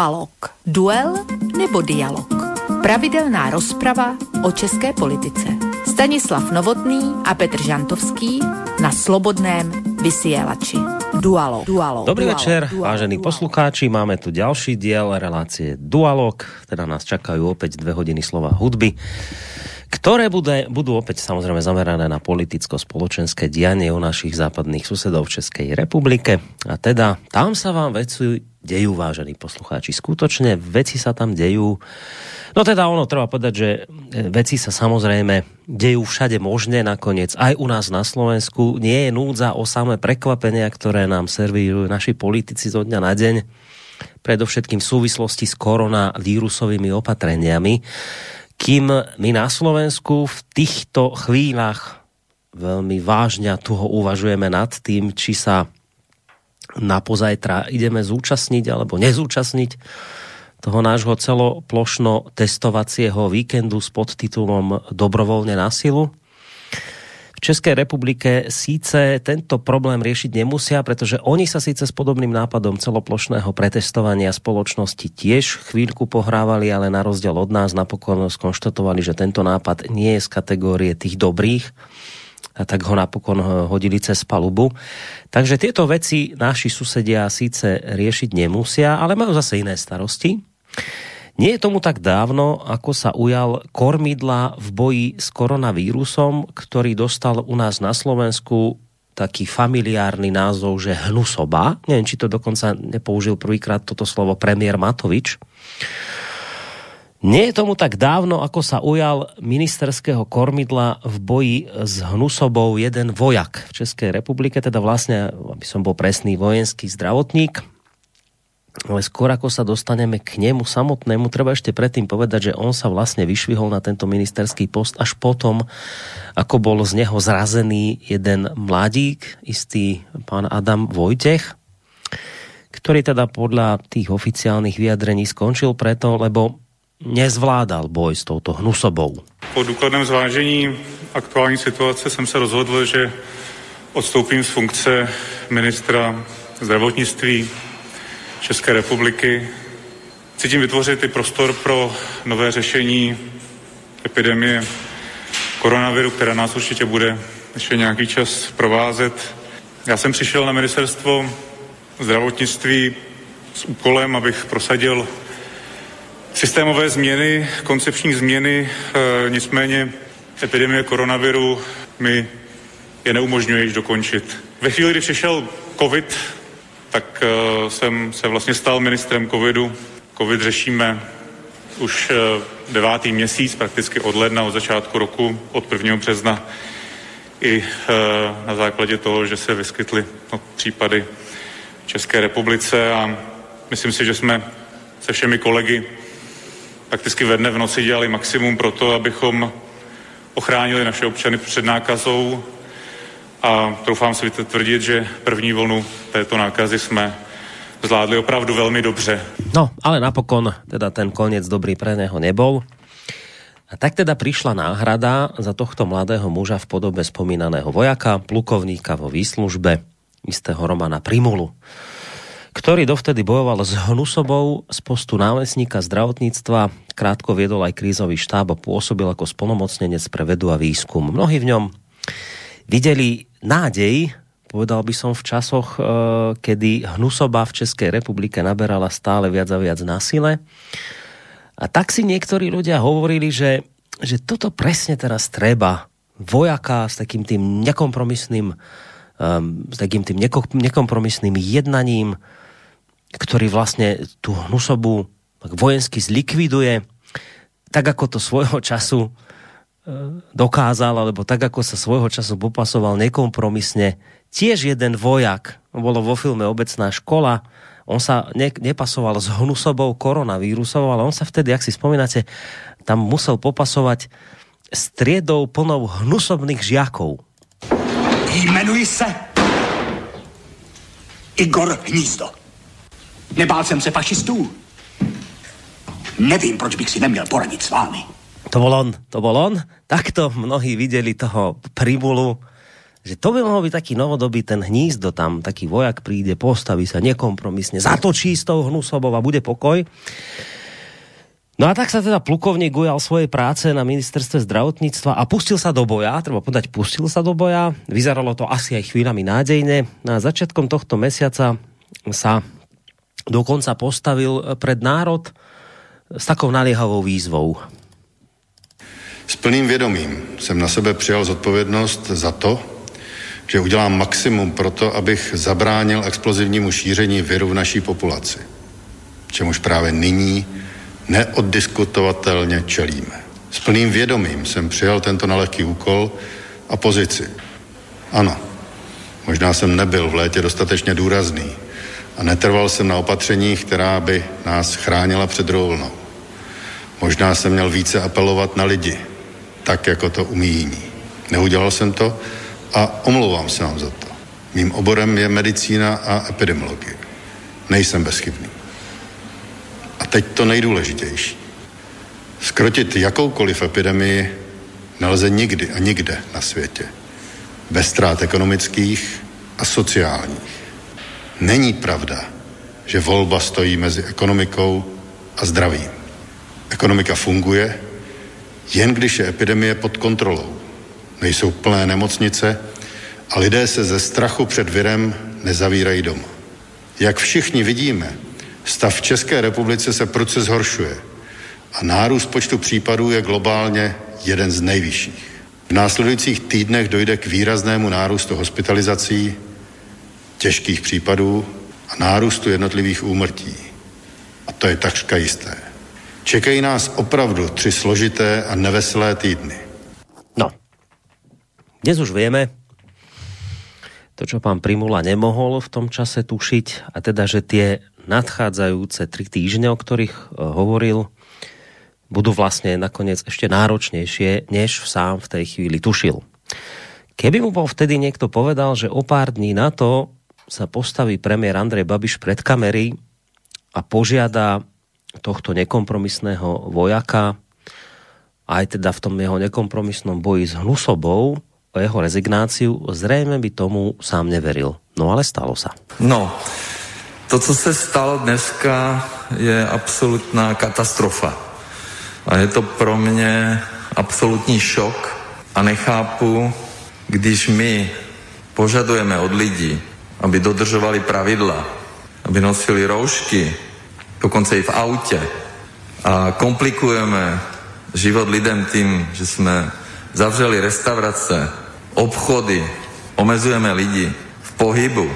Dualog. Duel nebo dialog. Pravidelná rozprava o české politice. Stanislav Novotný a Petr Žantovský na Slobodném vysielači. Dualog. Dualog. Dobrý Dualog. večer, Dualog. vážení Dualog. poslucháči. Máme tu ďalší diel relácie Dualog. Teda nás čakajú opäť dve hodiny slova hudby ktoré bude, budú opäť samozrejme zamerané na politicko-spoločenské dianie u našich západných susedov v Českej republike. A teda tam sa vám veci dejú, vážení poslucháči. Skutočne veci sa tam dejú. No teda ono, treba povedať, že e, veci sa samozrejme dejú všade možne nakoniec. Aj u nás na Slovensku nie je núdza o samé prekvapenia, ktoré nám servírujú naši politici zo dňa na deň predovšetkým v súvislosti s koronavírusovými opatreniami kým my na Slovensku v týchto chvíľach veľmi vážne toho uvažujeme nad tým, či sa na pozajtra ideme zúčastniť alebo nezúčastniť toho nášho celoplošno testovacieho víkendu s podtitulom Dobrovoľne na silu. České republike síce tento problém riešiť nemusia, pretože oni sa síce s podobným nápadom celoplošného pretestovania spoločnosti tiež chvíľku pohrávali, ale na rozdiel od nás napokon skonštatovali, že tento nápad nie je z kategórie tých dobrých tak ho napokon hodili cez palubu. Takže tieto veci naši susedia síce riešiť nemusia, ale majú zase iné starosti. Nie je tomu tak dávno, ako sa ujal kormidla v boji s koronavírusom, ktorý dostal u nás na Slovensku taký familiárny názov, že hnusoba. Neviem, či to dokonca nepoužil prvýkrát toto slovo premiér Matovič. Nie je tomu tak dávno, ako sa ujal ministerského kormidla v boji s hnusobou jeden vojak v Českej republike, teda vlastne, aby som bol presný, vojenský zdravotník, ale skôr ako sa dostaneme k nemu samotnému, treba ešte predtým povedať, že on sa vlastne vyšvihol na tento ministerský post až potom, ako bol z neho zrazený jeden mladík, istý pán Adam Vojtech, ktorý teda podľa tých oficiálnych vyjadrení skončil preto, lebo nezvládal boj s touto hnusobou. Po důkladném zvážení aktuální situace jsem se rozhodl, že odstoupím z funkce ministra zdravotnictví České republiky. Chci tím vytvořit i prostor pro nové řešení epidemie koronaviru, která nás určitě bude ještě nějaký čas provázet. Já jsem přišel na ministerstvo zdravotnictví s úkolem, abych prosadil systémové změny, koncepční změny, e, nicméně epidemie koronaviru mi je neumožňuje již dokončit. Ve chvíli, kdy přišel COVID, tak uh, jsem se vlastně stal ministrem covidu. Covid řešíme už uh, devátý měsíc, prakticky od ledna, od začátku roku, od 1. března, i uh, na základě toho, že se vyskytly no, případy v České republice a myslím si, že jsme se všemi kolegy prakticky ve dne v noci dělali maximum pro to, abychom ochránili naše občany před nákazou a troufám si tvrdit, že první vlnu této nákazy jsme zvládli opravdu velmi dobře. No, ale napokon teda ten koniec dobrý pre neho nebol. A tak teda prišla náhrada za tohto mladého muža v podobe spomínaného vojaka, plukovníka vo výslužbe, istého Romana Primulu, ktorý dovtedy bojoval s hnusobou z postu námestníka zdravotníctva, krátko viedol aj krízový štáb a pôsobil ako spolomocnenec pre vedu a výskum. Mnohí v ňom videli nádej, povedal by som v časoch, eh, kedy hnusoba v Českej republike naberala stále viac a viac na sile. A tak si niektorí ľudia hovorili, že, že toto presne teraz treba vojaka s takým tým nekompromisným um, s takým tým nekompromisným jednaním, ktorý vlastne tú hnusobu vojensky zlikviduje, tak ako to svojho času dokázal, alebo tak, ako sa svojho času popasoval nekompromisne, tiež jeden vojak, bolo vo filme Obecná škola, on sa ne, nepasoval s hnusobou koronavírusov, ale on sa vtedy, ak si spomínate, tam musel popasovať s triedou plnou hnusobných žiakov. Jmenuji se Igor Hnízdo. Nebál jsem se fašistů. Nevím, proč bych si neměl poradit s vámi. To bol on, to bol on. Takto mnohí videli toho Primulu že to by mohol byť taký novodobý ten hnízdo tam, taký vojak príde, postaví sa nekompromisne, zatočí s tou hnusobou a bude pokoj. No a tak sa teda plukovník ujal svojej práce na ministerstve zdravotníctva a pustil sa do boja, treba povedať, pustil sa do boja. Vyzeralo to asi aj chvíľami nádejne. Na začiatkom tohto mesiaca sa dokonca postavil pred národ s takou naliehavou výzvou. S plným vědomím jsem na sebe přijal zodpovědnost za to, že udělám maximum pro to, abych zabránil explozivnímu šíření viru v naší populaci, čemuž právě nyní neoddiskutovatelně čelíme. S plným vědomím jsem přijal tento nelehký úkol a pozici. Ano, možná jsem nebyl v létě dostatečně důrazný a netrval jsem na opatřeních, která by nás chránila před druhou vlnou. Možná jsem měl více apelovat na lidi, tak jako to umí jiní. Neudělal jsem to a omlouvám se vám za to. Mým oborem je medicína a epidemiologie. Nejsem bezchybný. A teď to nejdůležitější. Skrotit jakoukoliv epidemii nelze nikdy a nikde na světě. Bez ztrát ekonomických a sociálních. Není pravda, že volba stojí mezi ekonomikou a zdravím. Ekonomika funguje, jen když je epidemie pod kontrolou. Nejsou plné nemocnice a lidé se ze strachu před virem nezavírají doma. Jak všichni vidíme, Stav v České republice se proces zhoršuje a nárůst počtu případů je globálně jeden z nejvyšších. V následujících týdnech dojde k výraznému nárůstu hospitalizací, těžkých případů a nárůstu jednotlivých úmrtí. A to je takřka jisté. Čekají nás opravdu tři složité a neveselé týdny. No, dnes už vieme, to, čo pán Primula nemohol v tom čase tušiť, a teda, že tie nadchádzajúce tri týždne, o ktorých e, hovoril, budú vlastne nakoniec ešte náročnejšie, než sám v tej chvíli tušil. Keby mu bol vtedy niekto povedal, že o pár dní na to sa postaví premiér Andrej Babiš pred kamery a požiada tohto nekompromisného vojaka aj teda v tom jeho nekompromisnom boji s Hnusobou o jeho rezignáciu, zrejme by tomu sám neveril. No ale stalo sa. No, to, co se stalo dneska, je absolutná katastrofa. A je to pro mě absolutní šok a nechápu, když my požadujeme od lidí, aby dodržovali pravidla, aby nosili roušky, dokonce i v autě a komplikujeme život lidem tím, že jsme zavřeli restaurace, obchody, omezujeme lidi v pohybu,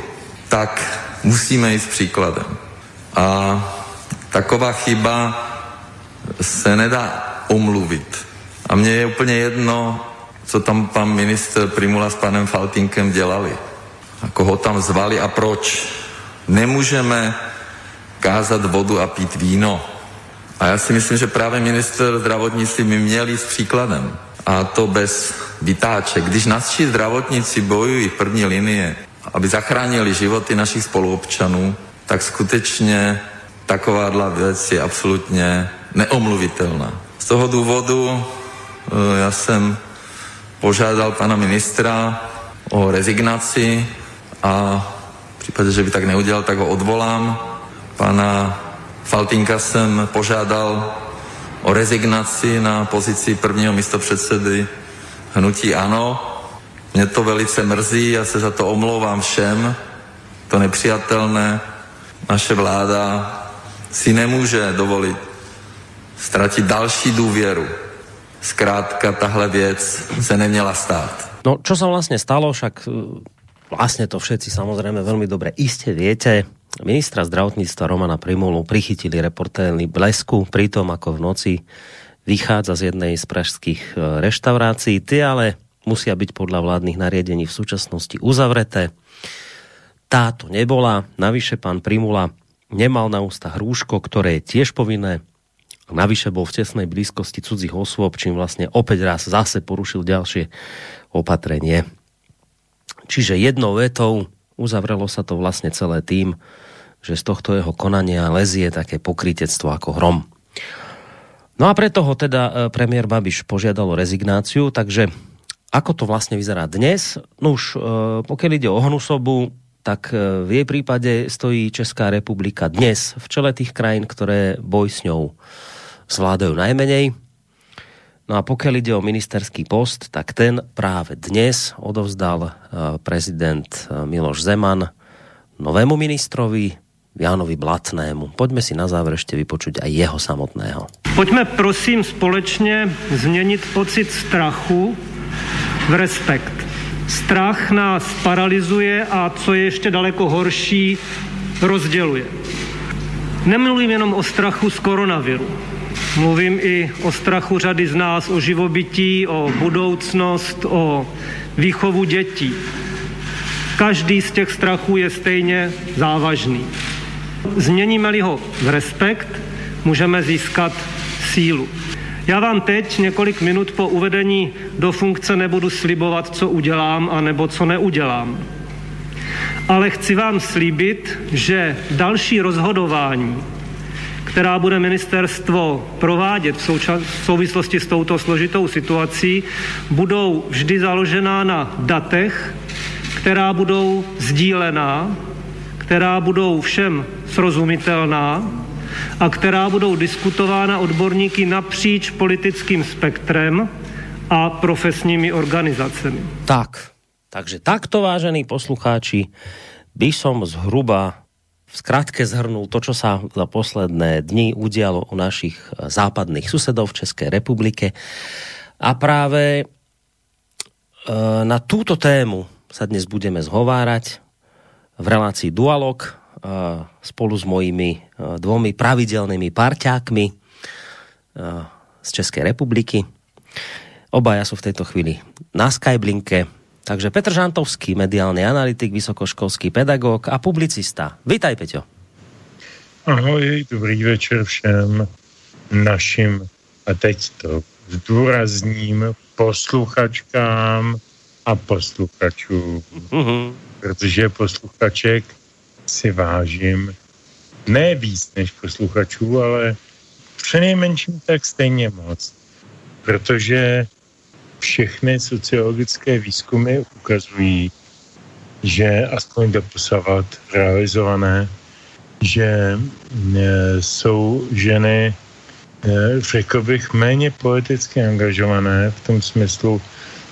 tak musíme jít s příkladem. A taková chyba se nedá omluvit. A mně je úplně jedno, co tam pan minister Primula s panem Faltinkem dělali. A koho tam zvali a proč. Nemůžeme kázat vodu a pít víno. A já si myslím, že právě minister zdravotnictví by měl jít s příkladem. A to bez vytáček. Když naši zdravotníci bojují v první linie, aby zachránili životy našich spoluobčanů, tak skutečně takováhle věc je absolutně neomluvitelná. Z toho důvodu eh, já jsem požádal pana ministra o rezignaci a v případě, že by tak neudělal, tak ho odvolám. Pana Faltinka jsem požádal o rezignaci na pozici prvního místopředsedy hnutí ANO mě to velice mrzí, já se za to omlouvám všem. To nepřijatelné. Naše vláda si nemůže dovolit ztratit další důvěru. Zkrátka tahle věc se neměla stát. No, čo sa vlastne stalo, však e, vlastne to všetci samozrejme veľmi dobre iste viete. Ministra zdravotníctva Romana Primulu prichytili reportéry Blesku pri tom, ako v noci vychádza z jednej z pražských e, reštaurácií. Ty ale musia byť podľa vládnych nariadení v súčasnosti uzavreté. Táto nebola. Navyše pán Primula nemal na ústach rúško, ktoré je tiež povinné. Navyše bol v tesnej blízkosti cudzích osôb, čím vlastne opäť raz zase porušil ďalšie opatrenie. Čiže jednou vetou uzavrelo sa to vlastne celé tým, že z tohto jeho konania lezie také pokrytectvo ako hrom. No a preto ho teda e, premiér Babiš požiadal o rezignáciu, takže ako to vlastne vyzerá dnes? No už pokiaľ ide o Hnusobu, tak v jej prípade stojí Česká republika dnes v čele tých krajín, ktoré boj s ňou zvládajú najmenej. No a pokiaľ ide o ministerský post, tak ten práve dnes odovzdal eh, prezident eh, Miloš Zeman novému ministrovi Jánovi Blatnému. Poďme si na záver ešte vypočuť aj jeho samotného. Pojďme prosím společně změnit pocit strachu v respekt. Strach nás paralizuje a co je ještě daleko horší, rozděluje. Nemluvím jenom o strachu z koronaviru Mluvím i o strachu řady z nás, o živobytí, o budoucnost, o výchovu dětí. Každý z těch strachů je stejně závažný. Změníme-li ho v respekt, můžeme získat sílu. Já vám teď několik minut po uvedení do funkce nebudu slibovat, co udělám a nebo co neudělám. Ale chci vám slíbit, že další rozhodování která bude ministerstvo provádět v, v souvislosti s touto složitou situací, budou vždy založená na datech, která budou sdílená, která budou všem srozumitelná a která budou diskutována odborníky napříč politickým spektrem a profesními organizacemi. Tak, takže takto, vážení poslucháči, by som zhruba v skratke zhrnul to, čo sa za posledné dni udialo u našich eh, západných susedov v České republike. A práve eh, na túto tému sa dnes budeme zhovárať v relácii Dualog eh, spolu s mojimi dvomi pravidelnými parťákmi z Českej republiky. Obaja sú v tejto chvíli na Skyblinke takže Petr Žantovský, mediálny analytik, vysokoškolský pedagog a publicista. Vítaj, Peťo. Ahoj, dobrý večer všem našim, a teď to zdůrazním, posluchačkám a posluchačům. Uh-huh. Protože posluchaček si vážím ne víc než posluchačů, ale přinejmenším tak stejně moc. Protože všechny sociologické výzkumy ukazují, že aspoň doposavat realizované, že e, jsou ženy, e, řekl bych, méně politicky angažované v tom smyslu,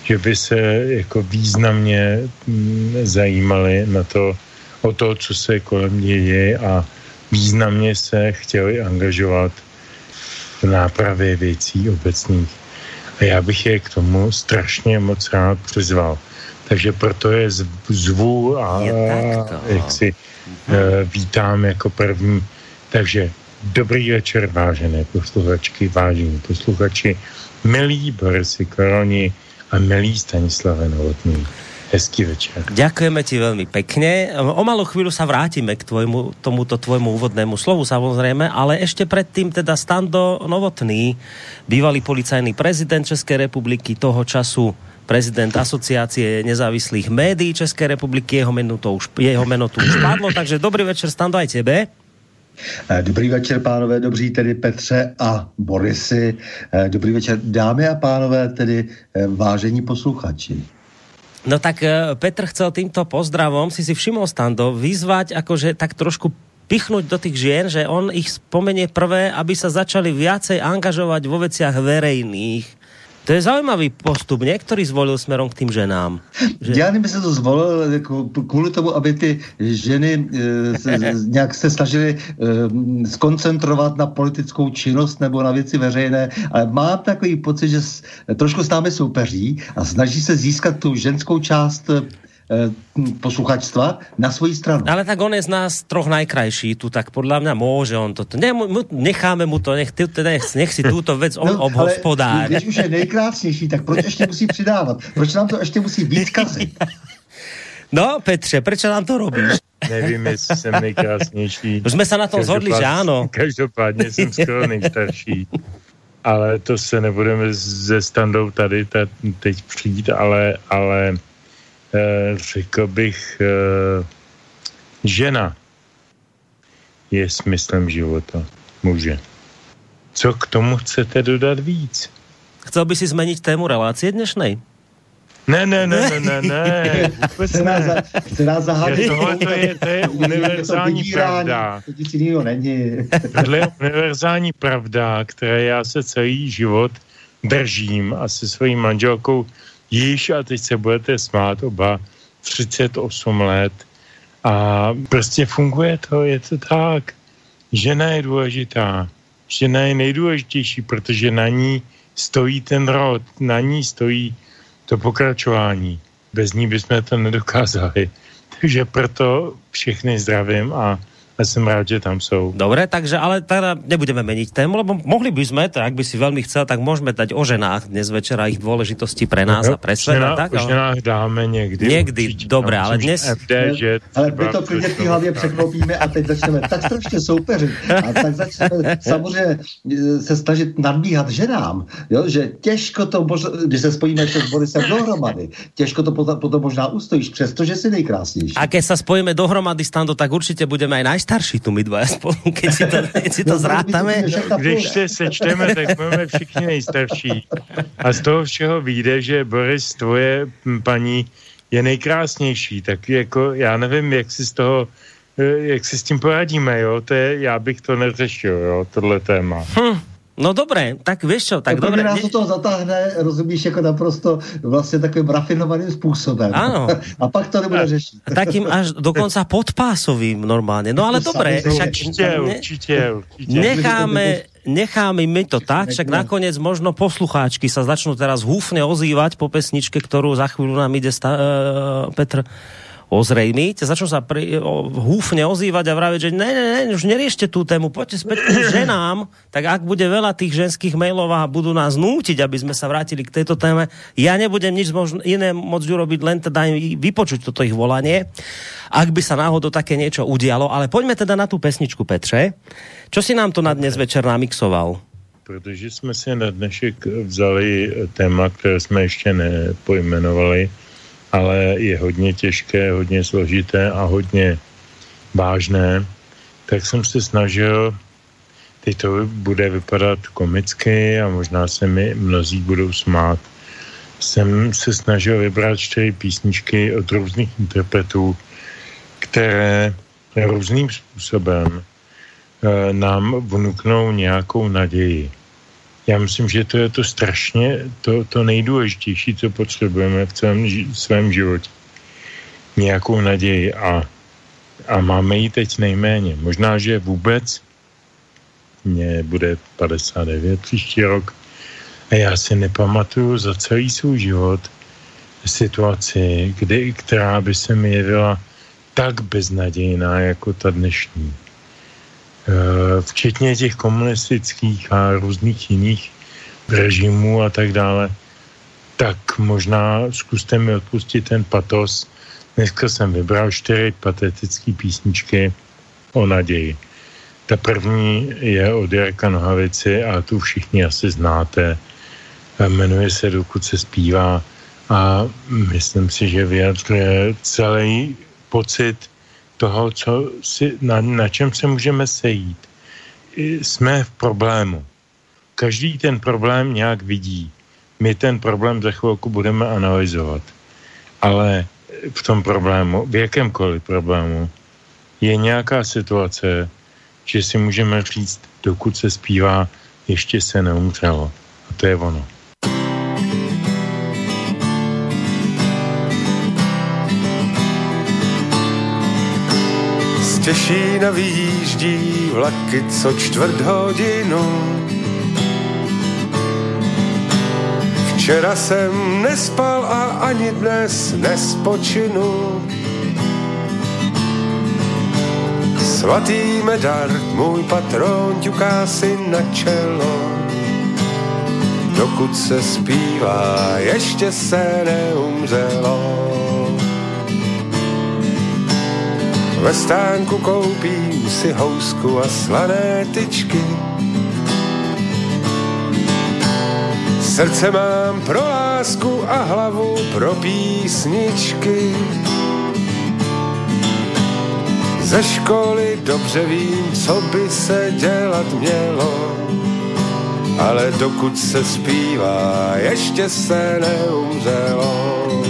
že by se jako významně zajímali na to, o to, co se kolem děje a významně se chtěli angažovat v nápravě věcí obecných. A já bych je k tomu strašně moc rád přizval. Takže proto je zvu a jak si uh, vítám jako první. Takže dobrý večer, vážené posluchačky, vážení posluchači, milí Borisy Koroni a milí Stanislave Novotný. Hezký večer. Ďakujeme ti veľmi pekne. O malú chvíľu sa vrátime k tvojmu, tomuto tvojmu úvodnému slovu samozrejme, ale ešte predtým teda Stando Novotný, bývalý policajný prezident Českej republiky, toho času prezident asociácie nezávislých médií Českej republiky, jeho meno, to už, jeho meno tu už padlo, takže dobrý večer Stando aj tebe. Eh, dobrý večer, pánové, dobří tedy Petře a Borisy. Eh, dobrý večer, dámy a pánové, tedy eh, vážení posluchači. No tak eh, Petr chcel týmto pozdravom, si si všimol Stando, vyzvať akože tak trošku pichnúť do tých žien, že on ich spomenie prvé, aby sa začali viacej angažovať vo veciach verejných to je zaujímavý postup. Některý zvolil směrem k tým ženám. Že... Já nevím, se to zvolil jako kvůli tomu, aby ty ženy e, se, nějak se snažily e, skoncentrovat na politickou činnost nebo na věci veřejné, ale mám takový pocit, že s, trošku s námi soupeří a snaží se získat tu ženskou část Eh, posluchačstva na svoji stranu. Ale tak on je z nás troch najkrajší tu, tak podľa mňa môže on toto. Ne, necháme mu to, nech, nech, nech si túto vec on no, obhospodári. Když už je nejkrásnější, tak proč ještě musí přidávat? Proč nám to ještě musí víc kazit? No, Petře, proč nám to robíš? Nevím, jestli jsem nejkrásnější. Už jsme se na tom zhodli, že ano. Každopádně jsem skoro nejstarší. Ale to se nebudeme ze standou tady teď přijít, ale, ale Eh, řekl bych, eh, žena je smyslem života muže. Co k tomu chcete dodat víc? Chcel by si zmeniť tému relácie dnešnej? Ne, ne, ne, ne, ne, ne, vůbec ne. Chce nás zahájit. Tohle to je, to je univerzální pravda. To nic jiného není. Tohle je univerzální pravda, které já se celý život držím a se svojí manželkou již, a teď se budete smát oba, 38 let. A prostě funguje to, je to tak. Žena je důležitá. Žena je nejdůležitější, protože na ní stojí ten rod, na ní stojí to pokračování. Bez ní bychom to nedokázali. Takže proto všechny zdravím a ja som rád, že tam sú. Dobre, takže ale teda nebudeme meniť tému, lebo mohli by sme, tak ak by si veľmi chcel, tak môžeme dať o ženách dnes večera ich dôležitosti pre nás no, a pre svet. Žena, tak, o ženách dáme někdy. Někdy, určitě, dobre, ale dnes... MD, že ale my to klidně v hlavě překlopíme a teď začneme tak strašně soupeřit. A tak začneme samozřejmě e, se snažit nadbíhat ženám, jo, že těžko to, možná, když se spojíme s Borisem dohromady, těžko to potom, potom možná ustojíš, přestože jsi nejkrásnější. A keď sa spojíme dohromady, Stando, tak určitě budeme aj najstarší tu my dva spolu, keď si to, keď si to zrátame. Když se sečteme, tak budeme všichni nejstarší. A z toho všeho vyjde, že Boris, tvoje paní je nejkrásnější, tak jako já nevím, jak si z toho eh, jak si s tím poradíme, jo, to je, já bych to neřešil, jo, tohle téma. Hm. No dobré, tak víš čo, tak dobré. dobré. nás to zatáhne, rozumíš, jako naprosto vlastně takovým rafinovaným způsobem. Ano. A pak to nebude řešit. Takým až dokonca podpásovým normálně. No ale dobré. Však, určitě, určitě, určitě. Necháme, necháme my to tak, však nakoniec možno poslucháčky sa začnú teraz húfne ozývať po pesničke, ktorú za chvíľu nám ide sta- uh, Petr ozrejmiť, začnú sa pri, o, húfne ozývať a vraviť, že ne, ne, ne, už neriešte tú tému, poďte späť k ženám, tak ak bude veľa tých ženských mailov a budú nás nútiť, aby sme sa vrátili k tejto téme, ja nebudem nič možno iné môcť urobiť, len teda im vypočuť toto ich volanie, ak by sa náhodou také niečo udialo, ale poďme teda na tú pesničku, Petře. Čo si nám to na dnes večer namixoval? Protože jsme si na dnešek vzali téma, které jsme ještě nepojmenovali, ale je hodně těžké, hodně složité a hodně vážné, tak jsem se snažil, teď to bude vypadat komicky a možná se mi mnozí budou smát, jsem se snažil vybrat čtyři písničky od různých interpretů, které různým způsobem e, nám vnuknou nějakou naději. Já myslím, že to je to strašně, to, to nejdůležitější, co potřebujeme v celém svém životě. Nějakou naději a, a máme ji teď nejméně. Možná, že vůbec mě bude 59 příští rok a já si nepamatuju za celý svůj život situaci, kdy, která by se mi jevila tak beznadějná jako ta dnešní. Eh, včetně těch komunistických a různých jiných režimů a tak dále, tak možná zkuste mi odpustit ten patos. Dneska jsem vybral čtyři patetické písničky o naději. Ta první je od Jarka Nohavici a tu všichni asi znáte. Eh, jmenuje se Dokud se zpívá a myslím si, že vyjadřuje celý pocit toho, co si, na, na čem se můžeme sejít. Jsme v problému. Každý ten problém nějak vidí. My ten problém za chvilku budeme analyzovat. Ale v tom problému, v jakémkoliv problému, je nějaká situace, že si můžeme říct, dokud se zpívá, ještě se neumřelo. A to je ono. Těšína vyjíždí vlaky co čtvrt hodinu. Včera jsem nespal a ani dnes nespočinu. Svatý medard, můj patron, ťuká si na čelo. Dokud se zpívá, ještě se neumřelo. Ve stánku koupím si housku a slané tyčky. Srdce mám pro lásku a hlavu pro písničky. Ze školy dobře vím, co by se dělat mělo. ale dokud se zpívá, ještě se neumřelo.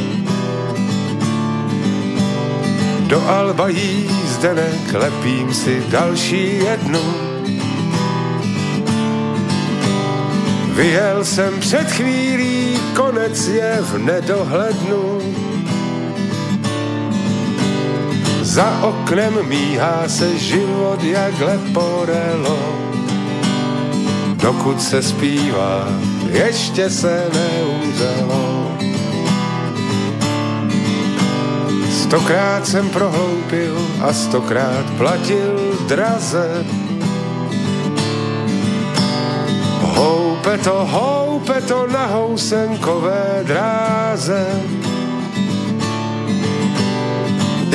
Do Alba jízdenek lepím si další jednu. Vyjel jsem před chvílí, konec je v nedohlednu. Za oknem míhá se život jak leporelo. Dokud se zpívá, ještě se neumřelo. Stokrát jsem prohloupil a stokrát platil draze. Houpe to, houpe to na housenkové dráze.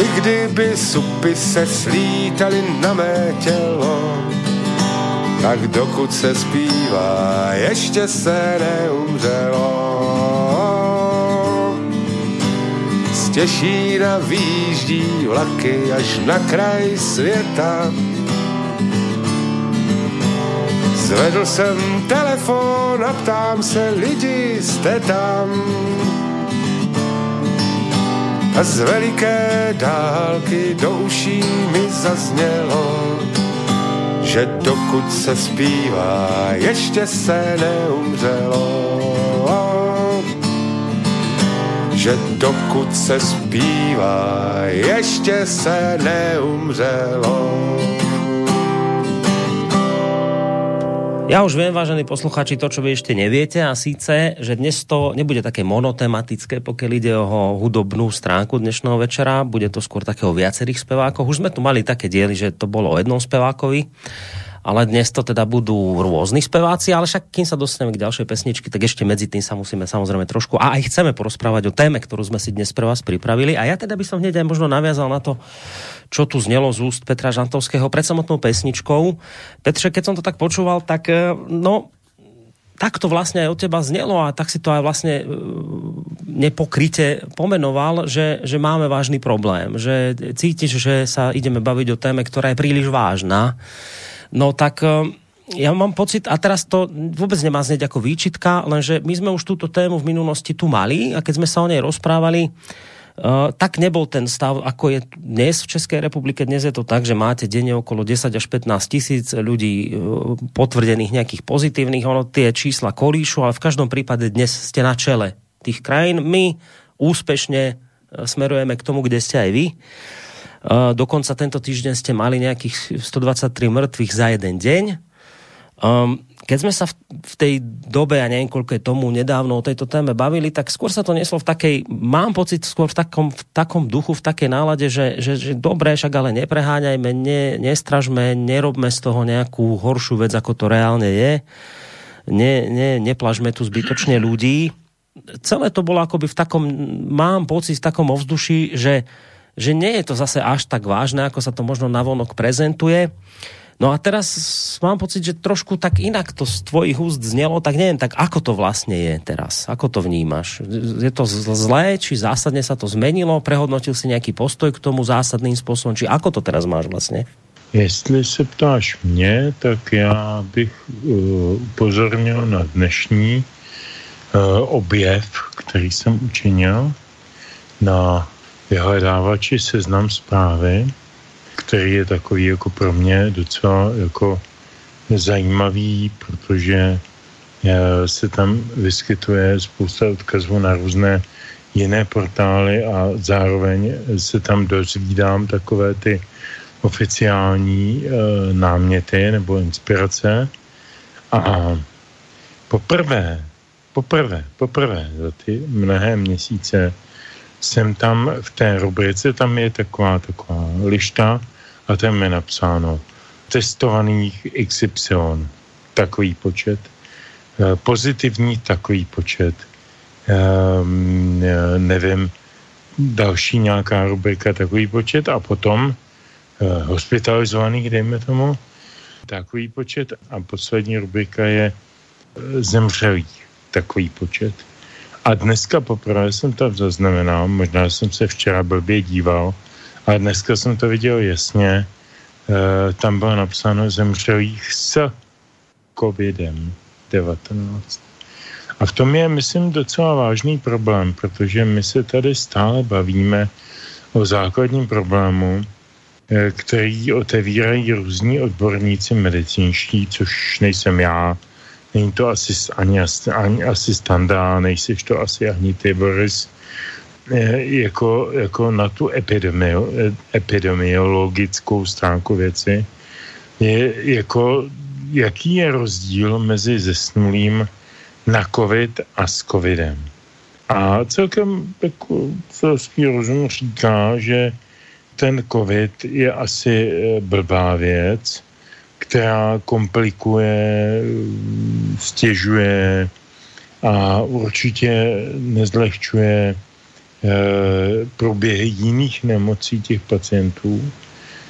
I kdyby supy se slítaly na mé tělo, tak dokud se zpívá, ještě se neumřelo. Těšína výjíždí vlaky až na kraj světa. Zvedl jsem telefon a ptám se lidi, jste tam? A z veliké dálky do uší mi zaznělo, že dokud se zpívá, ještě se neumřelo dokud se zpívá, ještě se neumřelo. Ja už viem, vážení posluchači, to, čo vy ešte neviete a síce, že dnes to nebude také monotematické, pokiaľ ide o hudobnú stránku dnešného večera, bude to skôr takého viacerých spevákov. Už sme tu mali také diely, že to bolo o jednom spevákovi ale dnes to teda budú rôzni speváci, ale však kým sa dostaneme k ďalšej pesničky, tak ešte medzi tým sa musíme samozrejme trošku a aj chceme porozprávať o téme, ktorú sme si dnes pre vás pripravili. A ja teda by som hneď aj možno naviazal na to, čo tu znelo z úst Petra Žantovského pred samotnou pesničkou. Petře, keď som to tak počúval, tak eh, no, tak to vlastne aj od teba znelo a tak si to aj vlastne eh, nepokryte pomenoval, že, že máme vážny problém, že cítiš, že sa ideme baviť o téme, ktorá je príliš vážna No tak eh, ja mám pocit, a teraz to vôbec nemá znieť ako výčitka, lenže my sme už túto tému v minulosti tu mali a keď sme sa o nej rozprávali, Uh, tak nebol ten stav, ako je dnes v Českej republike. Dnes je to tak, že máte denne okolo 10 až 15 tisíc ľudí uh, potvrdených nejakých pozitívnych. Ono tie čísla kolíšu, ale v každom prípade dnes ste na čele tých krajín. My úspešne smerujeme k tomu, kde ste aj vy. Uh, dokonca tento týždeň ste mali nejakých 123 mŕtvych za jeden deň. Um, keď sme sa v, v tej dobe, ja neviem koľko je tomu, nedávno o tejto téme bavili, tak skôr sa to neslo v takej, mám pocit skôr v takom, v takom duchu, v takej nálade, že, že, že dobré, však ale nepreháňajme, ne, nestražme, nerobme z toho nejakú horšiu vec, ako to reálne je. Ne, ne, neplažme tu zbytočne ľudí. Celé to bolo akoby v takom, mám pocit v takom ovzduši, že že nie je to zase až tak vážne, ako sa to možno navonok prezentuje. No a teraz mám pocit, že trošku tak inak to z tvojich úst znelo, tak neviem, tak ako to vlastne je teraz? Ako to vnímaš? Je to zlé, či zásadne sa to zmenilo? Prehodnotil si nejaký postoj k tomu zásadným spôsobom? Či ako to teraz máš vlastně? Jestli se ptáš mě, tak já bych uh, upozornil na dnešní uh, objev, který jsem učinil na vyhledávači seznam zprávy, který je takový jako pro mě docela jako zajímavý, protože eh, se tam vyskytuje spousta odkazů na různé jiné portály a zároveň se tam dozvídám takové ty oficiální e, náměty nebo inspirace. A poprvé, poprvé, poprvé za ty mnohé měsíce jsem tam v té rubrice, tam je taková, taková lišta a tam je napsáno testovaných XY, takový počet, eh, pozitivní takový počet, ehm, nevím, další nějaká rubrika takový počet a potom eh, hospitalizovaných, dejme tomu, takový počet a poslední rubrika je eh, zemřelých, takový počet. A dneska poprvé jsem to zaznamenal, možná jsem se včera blbě díval, ale dneska jsem to viděl jasně. E, tam bylo napsáno zemřelých s covidem. A v tom je, myslím, docela vážný problém, protože my se tady stále bavíme o základním problému, eh, který otevírají různí odborníci medicínští, což nejsem já, není to asi, ani, ani asi standa, nejsiš to asi ani ty, Boris, eh, jako, jako na tu epidemio, epidemiologickou stránku věci, je jako, jaký je rozdíl mezi zesnulým na covid a s covidem. A celkem jako selský rozum říká, že ten covid je asi eh, blbá věc, která komplikuje, stěžuje a určitě nezlehčuje eh, průběhy jiných nemocí těch pacientů.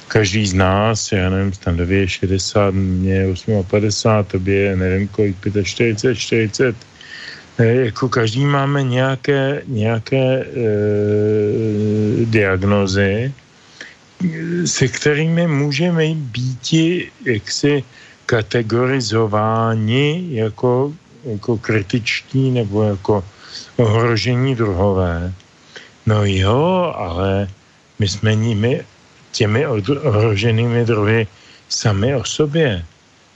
Každý z nás, já nevím, standově je 60, mě 58, tobě nevím kolik, 45, 40, jako každý máme nějaké, nějaké e, diagnozy, se kterými můžeme být jaksi kategorizováni jako, jako kritičtí nebo jako ohrožení druhové. No jo, ale my jsme nimi, těmi ohroženými druhy sami o sobě.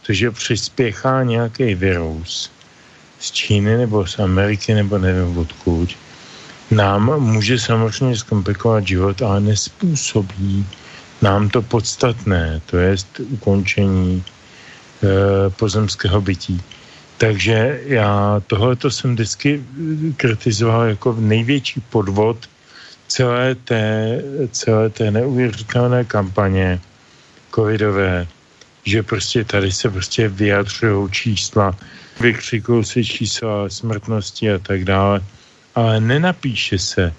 Takže přispěchá nějaký virus z Číny nebo z Ameriky nebo nevím odkud, nám může samozřejmě zkomplikovat život, ale nespůsobí nám to podstatné, to je ukončení e, pozemského bytí. Takže já tohleto jsem vždycky kritizoval jako největší podvod celé té, celé té neuvěřitelné kampaně covidové, že prostě tady se prostě vyjadřují čísla, vykřikují se čísla smrtnosti a tak dále, ale nenapíše se,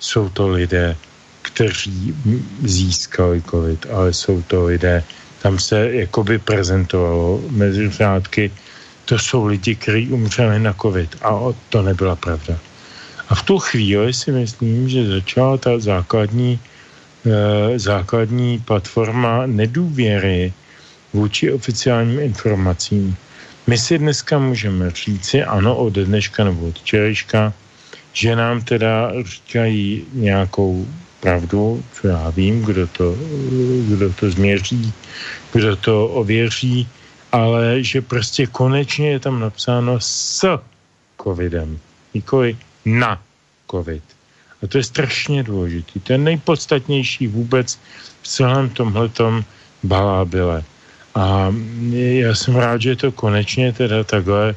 jsou to lidé, kteří získali covid, ale jsou to lidé, tam se jakoby prezentovalo mezi řádky, to jsou lidi, kteří umřeli na covid a to nebyla pravda. A v tu chvíli si myslím, že začala ta základní, eh, základní platforma nedůvěry vůči oficiálním informacím. My si dneska můžeme říci, ano, od dneška nebo od včerejška, že nám teda říkají nějakou pravdu, co já vím, kdo to, kdo to změří, kdo to ověří, ale že prostě konečně je tam napsáno s covidem, nikoli na covid. A to je strašně důležité. To je nejpodstatnější vůbec v celém tomhletom balábile. A já jsem rád, že to konečně teda takhle,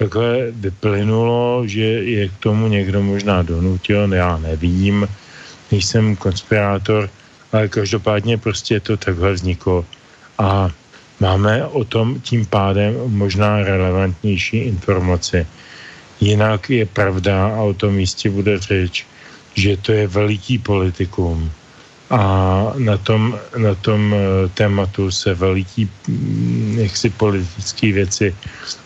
takhle vyplynulo, že je k tomu někdo možná donutil, já nevím, nejsem konspirátor, ale každopádně prostě to takhle vzniklo. A máme o tom tím pádem možná relevantnější informace. Jinak je pravda, a o tom jistě bude řeč, že to je veliký politikum, a na tom, na tom eh, tématu se veliký mm, jaksi politické věci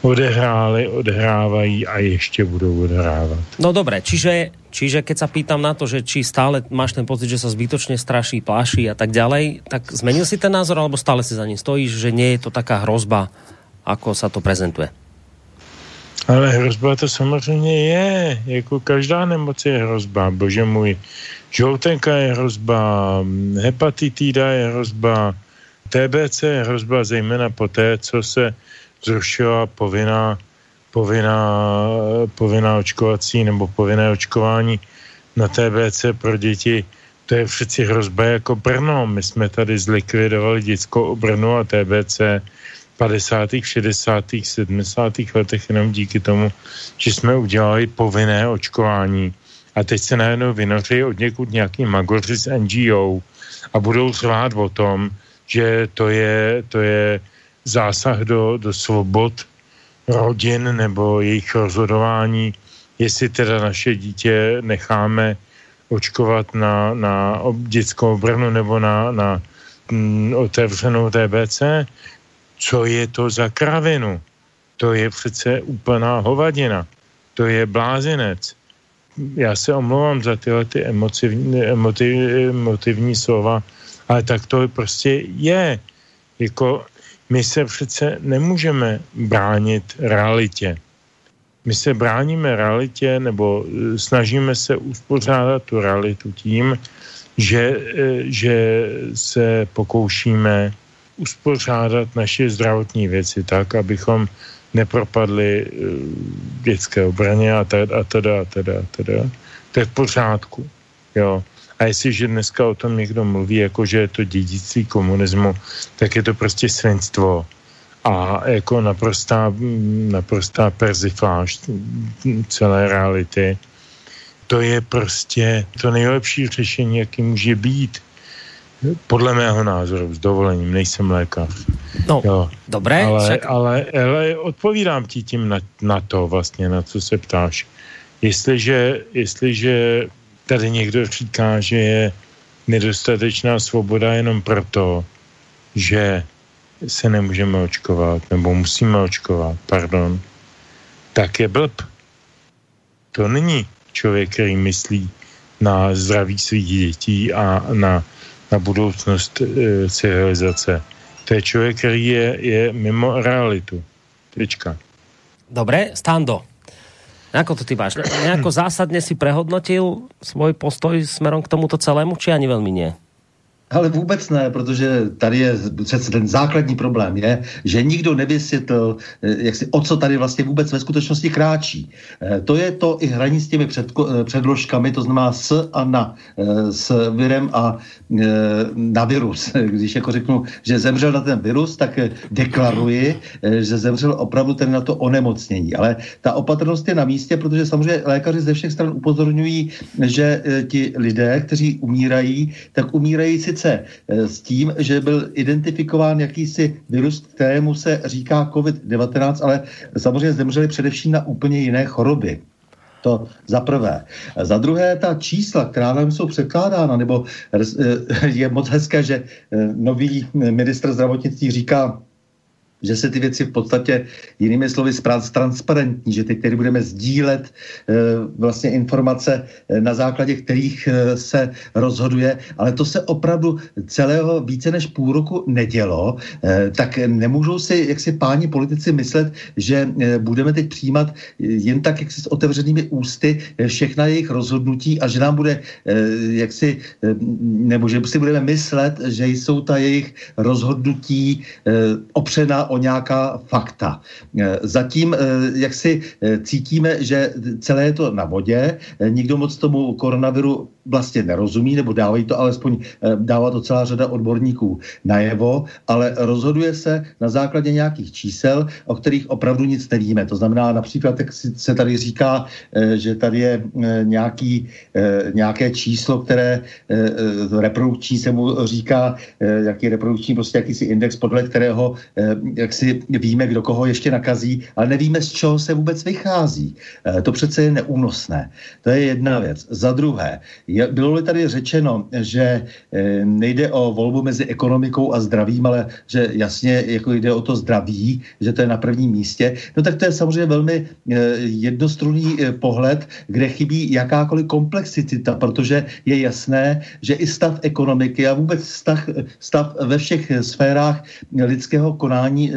odehrály, odehrávají a ještě budou odehrávat. No dobré, čiže, čiže keď sa pýtam na to, že či stále máš ten pocit, že sa zbytočne straší, pláši a tak ďalej, tak zmenil si ten názor, alebo stále si za ním stojíš, že nie je to taká hrozba, ako sa to prezentuje? Ale hrozba to samozřejmě je, jako každá nemoc je hrozba, bože můj. Žloutenka je hrozba, hepatitída je hrozba, TBC je hrozba zejména po té, co se zrušila povinná, povinná, povinná očkovací nebo povinné očkování na TBC pro děti. To je přeci hrozba jako Brno. My jsme tady zlikvidovali dětskou obrnu a TBC v 50., 60., 70. letech jenom díky tomu, že jsme udělali povinné očkování a teď se najednou vynoří od někud nějaký magoři z NGO a budou zvát o tom, že to je, to je zásah do, do svobod rodin nebo jejich rozhodování, jestli teda naše dítě necháme očkovat na, na dětskou brnu nebo na, na mm, otevřenou TBC. Co je to za kravinu? To je přece úplná hovadina. To je blázinec já se omlouvám za tyhle ty emotivní, emotiv, emotivní slova, ale tak to prostě je. Jako my se přece nemůžeme bránit realitě. My se bráníme realitě nebo eh, snažíme se uspořádat tu realitu tím, že, eh, že se pokoušíme uspořádat naše zdravotní věci tak, abychom nepropadli eh, dětské obraně a teda, a teda, a teda, a teda. To je v pořádku. Jo. A jestliže dneska o tom někdo mluví, jako že je to dědictví komunismu, tak je to prostě svenstvo a jako naprostá, naprostá persifláž celé reality. To je prostě to nejlepší řešení, jaký může být. Podle mého názoru, s dovolením, nejsem lékař. No, jo. dobré. Ale, však... ale, ale odpovídám ti tím na, na to vlastně, na co se ptáš. Jestliže, jestliže tady někdo říká, že je nedostatečná svoboda jenom proto, že se nemůžeme očkovat, nebo musíme očkovat, pardon, tak je blb. To není člověk, který myslí na zdraví svých dětí a na, na budoucnost e, civilizace. To je člověk, který je, je mimo realitu. Tečka. Dobré, Stando. Ako to ty máš? Nejako zásadne si prehodnotil svoj postoj smerom k tomuto celému, či ani veľmi nie? Ale vůbec ne, protože tady je přece ten základní problém je, že nikdo nevysvětlil, eh, jak si, o co tady vlastně vůbec ve skutečnosti kráčí. Eh, to je to i hraní s těmi předko, eh, předložkami, to znamená s a na, s virem a na virus. Když jako řeknu, že zemřel na ten virus, tak deklaruji, že zemřel opravdu ten na to onemocnění. Ale ta opatrnost je na místě, protože samozřejmě lékaři ze všech stran upozorňují, že ti lidé, kteří umírají, tak umírají sice sice eh, s tím, že byl identifikován jakýsi virus, kterému se říká COVID-19, ale samozřejmě zemřeli především na úplně jiné choroby. To za prvé. Za druhé, ta čísla, která nám jsou překládána, nebo eh, je moc hezké, že eh, nový ministr zdravotnictví říká, že se ty věci v podstatě jinými slovy transparentní, že teď tedy budeme sdílet e, vlastně informace, e, na základě kterých e, se rozhoduje, ale to se opravdu celého více než půl roku nedělo, tak nemůžou si jak si páni politici myslet, že budeme teď přijímat jen tak jak si s otevřenými ústy všechna jejich rozhodnutí a že nám bude jak si, nebo že si budeme myslet, že jsou ta jejich rozhodnutí opřená o nějaká fakta. Eh, zatím, eh, jak si eh, cítíme, že celé je to na vodě, nikdo moc tomu koronaviru vlastně nerozumí, nebo dávají to alespoň, dává to celá řada odborníků najevo, ale rozhoduje se na základě nějakých čísel, o kterých opravdu nic nevíme. To znamená například, jak se tady říká, že tady je nějaký, nějaké číslo, které reprodukční se mu říká, jaký reprodukční, prostě jakýsi index, podle kterého jak si víme, kdo koho ještě nakazí, ale nevíme, z čeho se vůbec vychází. To přece je neúnosné. To je jedna věc. Za druhé, bylo-li tady řečeno, že e, nejde o volbu mezi ekonomikou a zdravím, ale že jasně jako jde o to zdraví, že to je na prvním místě, no tak to je samozřejmě velmi e, jednostrunný pohled, kde chybí jakákoliv komplexicita, protože je jasné, že i stav ekonomiky a vůbec stav, stav ve všech sférách lidského konání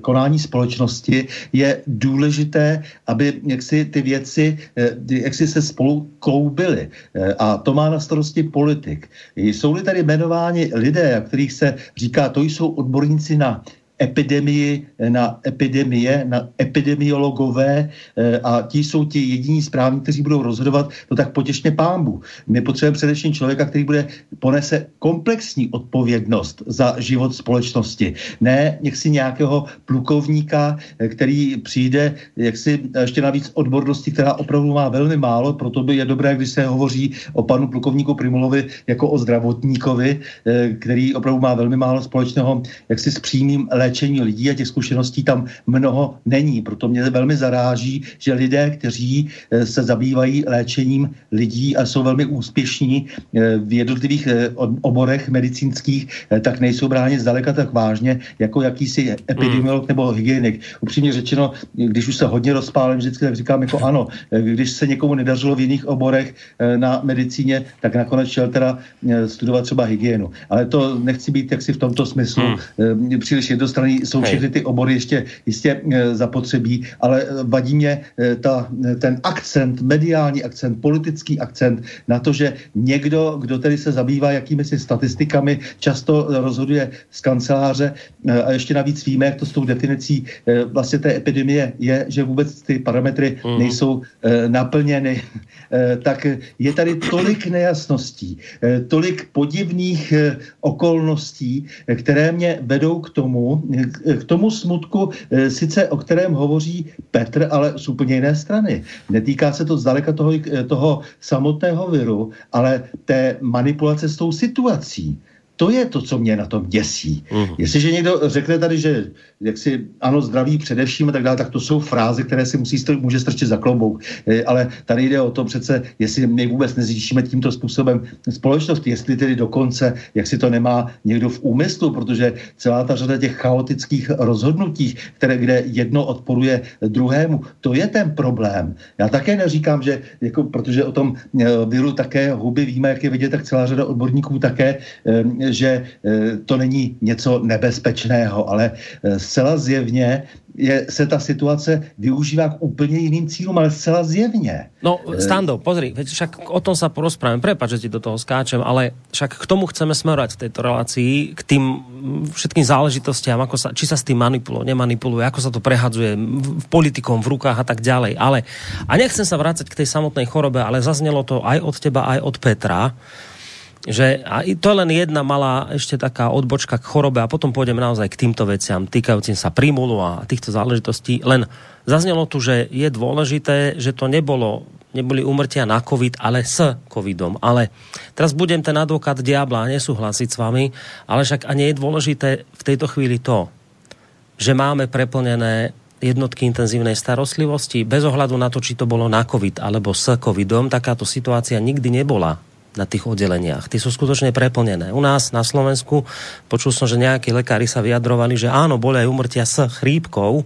konání společnosti je důležité, aby jaksi ty věci eh, jaksi se spolu kloubily. Eh, a to má na starosti politik. Jsou-li tady jmenováni lidé, kterých se říká, to jsou odborníci na epidemii, na epidemie, na epidemiologové eh, a ti jsou ti jediní správní, kteří budou rozhodovat, no tak potěšně pámbu. My potřebujeme především člověka, který bude ponese komplexní odpovědnost za život společnosti. Ne si nějakého plukovníka, eh, který přijde jaksi ještě navíc odbornosti, která opravdu má velmi málo, proto by je dobré, když se hovoří o panu plukovníku Primulovi jako o zdravotníkovi, eh, který opravdu má velmi málo společného jaksi s přímým léčením léčení lidí a těch zkušeností tam mnoho není. Proto mě velmi zaráží, že lidé, kteří eh, se zabývají léčením lidí a jsou velmi úspěšní eh, v jednotlivých eh, oborech medicínských, tak nejsou bráni zdaleka tak vážně jako jakýsi epidemiolog nebo hygienik. Upřímně řečeno, když už se hodně rozpálím vždycky, tak říkám jako ano, když se někomu nedařilo v jiných oborech na medicíně, tak nakonec šel teda studovat třeba hygienu. Ale to nechci být jaksi v tomto smyslu hmm. příliš jednostranný strany jsou všechny ty obory ještě jistě zapotřebí, ale vadí mě ta, ten akcent, mediální akcent, politický akcent na to, že někdo, kdo tedy se zabývá jakými si statistikami, často rozhoduje z kanceláře a ještě navíc víme, jak to s tou definicí vlastně té epidemie je, že vůbec ty parametry mm. nejsou naplněny, tak je tady tolik nejasností, tolik podivných okolností, které mě vedou k tomu, k tomu smutku, eh, sice o kterém hovoří Petr, ale z úplně jiné strany. Netýká se to zdaleka toho, eh, toho samotného viru, ale té manipulace s tou situací. To je to, co mě na tom děsí. Uh-huh. Jestliže někdo řekne tady, že jak si ano, zdraví především a tak dále, tak to jsou fráze, které si musí str- může strčit za klobouk. E, ale tady jde o to přece, jestli my vůbec nezničíme tímto způsobem společnost, jestli tedy dokonce, jak si to nemá někdo v úmyslu, protože celá ta řada těch chaotických rozhodnutí, které kde jedno odporuje druhému, to je ten problém. Já také neříkám, že jako, protože o tom e, viru také huby víme, jak je vidět, tak celá řada odborníků také, e, že to není něco nebezpečného, ale zcela zjevně je, se ta situace využívá k úplně jiným cílům, ale zcela zjevně. No, Stando, pozri, veď však o tom sa porozprávame, prepáč, že ti do toho skáčem, ale však k tomu chceme smerovať v tejto relácii, k tým všetkým záležitostiam, ako sa, či sa s tým manipuluje, nemanipuluje, ako sa to prehadzuje v politikom v rukách a tak ďalej. Ale, a nechcem sa vrácať k tej samotnej chorobe, ale zaznelo to aj od teba, aj od Petra, že a to je len jedna malá ešte taká odbočka k chorobe a potom pôjdeme naozaj k týmto veciam týkajúcim sa prímulu a týchto záležitostí. Len zaznelo tu, že je dôležité, že to nebolo neboli umrtia na COVID, ale s COVIDom. Ale teraz budem ten advokát diabla a nesúhlasiť s vami, ale však a nie je dôležité v tejto chvíli to, že máme preplnené jednotky intenzívnej starostlivosti bez ohľadu na to, či to bolo na COVID alebo s COVIDom. Takáto situácia nikdy nebola na tých oddeleniach. Ty sú skutočne preplnené. U nás na Slovensku počul som, že nejakí lekári sa vyjadrovali, že áno, boli aj umrtia s chrípkou,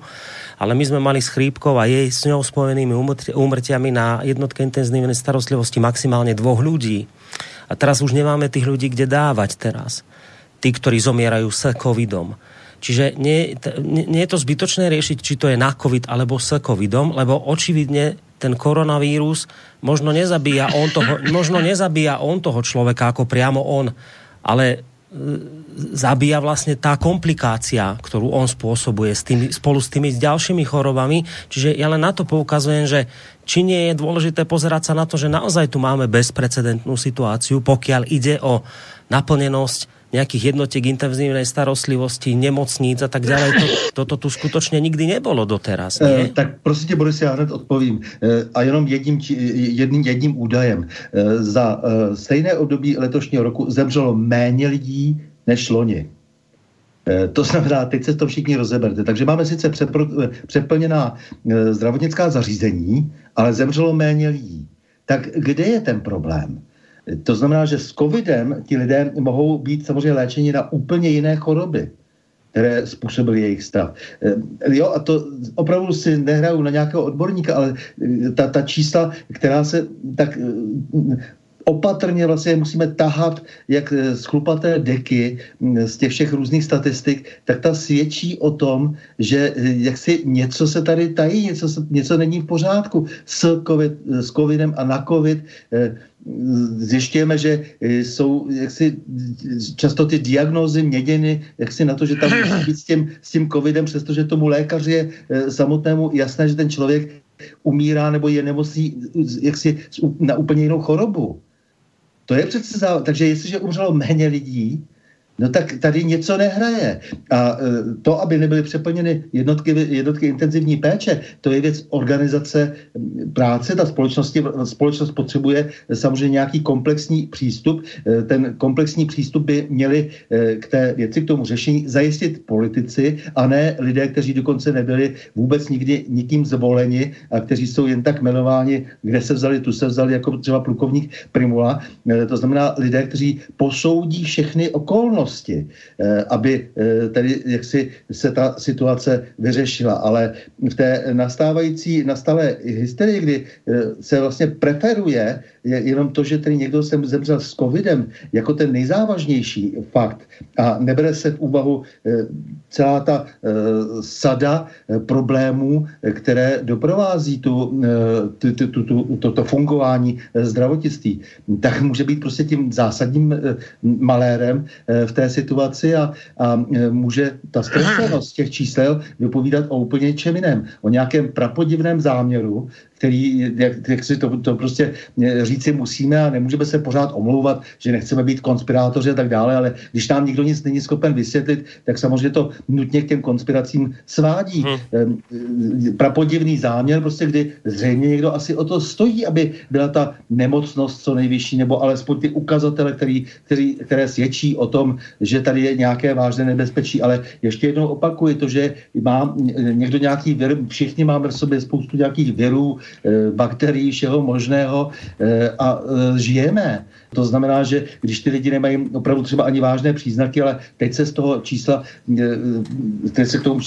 ale my sme mali s chrípkou a jej s ňou spojenými úmrtiami na jednotke intenzívnej starostlivosti maximálne dvoch ľudí. A teraz už nemáme tých ľudí, kde dávať teraz. Tí, ktorí zomierajú s covidom. Čiže nie, nie je to zbytočné riešiť, či to je na covid alebo s covidom, lebo očividne ten koronavírus možno nezabíja on toho, možno nezabíja on toho človeka ako priamo on, ale e, zabíja vlastne tá komplikácia, ktorú on spôsobuje s tými, spolu s tými ďalšími chorobami. Čiže ja len na to poukazujem, že či nie je dôležité pozerať sa na to, že naozaj tu máme bezprecedentnú situáciu, pokiaľ ide o naplnenosť nejakých jednotiek intenzívnej starostlivosti, nemocníc a tak ďalej. To, toto tu skutočne nikdy nebolo doteraz. Nie? E, tak prostě Boris, já hned odpovím. E, a jenom jedním, jedním, jedním údajem. E, za e, stejné období letošního roku zemřelo méně lidí než loni. To znamená, teď se to všichni rozeberte. Takže máme sice přeplněná e, zdravotnická zařízení, ale zemřelo méně lidí. Tak kde je ten problém? To znamená, že s covidem ti lidé mohou být samozřejmě léčeni na úplně jiné choroby které způsobily jejich stav. Eh, jo, a to opravdu si nehraju na nějakého odborníka, ale ta, ta čísla, která se tak eh, opatrně vlastně musíme tahat jak z chlupaté deky hm, z těch všech různých statistik, tak ta svědčí o tom, že jak si něco se tady tají, něco, něco není v pořádku s, COVID, s covidem a na covid zjišťujeme, že jsou jaksi často ty diagnózy měděny jaksi na to, že tam musí být s tím, s tím covidem, přestože tomu lékaři je eh, samotnému jasné, že ten člověk umírá nebo je nemocný jaksi na úplně jinou chorobu. To je přece záv... Takže jestliže umřelo méně lidí, No tak tady něco nehraje. A e, to, aby nebyly přeplněny jednotky, jednotky intenzivní péče, to je věc organizace práce. Ta společnost, společnost potřebuje samozřejmě nějaký komplexní přístup. E, ten komplexní přístup by měli e, k té věci, k tomu řešení zajistit politici a ne lidé, kteří dokonce nebyli vůbec nikdy nikým zvoleni a kteří jsou jen tak jmenováni, kde se vzali, tu se vzali, jako třeba plukovník Primula. To znamená lidé, kteří posoudí všechny okolnosti možnosti, eh, aby eh, tedy jaksi se ta situace vyřešila. Ale v té nastávající, nastalé hysterii, kdy eh, se vlastně preferuje jenom to, že tedy někdo se zemřel s covidem jako ten nejzávažnější fakt. A nebere se v úvahu celá ta sada problémů, které doprovází tu, tu, tu, tu, tu, to, to fungování zdravotnictví, tak může být prostě tím zásadním malérem v té situaci a, a může ta stresovanost těch čísel vypovídat o úplně čem jiném, o nějakém prapodivném záměru, který, jak, jak si to, to prostě eh, říci musíme a nemůžeme se pořád omlouvat, že nechceme být konspirátoři a tak dále, ale když nám nikdo nic není schopen vysvětlit, tak samozřejmě to nutně k těm konspiracím svádí. Hmm. Prapodivný záměr, prostě kdy zřejmě někdo asi o to stojí, aby byla ta nemocnost co nejvyšší, nebo alespoň ty ukazatele, který, který, které svědčí o tom, že tady je nějaké vážné nebezpečí. Ale ještě jednou opakuji to, že má někdo nějaký vir, všichni máme v sobě spoustu nějakých virů, Eh, bakterií, všeho možného eh, a eh, žijeme. To znamená, že když ty lidi nemají opravdu třeba ani vážné příznaky, ale teď se z toho čísla, teď se k tomu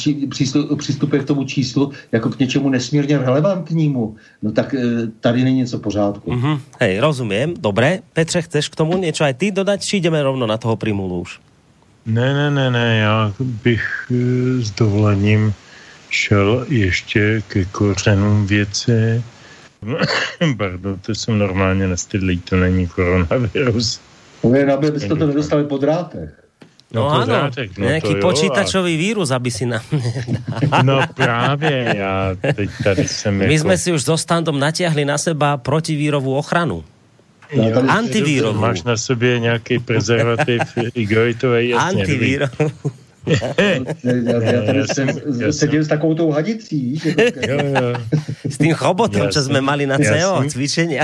přistupuje k tomu číslu jako k něčemu nesmírně relevantnímu, no tak tady není něco pořádku. Mm-hmm. Hej, rozumím. Dobré. Petře, chceš k tomu něco aj ty dodat, či jdeme rovno na toho primulu už? Ne, ne, ne, ne, já bych s dovolením šel ještě ke kořenům věci. Pardon, to jsem normálně nestydlý, to není koronavirus. To je, aby byste to nedostali po drátech. No, no ano, drátek, no nějaký jo, počítačový a... vírus, aby si nám... no právě, já teď tady jsem My jako... jsme si už s Ostandom natiahli na seba protivírovou ochranu. Jo, Antivírovou. Máš na sobě nějaký prezervativ igoritový, jasně. Antivírovou já, já tady jsem seděl s takovou tou hadicí. jo, jo. S tím chobotem, co jsme mali na CO cvičení.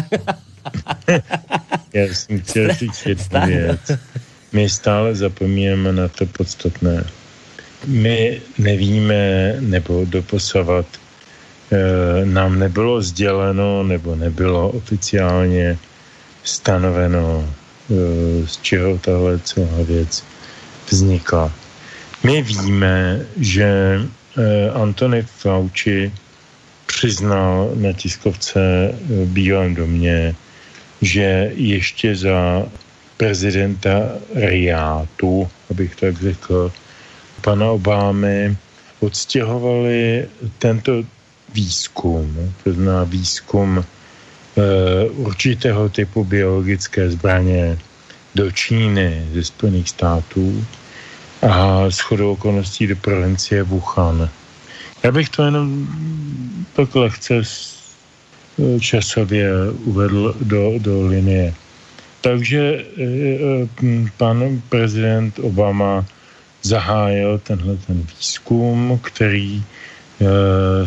já jsem chtěl říct jednu věc. My stále zapomínáme na to podstatné. My nevíme, nebo doposavat e, nám nebylo sděleno, nebo nebylo oficiálně stanoveno, e, z čeho tahle celá věc vznikla. My víme, že eh, Antony Fauci přiznal na tiskovce v Bílém domě, že ještě za prezidenta Riátu, abych tak řekl, pana Obámy, odstěhovali tento výzkum, to znamená výzkum e, určitého typu biologické zbraně do Číny ze Spojených států a shodou okolností do provincie Wuhan. Já bych to jenom tak lehce časově uvedl do, do linie. Takže e, e, pan prezident Obama zahájil tenhle ten výzkum, který e,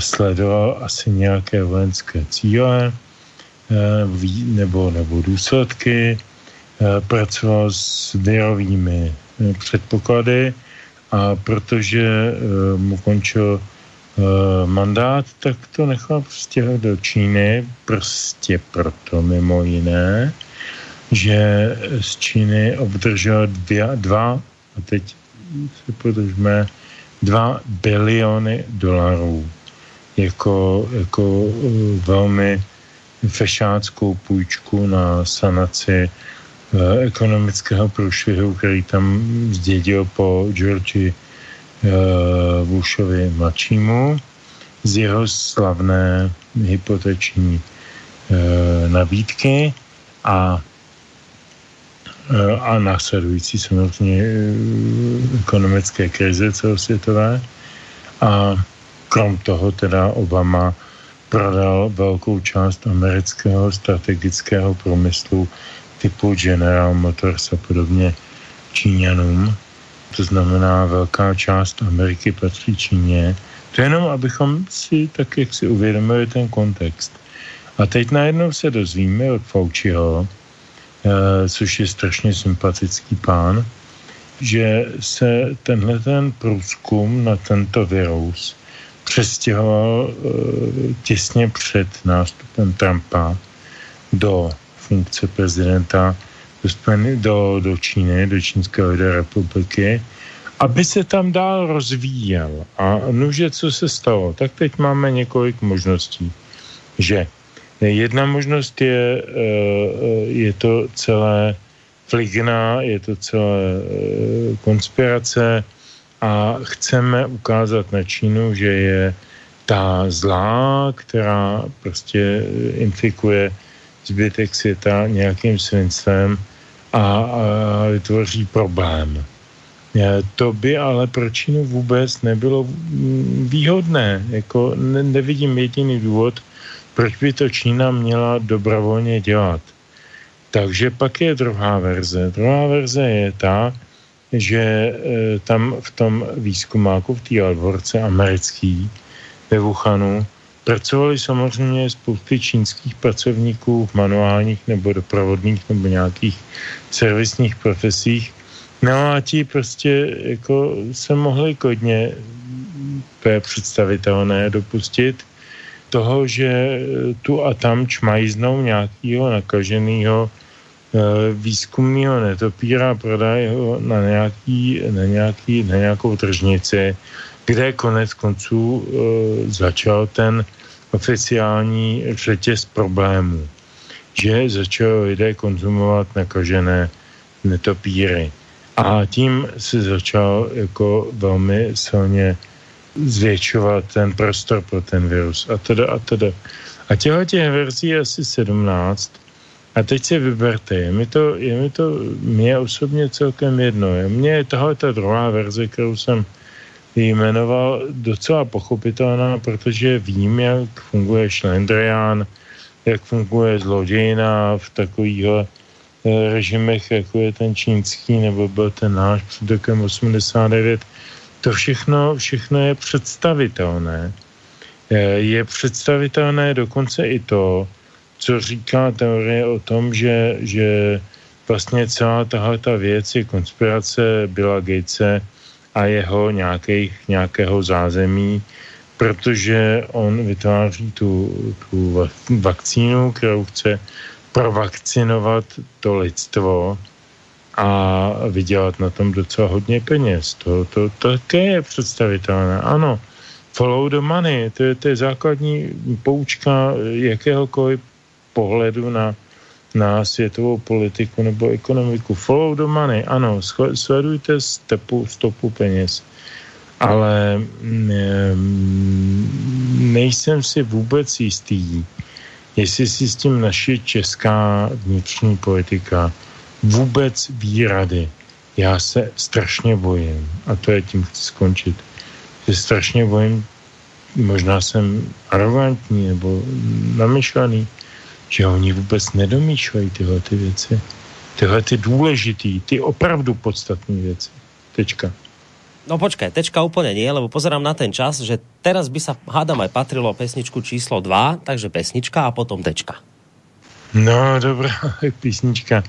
sledoval asi nějaké vojenské cíle nebo, nebo důsledky, pracoval s virovými Eh, předpoklady a protože uh, mu končil uh, mandát, tak to nechal prostě do Číny, prostě proto mimo jiné, že z Číny obdržel dvě, dva, a teď se podržme, dva biliony dolarů jako, jako velmi fešáckou půjčku na sanaci Eh, ekonomického průšvihu, který tam zdědil po Georgi uh, Bushovi mladšímu z jeho slavné hypoteční uh, nabídky a a následující samozřejmě ekonomické krize celosvětové. A krom toho teda Obama prodal velkou část amerického strategického průmyslu typu General Motors a podobně Číňanům. To znamená, velká část Ameriky patří Číně. To jenom, abychom si tak, jak si uvědomili ten kontext. A teď najednou se dozvíme od Fauciho, eh, což je strašně sympatický pán, že se tenhle ten průzkum na tento virus přestěhoval eh, těsně před nástupem Trumpa do funkce prezidenta do, do Číny, do Čínské republiky, aby se tam dál rozvíjel. A nuže, co se stalo? Tak teď máme několik možností, že Jedna možnost je, je to celé fligna, je to celé konspirace a chceme ukázat na Čínu, že je ta zlá, která prostě infikuje zbytek světa nějakým svinstvem a, a vytvoří problém. To by ale pro Čínu vůbec nebylo výhodné. Jako ne, nevidím jediný důvod, proč by to Čína měla dobrovolně dělat. Takže pak je druhá verze. Druhá verze je ta, že e, tam v tom výzkumáku, v té odborce americký, ve Wuhanu, pracovali samozřejmě spousty čínských pracovníků v manuálních nebo doprovodných nebo nějakých servisních profesích. No a ti prostě jako se mohli kodně představitelné dopustit toho, že tu a tam čmajznou nějakého nakaženého Eh, výzkumného netopíra prodají ho na, nějaký, na, nějaký, na nějakou tržnici, kde konec konců e, začal ten oficiální řetěz problémů, že začal lidé konzumovat nakažené netopíry. A tím se začal jako velmi silně zvětšovat ten prostor pro ten virus a teda a teda. A těchto těch verzí je asi 17 a teď si vyberte, je mi to, je mi to mě osobně celkem jedno. Mně je tahle ta druhá verze, kterou jsem jmenoval, docela pochopitelná, protože vím, jak funguje šlendrián, jak funguje zlodějina v takovýchhle eh, režimech, jako je ten čínský, nebo byl ten náš před rokem 89. To všechno, všechno je představitelné. Eh, je představitelné dokonce i to, co říká teorie o tom, že, že vlastně celá tahle ta věc je konspirace Billa Gatese a jeho nějakých, nějakého zázemí, protože on vytváří tu, tu vakcínu, kterou chce provakcinovat to lidstvo a vydělat na tom docela hodně peněz. To, to, to také je představitelné. Ano, follow the money, to je, to je základní poučka jakéhokoliv pohledu na, na světovou politiku nebo ekonomiku. Follow the money, ano, sledujte stepu, stopu peněz, ale mm, nejsem si vůbec jistý, jestli si s tím naše česká vnitřní politika vůbec ví rady. Já se strašně bojím, a to je tím chci skončit, že strašně bojím, možná jsem arrogantní nebo namyšlený, že oni vůbec nedomýšlejí tyhle ty věci. Tyhle ty důležitý, ty opravdu podstatné věci. Tečka. No počkaj, tečka úplně nie, lebo pozerám na ten čas, že teraz by sa hádam aj patrilo pesničku číslo 2, takže pesnička a potom tečka. No, dobrá, písnička.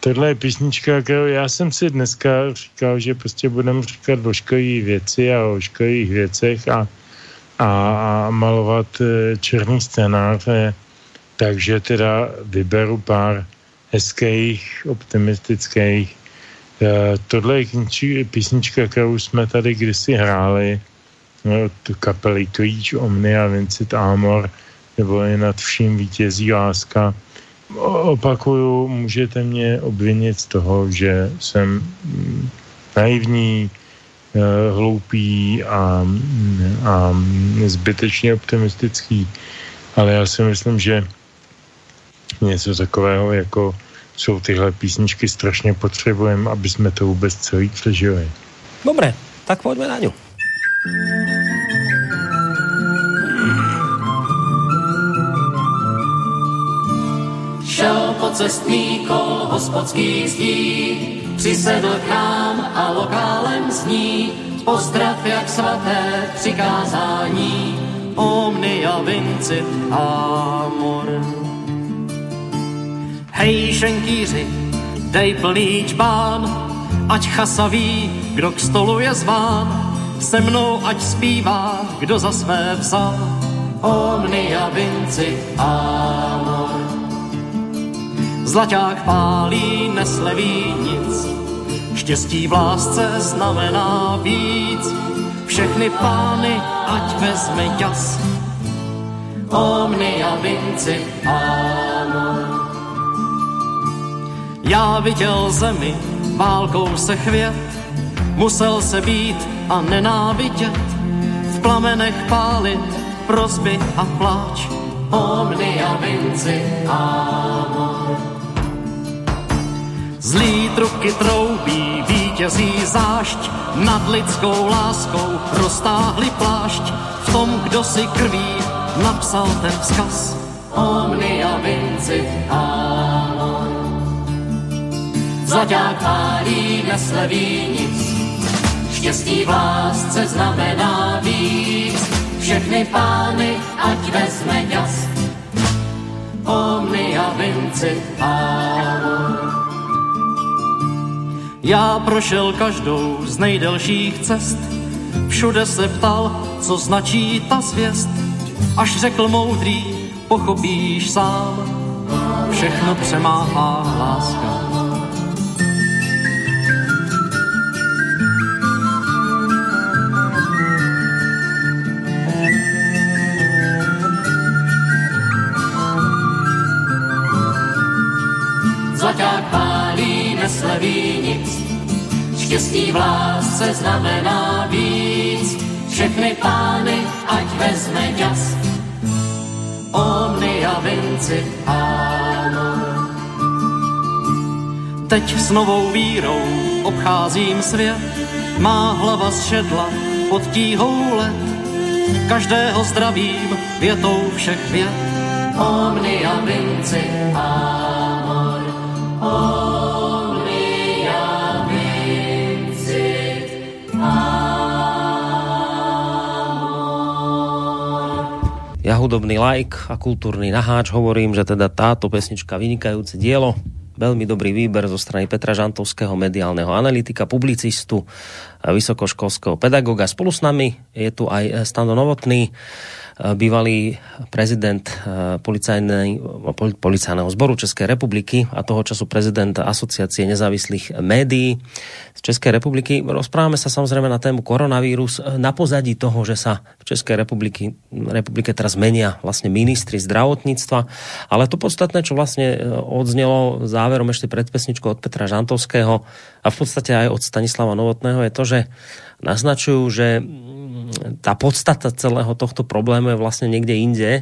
Tohle je písnička, kterou já jsem si dneska říkal, že prostě budeme říkat o školých věci a o školých věcech a, a, a malovat eh, černý scénáře takže teda vyberu pár hezkých, optimistických. Eh, tohle je písnička, kterou jsme tady kdysi hráli no, od kapely Klíč, Omnia, Vincit Amor, nebo je nad vším vítězí láska. Opakuju, můžete mě obvinit z toho, že jsem mm, naivní, eh, hloupý a, a zbytečně optimistický, ale já si myslím, že něco takového, jako jsou tyhle písničky, strašně potřebujeme, aby jsme to vůbec celý přežili. Dobré, tak pojďme na ňu. Šel po cestní kol hospodský zdí, přisedl k nám a lokálem zní, pozdrav jak svaté přikázání, omnia vincit amor. Hej, šenkýři, dej plný čbán, ať chasa ví, kdo k stolu je zván. Se mnou ať zpívá, kdo za své vzal. Omnia vinci amor. Zlaťák pálí, nesleví nic, štěstí v lásce znamená víc. Všechny pány, ať vezme jas, Omnia vincit amor. Já viděl zemi, válkou se chvět, musel se být a nenávidět, v plamenech pálit prozby a pláč. Omnia vincit amor. Zlý truky troubí, vítězí zášť, nad lidskou láskou roztáhli plášť, v tom, kdo si krví napsal ten vzkaz. Omnia vincit amor. Zlaťák pálí, nesleví nic, štěstí v lásce znamená víc. Všechny pány, ať vezme ďas, Omnia vincit amor. Já prošel každou z nejdelších cest, všude se ptal, co značí ta zvěst, až řekl moudrý, pochopíš sám, všechno přemáhá láska. Pálí, nesleví nic, štěstí v lásce znamená víc. Všechny pány, ať vezme ďas, omnia vincit amor. Teď s novou vírou obcházím svět, má hlava zšedla pod tíhou let, každého zdravím větou všech vět. Omnia vincit amor, hudobný like a kultúrny naháč. Hovorím, že teda táto pesnička vynikajúce dielo, veľmi dobrý výber zo strany Petra Žantovského, mediálneho analytika, publicistu, vysokoškolského pedagoga. Spolu s nami je tu aj Stando Novotný, bývalý prezident eh, policajného zboru Českej republiky a toho času prezident asociácie nezávislých médií z Českej republiky. Rozprávame sa samozrejme na tému koronavírus na pozadí toho, že sa v Českej republiky, republike teraz menia vlastne ministri zdravotníctva, ale to podstatné, čo vlastne eh, odznelo záverom ešte pred pesničkou od Petra Žantovského a v podstate aj od Stanislava Novotného je to, že naznačujú, že tá podstata celého tohto problému je vlastne niekde inde,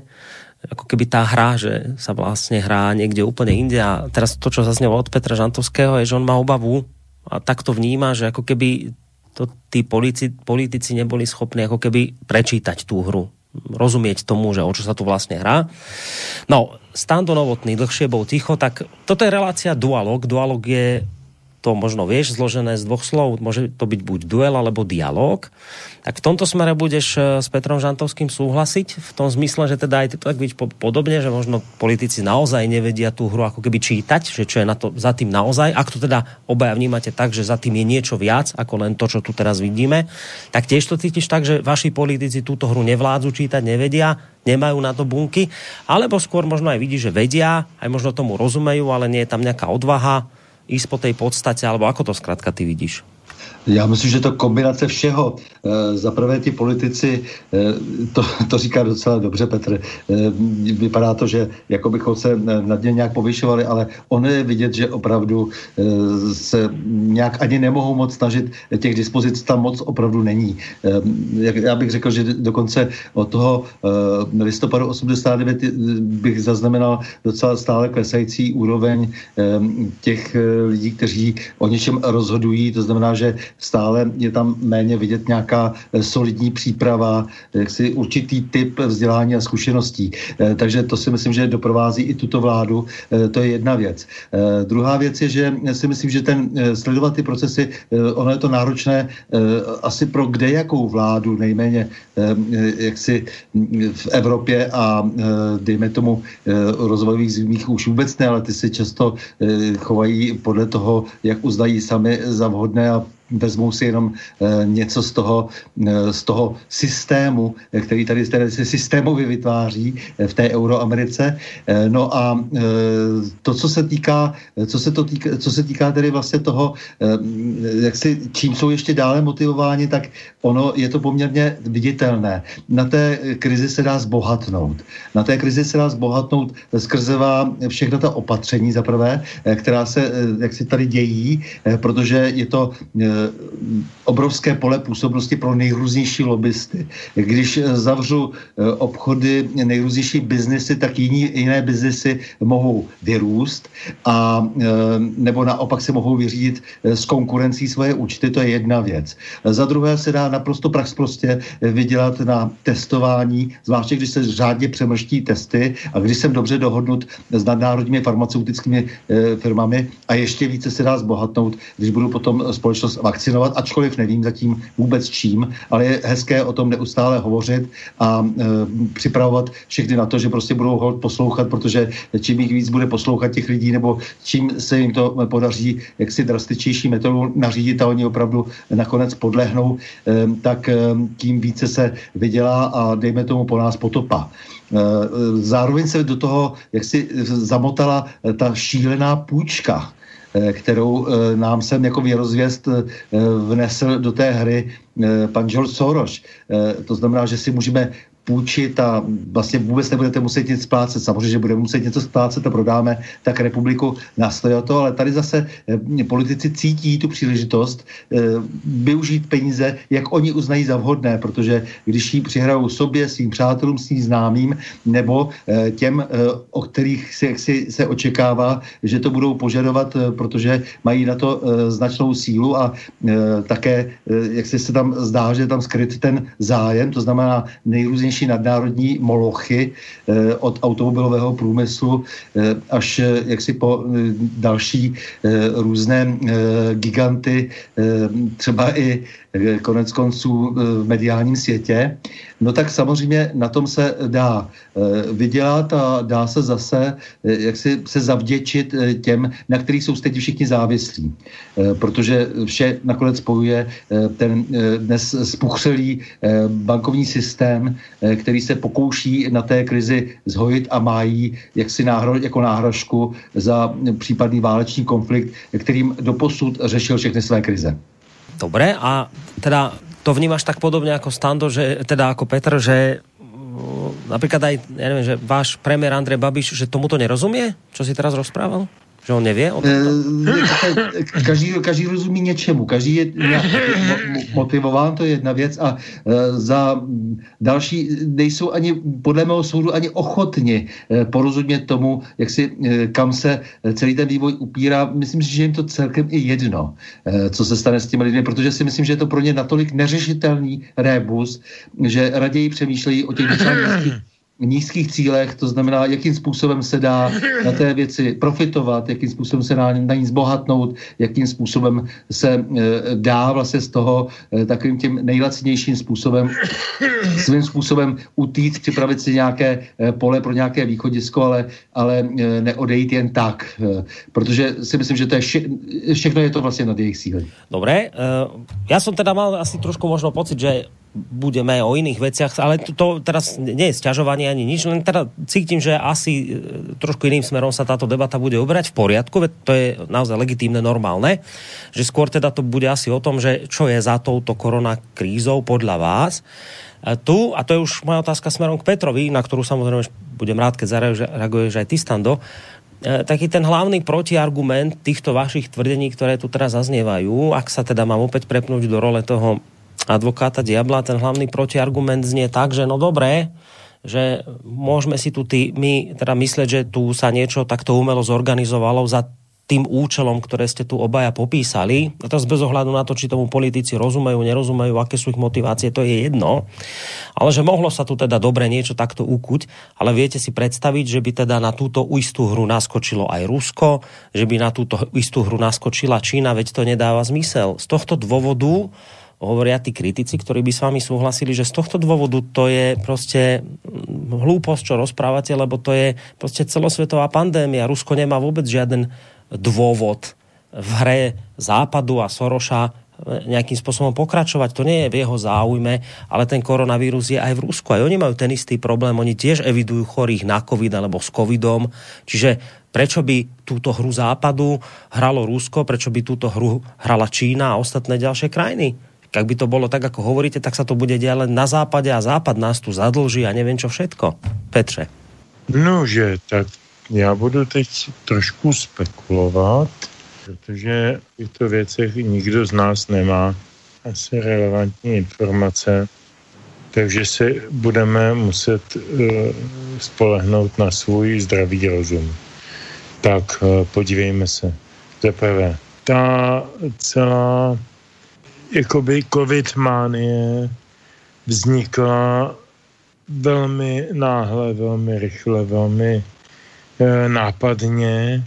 ako keby tá hra, že sa vlastne hrá niekde úplne inde a teraz to, čo zaznelo od Petra Žantovského je, že on má obavu a tak to vníma, že ako keby to tí politici, politici neboli schopní ako keby prečítať tú hru rozumieť tomu, že o čo sa tu vlastne hrá. No, Stando Novotný dlhšie bol ticho, tak toto je relácia dualog. Dualog je to možno vieš, zložené z dvoch slov. Môže to byť buď duel alebo dialog. Tak v tomto smere budeš eh, s Petrom Žantovským súhlasiť v tom zmysle, že teda aj to tak byť podobne, že možno politici naozaj nevedia tú hru ako keby čítať, že čo je na to, za tým naozaj. Ak to teda obaja vnímate tak, že za tým je niečo viac ako len to, čo tu teraz vidíme, tak tiež to cítiš tak, že vaši politici túto hru nevládzu čítať, nevedia, nemajú na to bunky, alebo skôr možno aj vidí, že vedia, aj možno tomu rozumejú, ale nie je tam nejaká odvaha ísť po tej podstate, alebo ako to zkrátka ty vidíš? Já myslím, že to kombinace všeho. E, Za prvé ti politici, e, to, to říká docela dobře Petr, e, vypadá to, že jako bychom se nad ně nějak povyšovali, ale ono je vidět, že opravdu se nějak ani nemohou moc snažit, těch dispozic tam moc opravdu není. Já bych řekl, že dokonce od toho listopadu 89 bych zaznamenal docela stále klesající úroveň těch lidí, kteří o něčem rozhodují, to znamená, že stále je tam méně vidět nějaká eh, solidní příprava, jaksi určitý typ vzdělání a zkušeností. Eh, takže to si myslím, že doprovází i tuto vládu. Eh, to je jedna věc. Druhá věc je, že si myslím, že ten sledovat ty procesy, ono je to náročné asi pro kde jakou vládu, nejméně jaksi v Evropě a dejme tomu rozvojových zemích už vůbec ne, ale ty se často chovají podle toho, jak uznají sami za vhodné a vezmou si jenom něco z toho, z toho systému, který tady se systémově vytváří v té Euroamerice. No a to, co se týká, co se, to týká, co se týká tedy vlastně toho, jak si, čím jsou ještě dále motivováni, tak ono je to poměrně viditelné. Na té krizi se dá zbohatnout. Na té krizi se dá zbohatnout skrzevá všechna ta opatření za prvé, eh, která se eh, jak si tady dějí, eh, protože je to obrovské pole působnosti pro nejrůznější lobbysty. Když zavřu obchody, nejrůznější biznesy, tak jiní, jiné biznesy mohou vyrůst a nebo naopak se mohou vyřídit s konkurencí svoje účty, to je jedna věc. Za druhé se dá naprosto prax prostě vydělat na testování, zvláště když se řádně přemrští testy a když jsem dobře dohodnut s nadnárodními farmaceutickými firmami a ještě více se dá zbohatnout, když budu potom společnost vakcinovat, ačkoliv nevím zatím vůbec čím, ale je hezké o tom neustále hovořit a e, připravovat všechny na to, že prostě budou poslouchat, protože čím jich víc bude poslouchat těch lidí, nebo čím se jim to podaří, jak si drastičnější metodu nařídit a oni opravdu nakonec podlehnou, e, tak e, tím více se vydělá a dejme tomu po nás potopa. Zároveň se do toho, jak si zamotala ta šílená půjčka, kterou eh, nám sem jako věrozvěst eh, vnesl do té hry pan George Soros. To znamená, že si můžeme půjčit a vlastně vůbec nebudete muset nic splácet. Samozřejmě, že budeme muset něco splácet a prodáme tak republiku na to, ale tady zase eh, politici cítí tu příležitost eh, využít peníze, jak oni uznají za vhodné, protože když ji přihrajou sobě, svým přátelům, svým známým, nebo eh, těm, o kterých se, si, se očekává, že to budou požadovat, protože mají na to značnou sílu a také, jak se tam zdá, že je tam skryt ten zájem, to znamená nejrůznější největší nadnárodní molochy eh, od automobilového průmyslu eh, až eh, jaksi po další různé giganty, třeba i konec konců v mediálním světě, no tak samozřejmě na tom se dá vydělat a dá se zase jak si se zavděčit těm, na kterých jsou teď všichni závislí. Protože vše nakonec spojuje ten dnes spuchřelý bankovní systém, Eh, který se pokouší na té krizi zhojit a mají jaksi náhro, jako náhražku za případný válečný konflikt, kterým doposud řešil všechny své krize. Dobré, a teda to vnímáš tak podobně jako Stando, že, teda jako Petr, že mm, například aj, ja neviem, že váš premiér Andrej Babiš, že tomuto nerozumie, čo si teraz rozprával? Že on nevě o e, každý, každý rozumí něčemu, každý je motivován, to je jedna věc. A e, za další nejsou ani, podle mého soudu, ani ochotni e, porozumět tomu, jak si, kam se celý ten vývoj upírá. Myslím si, že jim to celkem i jedno, co se stane s těmi lidmi, protože si myslím, že je to pro ně natolik neřešitelný rébus, že raději přemýšlejí o těch nízkých cílech, to znamená, jakým způsobem se dá na té věci profitovat, jakým způsobem se dá na ní zbohatnout, jakým způsobem se e, dá vlastně z toho e, takovým tím nejlacnějším způsobem, svým způsobem utít, připravit si nějaké e, pole pro nějaké východisko, ale, ale neodejít jen tak, protože si myslím, že to je vše, všechno je to vlastně nad jejich síly. Dobré, já jsem teda mal asi trošku možno pocit, že budeme o iných veciach, ale to, to teraz nie je sťažovanie ani nič, len teda cítim, že asi e, trošku iným smerom sa táto debata bude obrať v poriadku, veď to je naozaj legitímne, normálne, že skôr teda to bude asi o tom, že čo je za touto korona krízou podľa vás. E, tu, a to je už moja otázka smerom k Petrovi, na ktorú samozrejme budem rád, keď zareaguješ aj ty, Stando, e, taký ten hlavný protiargument týchto vašich tvrdení, ktoré tu teraz zaznievajú, ak sa teda mám opäť prepnúť do role toho advokáta diabla, ten hlavný protiargument znie tak, že no dobré, že môžeme si tu tý, my teda mysleť, že tu sa niečo takto umelo zorganizovalo za tým účelom, ktoré ste tu obaja popísali. A to bez ohľadu na to, či tomu politici rozumejú, nerozumejú, aké sú ich motivácie, to je jedno. Ale že mohlo sa tu teda dobre niečo takto ukuť, ale viete si predstaviť, že by teda na túto istú hru naskočilo aj Rusko, že by na túto istú hru naskočila Čína, veď to nedáva zmysel. Z tohto dôvodu hovoria tí kritici, ktorí by s vami súhlasili, že z tohto dôvodu to je prostě hlúposť, čo rozprávate, lebo to je prostě celosvetová pandémia. Rusko nemá vôbec žiaden dôvod v hre Západu a Soroša nejakým spôsobom pokračovať. To nie je v jeho záujme, ale ten koronavírus je aj v Rusku. Aj oni majú ten istý problém. Oni tiež evidujú chorých na COVID alebo s COVIDom. Čiže prečo by túto hru západu hralo Rusko, prečo by túto hru hrala Čína a ostatné ďalšie krajiny? Ak by to bolo tak, ako hovoríte, tak sa to bude diať len na západe a západ nás tu zadlží a neviem čo všetko. Petře. No, že tak já budu teď trošku spekulovat protože v těchto věcech nikdo z nás nemá asi relevantní informace, takže se budeme muset uh, spolehnout na svůj zdravý rozum. Tak uh, podívejme se. Za ta celá jakoby covid mánie vznikla velmi náhle, velmi rychle, velmi e, nápadně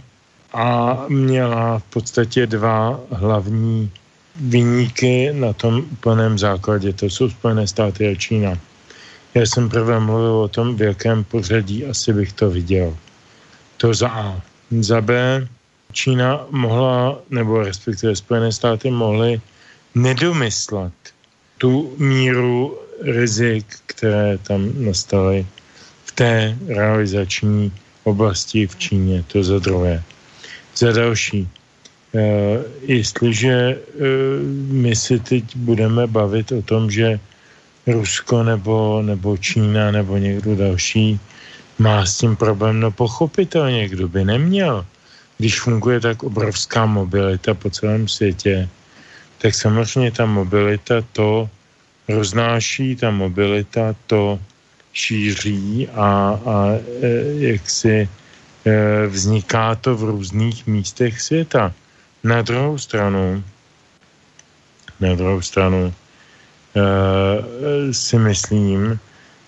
a měla v podstatě dva hlavní vyníky na tom úplném základě. To jsou Spojené státy a Čína. Já jsem prvé mluvil o tom, v jakém pořadí asi bych to viděl. To za A. Za B, Čína mohla, nebo respektive Spojené státy mohly nedomyslet tu míru rizik, které tam nastaly v té realizační oblasti v Číně. To za druhé. Za další, Uh, jestliže uh, my si teď budeme bavit o tom, že Rusko nebo, nebo Čína nebo někdo další má s tím problém, no pochopitelně, kdo by neměl. Když funguje tak obrovská mobilita po celém světě, tak samozřejmě ta mobilita to roznáší, ta mobilita to šíří a, a jak si Eh, vzniká to v různých místech světa. Na druhou stranu, na druhou stranu uh, si myslím,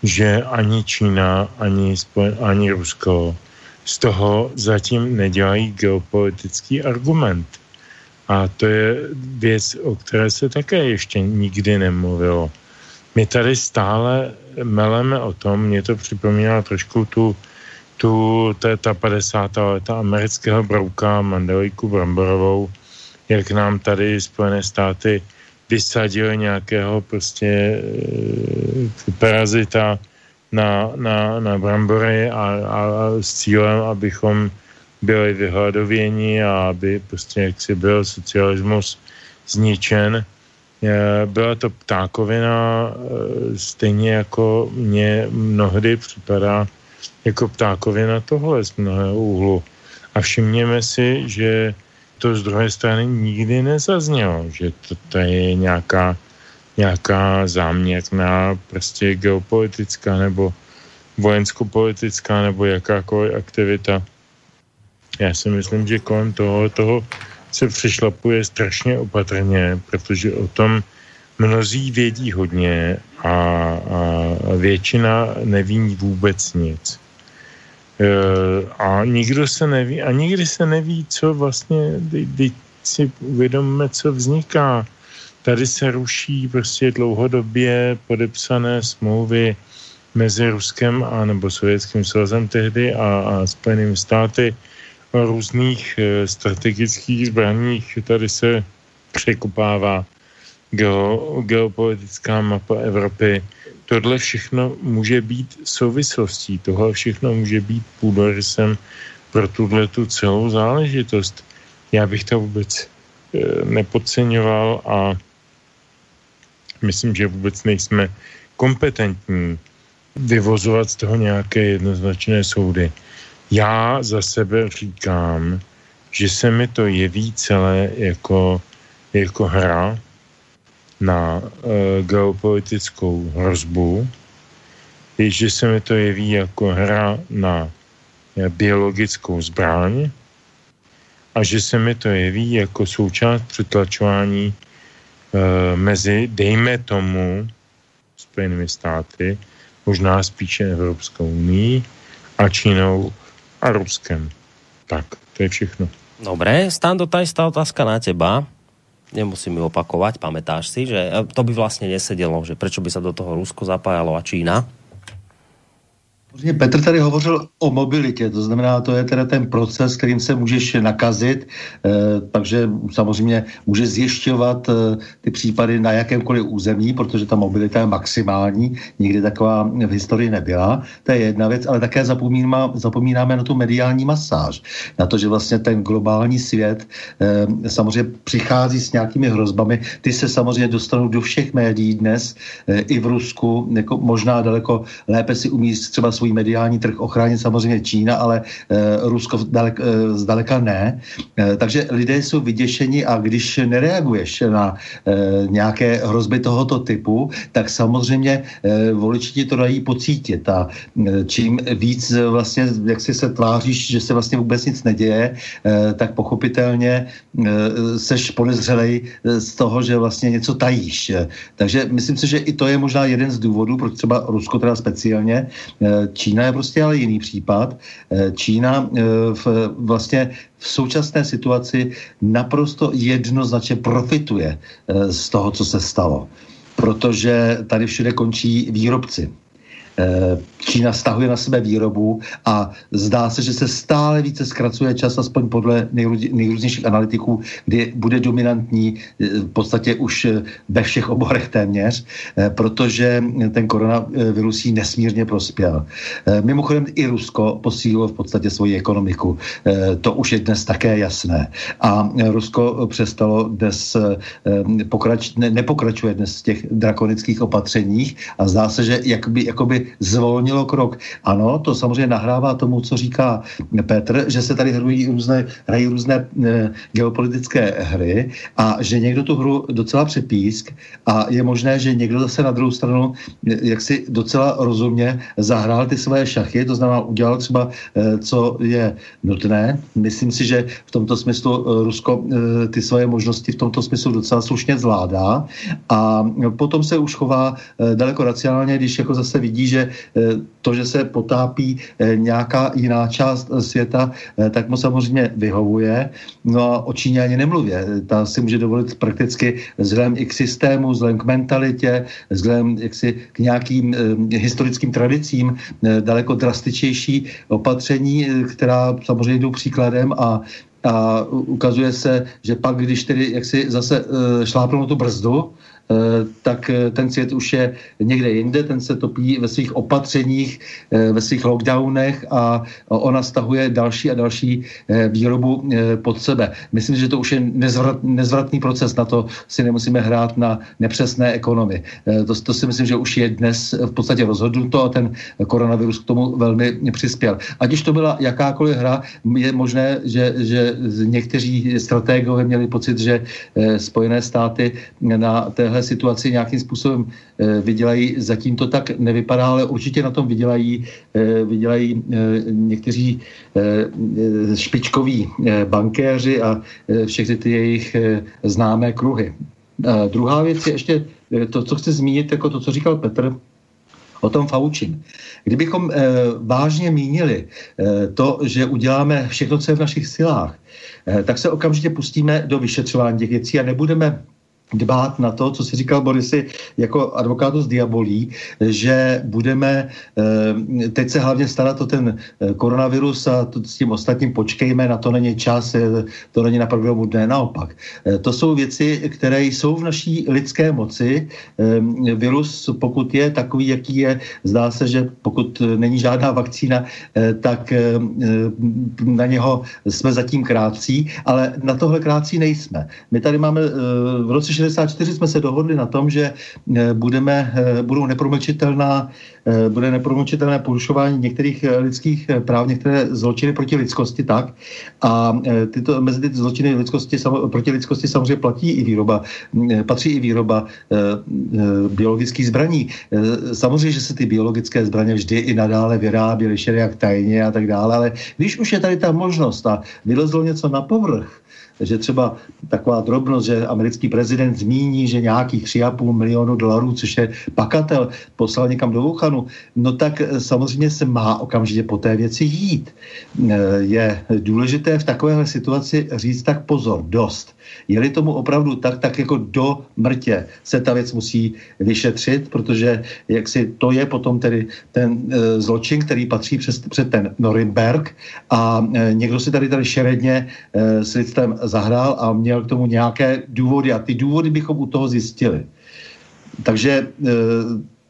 že ani Čína, ani, Spojen, ani Rusko z toho zatím nedělají geopolitický argument. A to je věc, o které se také ještě nikdy nemluvilo. My tady stále meleme o tom, mě to připomíná trošku tu tu, to je ta 50. leta amerického brouka Mandeliku Bramborovou, jak nám tady Spojené státy vysadili nějakého prostě e, parazita na, na, na brambory a, a, a s cílem, abychom byli vyhladověni a aby prostě jaksi byl socialismus zničen. E, byla to ptákovina, e, stejně jako mě mnohdy připadá, jako ptákovina tohle z mnohého úhlu. A všimněme si, že to z druhé strany nikdy nezaznělo, že to, je nějaká, nějaká záměrná prostě geopolitická nebo vojensko-politická nebo jakákoliv aktivita. Já si myslím, že kolem toho, toho se přišlapuje strašně opatrně, protože o tom mnozí vědí hodně a, a většina neví vůbec nic. Eh, a nikdo se neví, a nikdy se neví, co vlastně, teď si uvědomíme, co vzniká. Tady se ruší prostě dlouhodobě podepsané smlouvy mezi Ruskem a nebo Sovětským svazem tehdy a, a Spojenými státy různých e, strategických zbraních. Tady se překopává geo, geopolitická mapa Evropy tohle všechno může být souvislostí, tohle všechno může být půdorysem pro tuhle tu celou záležitost. Já bych to vůbec e, nepodceňoval a myslím, že vůbec nejsme kompetentní vyvozovat z toho nějaké jednoznačné soudy. Já za sebe říkám, že se mi to jeví celé jako, jako hra, na e, geopolitickou hrozbu, je, že se mi to jeví jako hra na e, biologickou zbraň a že se mi to jeví jako součást přetlačování e, mezi, dejme tomu, Spojenými státy, možná spíše Evropskou unii a Čínou a Ruskem. Tak, to je všechno. Dobré, Stando, tady tá otázka na teba nemusím ju opakovať, pamätáš si, že to by vlastne nesedelo, že prečo by sa do toho Rusko zapájalo a Čína? Petr tady hovořil o mobilitě, to znamená, to je teda ten proces, kterým se můžeš nakazit, eh, takže samozřejmě může zjišťovat eh, ty případy na jakémkoliv území, protože ta mobilita je maximální, nikdy taková v historii nebyla, to je jedna věc, ale také zapomínáme, zapomínáme na tu mediální masáž, na to, že vlastně ten globální svět eh, samozřejmě přichází s nějakými hrozbami, ty se samozřejmě dostanou do všech médií dnes, i v Rusku, jako možná daleko lépe si umí třeba svůj mediální trh ochránit samozřejmě Čína, ale e, Rusko dalek, e, zdaleka ne. E, takže lidé jsou vyděšeni a když nereaguješ na nějaké hrozby tohoto typu, tak samozřejmě voliči ti to dají pocítit a čím víc vlastně, jak si se tváříš, že se vlastně vůbec nic neděje, tak pochopitelně seš podezřelej z toho, že vlastně něco tajíš. Takže myslím si, že i to je možná jeden z důvodů, proč třeba Rusko teda speciálně Čína je prostě ale jiný případ. Eh, Čína eh, v, vlastně v současné situaci naprosto jednoznačně profituje eh, z toho, co se stalo. Protože tady všude končí výrobci. Eh, Čína stahuje na sebe výrobu a zdá se, že se stále více zkracuje čas, aspoň podle nejrůznějších analytiků, kdy bude dominantní eh, v podstatě už eh, ve všech oborech téměř, protože ten koronavirus jí nesmírně prospěl. Mimochodem i Rusko posílilo v podstatě svoji ekonomiku. To už je dnes také jasné. A Rusko přestalo dnes pokrač, ne, nepokračuje dnes v těch drakonických opatřeních a zdá se, že jakoby, jakoby zvolnilo krok. Ano, to samozřejmě nahrává tomu, co říká Petr, že se tady hrají různé, hrají různé e, geopolitické hry a že někdo tu hru docela přepísk a je možné, že někdo zase na druhou stranu e, jak si docela rozumně zahrál ty své šachy, to znamená udělal třeba, e, co je nutné. Myslím si, že v tomto smyslu Rusko e, ty svoje možnosti v tomto smyslu docela slušně zvládá a potom se už chová daleko racionálně, když jako zase vidí, že eh, to, že se potápí eh, nějaká jiná část světa, eh, tak mu samozřejmě vyhovuje. No a o Číně ani nemluvě. Ta si může dovolit prakticky vzhledem i k systému, vzhledem k mentalitě, vzhledem jaksi k nějakým historickým tradicím daleko drastičtější opatření, která samozřejmě jdou příkladem a a ukazuje se, že pak, když tedy jaksi zase šlápnou tu brzdu, tak eh, ten svět už je někde jinde, ten se topí ve svých opatřeních, eh, ve svých lockdownech a ona stahuje další a další výrobu pod sebe. Myslím, že to už je nezvrat, nezvratný proces, na to si nemusíme hrát na nepřesné ekonomii. To, to si myslím, že už je dnes v podstatě rozhodnuto a ten koronavirus k tomu velmi přispěl. Ať už to byla jakákoliv hra, je možné, že, že někteří strategové měli pocit, že Spojené státy na téhle téhle situaci nějakým způsobem eh, vydělají. Zatím to tak nevypadá, ale určitě na tom vydělají, eh, vydělají eh, někteří špičkoví bankéři a všechny ty jejich známé kruhy. Druhá věc je ještě to, co chci zmínit, jako to, co říkal Petr, o tom Faučím. Kdybychom e, vážně mínili e, to, že uděláme všechno, co je v našich silách, e, tak se okamžitě pustíme do vyšetřování těch věcí a nebudeme dbát na to, co si říkal Borisy jako advokátu z diabolí, že budeme eh, teď se hlavně starat o ten eh, koronavirus a to, s tím ostatním počkejme, na to není čas, to není na programu dne, naopak. Eh, to jsou věci, které jsou v naší lidské moci. Virus, pokud je takový, jaký je, zdá se, že pokud není žádná vakcína, tak na něho jsme zatím krátcí, ale na tohle krátcí nejsme. My tady máme v roce 64 jsme se dohodli na tom, že eh, budeme, eh, budou nepromlčitelná, eh, bude nepromlčitelné porušování některých lidských práv, některé zločiny proti lidskosti tak. A tyto, mezi ty zločiny lidskosti, proti lidskosti samozřejmě platí i výroba, patří i výroba biologických zbraní. Samozřejmě, že se ty biologické zbraně vždy i nadále vyráběly všelijak tajně a tak dále, ale když už je tady ta možnost a vylezlo něco na povrch, že třeba taková drobnost, že americký prezident zmíní, že nějakých 3,5 milionu dolarů, což je pakatel, poslal někam do Wuhanu, no tak samozřejmě se má okamžitě po té věci jít. Je důležité v takovéhle situaci říct tak pozor, dost. Je-li tomu opravdu tak, tak jako do mrtě se ta věc musí vyšetřit, protože jak si to je potom tedy ten e, zločin, který patří přes, před ten Norimberg a e, někdo si tady tady šeredně e, s lidstvem zahrál a měl k tomu nějaké důvody a ty důvody bychom u toho zjistili. Takže e,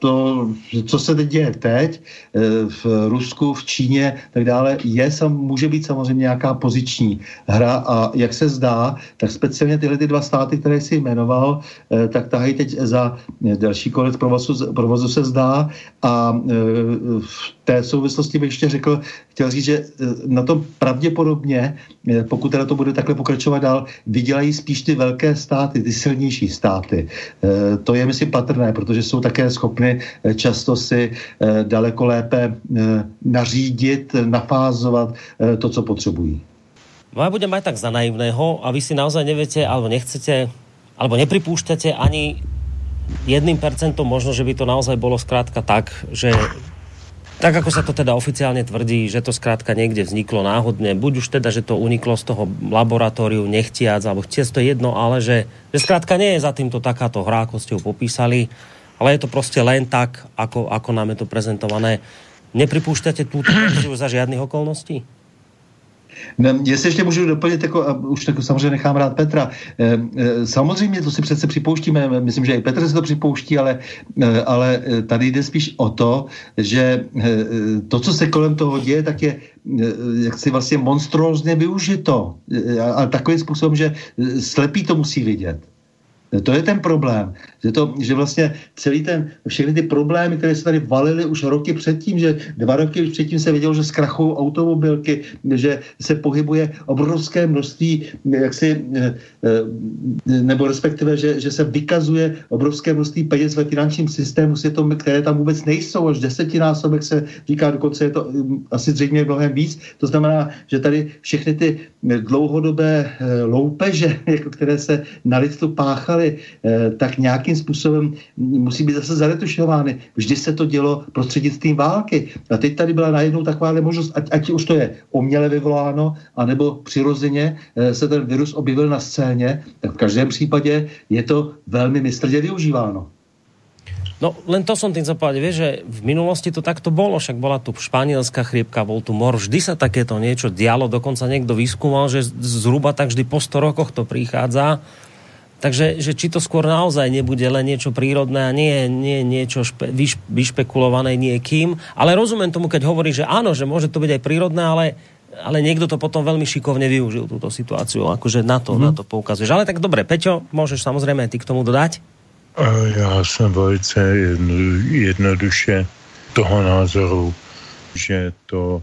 to, co se teď děje teď eh, v Rusku, v Číně, tak dále, je, může být samozřejmě nějaká poziční hra a jak se zdá, tak speciálně tyhle ty dva státy, které si jmenoval, eh, tak tahají teď za další konec provozu, provozu se zdá a eh, v té souvislosti bych ještě řekl, chtěl říct, že na tom pravděpodobně, pokud teda to bude takhle pokračovat dál, vydělají spíš ty velké státy, ty silnější státy. To je, myslím, patrné, protože jsou také schopny Eh, často si eh, daleko lépe eh, nařídit, nafázovat to, co potřebují. No ja budem tak za naivného a vy si naozaj neviete, alebo nechcete, alebo nepripúšťate ani jedným percentom možno, že by to naozaj bolo skrátka tak, že tak ako sa to teda oficiálne tvrdí, že to skrátka niekde vzniklo náhodne, buď už teda, že to uniklo z toho laboratóriu nechtiac, alebo chtiac to jedno, ale že, že skrátka nie je za týmto takáto hra, ako ste ju popísali ale je to prostě len tak, ako, ako nám je to prezentované. Nepripúšťate túto za žiadnych okolností? Ne, jestli ještě můžu doplnit, jako, a už tak samozřejmě nechám rád Petra. E, e, samozřejmě to si přece připouštíme, myslím, že i Petr se to připouští, ale, e, ale tady jde spíš o to, že to, co se kolem toho děje, tak je e, jaksi vlastně monstrózně využito. E, a takovým způsobem, že slepý to musí vidět. To je ten problém, že, to, že vlastně celý ten, všechny ty problémy, které se tady valily už roky předtím, že dva roky už předtím se vědělo, že zkrachují automobilky, že se pohybuje obrovské množství, jaksi, eh, eh, nebo respektive, že, že se vykazuje obrovské množství peněz ve finančním systému které tam vůbec nejsou, až desetinásobek se říká, dokonce je to hm, asi zřejmě mnohem víc. To znamená, že tady všechny ty dlouhodobé eh, loupeže, jako které se na lidstvu páchaly, děli, eh, tak nějakým způsobem musí být zase zaretušovány. Vždy se to dělo prostřednictvím války. A teď tady byla najednou taková možnost, ať, ať už to je uměle vyvoláno, anebo přirozeně eh, se ten virus objevil na scéně, tak v každém případě je to velmi mistrdě využíváno. No len to som tým zapovedať, vieš, že v minulosti to takto bolo, však bola tu španielská chrípka, bol tu mor, vždy sa takéto niečo dialo, dokonca niekto vyskúmal, že zhruba tak vždy po 100 rokoch to prichádza takže že či to skôr naozaj nebude len niečo prírodné a nie, nie niečo špe, vyš, vyšpekulované niekým. Ale rozumiem tomu, keď hovorí, že áno, že môže to byť aj prírodné, ale ale niekto to potom veľmi šikovne využil, túto situáciu. Akože na to, mm. na to poukazuješ. Ale tak dobre, Peťo, môžeš samozrejme ty k tomu dodať? Já jsem velice jedno, jednoduše toho názoru, že to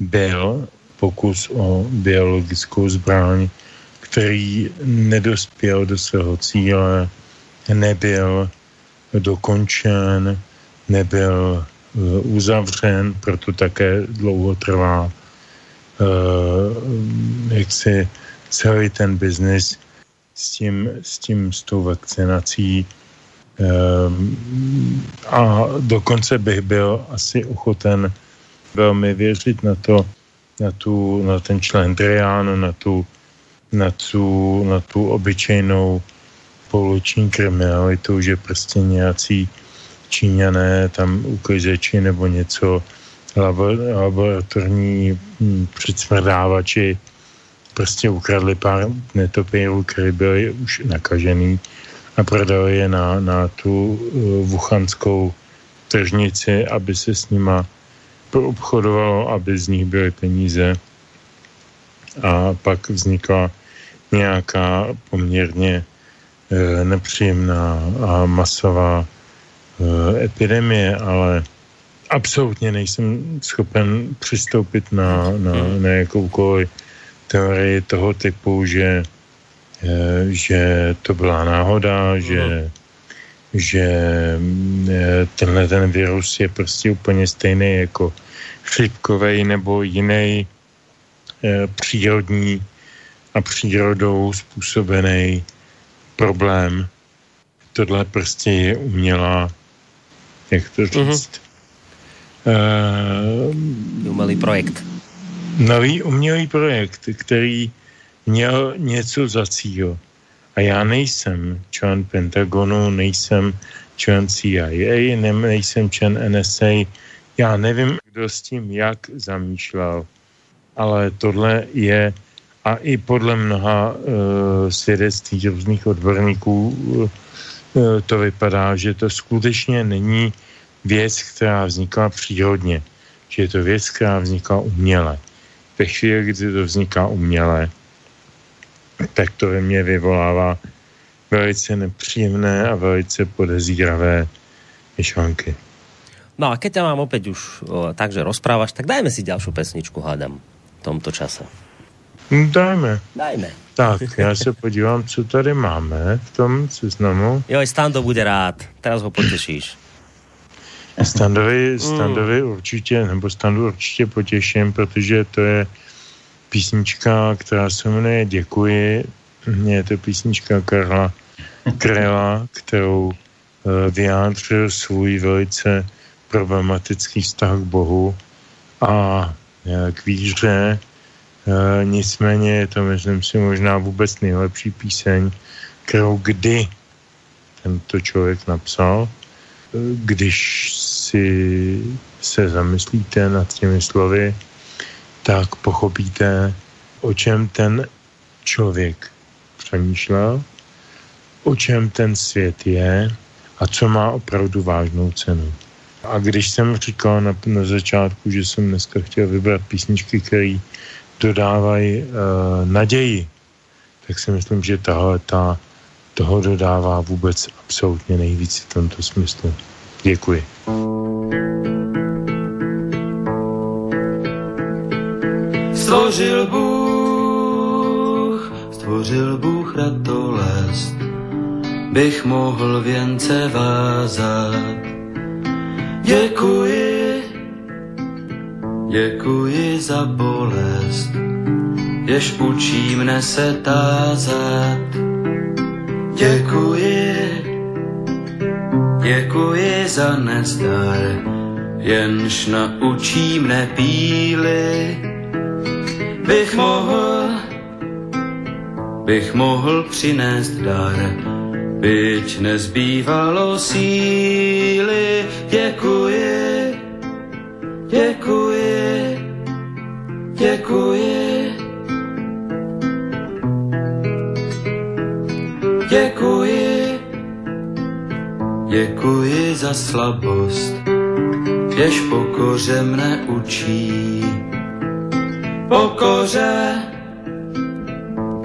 byl pokus o biologickou zbraň, který nedospěl do svého cíle, nebyl dokončen, nebyl uh, uzavřen, proto také dlouho trvá uh, jak si celý ten biznis s tím, s tím, s tou vakcinací um, a dokonce bych byl asi ochoten velmi věřit na to, na, tu, na ten člen Triánu, na tu na tu, na tu obyčejnou pouliční kriminalitu, že prostě nějací Číňané tam uklizeči nebo něco laboratorní hm, předsmrdávači prostě ukradli pár netopírů, které byly už nakažený a prodali je na, na tu vuchanskou tržnici, aby se s nima obchodovalo, aby z nich byly peníze. A pak vznikla nějaká poměrně e, nepříjemná a masová e, epidemie, ale absolutně nejsem schopen přistoupit na, na, na jakoukoliv teorii toho typu, že, e, že to byla náhoda, že, že e, tenhle ten virus je prostě úplně stejný jako chřipkovej nebo jiný e, přírodní a přírodou způsobený problém. Tohle prostě je umělá, jak to říct, mm-hmm. uh, umělý projekt. Nový umělý projekt, který měl něco za cíl. A já nejsem člen Pentagonu, nejsem člen CIA, ne, nejsem člen NSA. Já nevím, kdo s tím jak zamýšlel, ale tohle je a i podle mnoha uh, svědectví různých odborníků uh, to vypadá, že to skutečně není věc, která vznikla přírodně, že je to věc, která vznikla uměle. Ve chvíli, kdy to vzniká uměle, tak to ve mně vyvolává velice nepříjemné a velice podezíravé myšlenky. No a keď ťa mám opäť už o, takže rozprávaš, tak dajme si ďalšiu pesničku, hádam, v tomto čase. Dajme. Dajme. Tak, já se podívám, co tady máme v tom seznamu. Jo, Stando bude rád. Teraz ho potešíš. Standovi, standovi mm. určitě, nebo Standu určitě potěším, protože to je písnička, která se jmenuje Děkuji. Je to písnička Karla Krela, kterou uh, vyjádřil svůj velice problematický vztah k Bohu a uh, k víře. Uh, nicméně je to, myslím si, možná vůbec nejlepší píseň, kterou kdy tento člověk napsal. Když si se zamyslíte nad těmi slovy, tak pochopíte, o čem ten člověk přemýšlel, o čem ten svět je a co má opravdu vážnou cenu. A když jsem říkal na, na začátku, že jsem dneska chtěl vybrat písničky, které dodávají uh, naději, tak si myslím, že tahle ta toho dodává vůbec absolutně nejvíc v tomto smyslu. Děkuji. Stvořil Bůh, stvořil Bůh ratolest, bych mohl věnce vázat. Děkuji, děkuji za bolest, jež učí mne se tázat. Děkuji, děkuji za nezdar, jenž naučí mne píly bych mohl, bych mohl přinést dar, byť nezbývalo síly. Děkuji, děkuji, děkuji. Děkuji, děkuji za slabost, jež pokoře mne učí pokoře,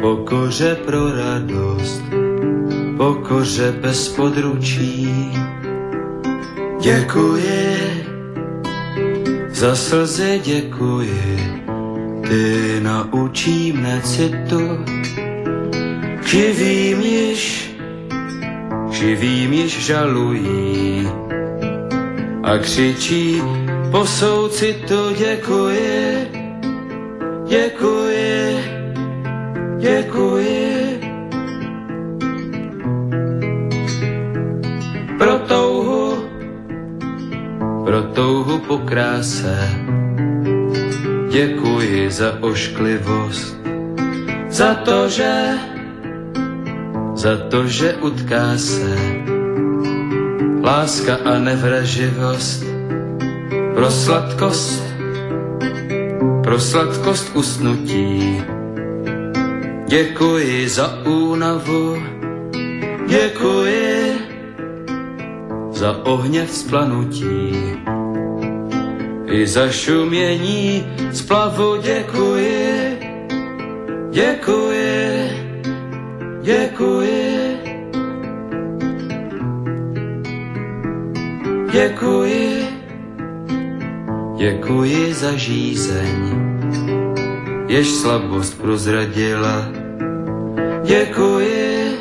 pokoře pro radost, pokoře bez područí. Děkuji, za slzy děkuji, ty naučí mne citu, živým již, živým již žalují a křičí po soucitu děkuji Děkuji, děkuji. Pro touhu, pro touhu po kráse. Děkuji za ošklivost, za to, že, za to, že utká se. Láska a nevraživost. Pro sladkost. Pro sladkost usnutí. Děkuji za únavu, děkuji. Za ohně splanutí. I za šumění splavu děkuji, děkuji, děkuji. Děkuji, děkuji za žízeň jež slabost prozradila. Děkuji,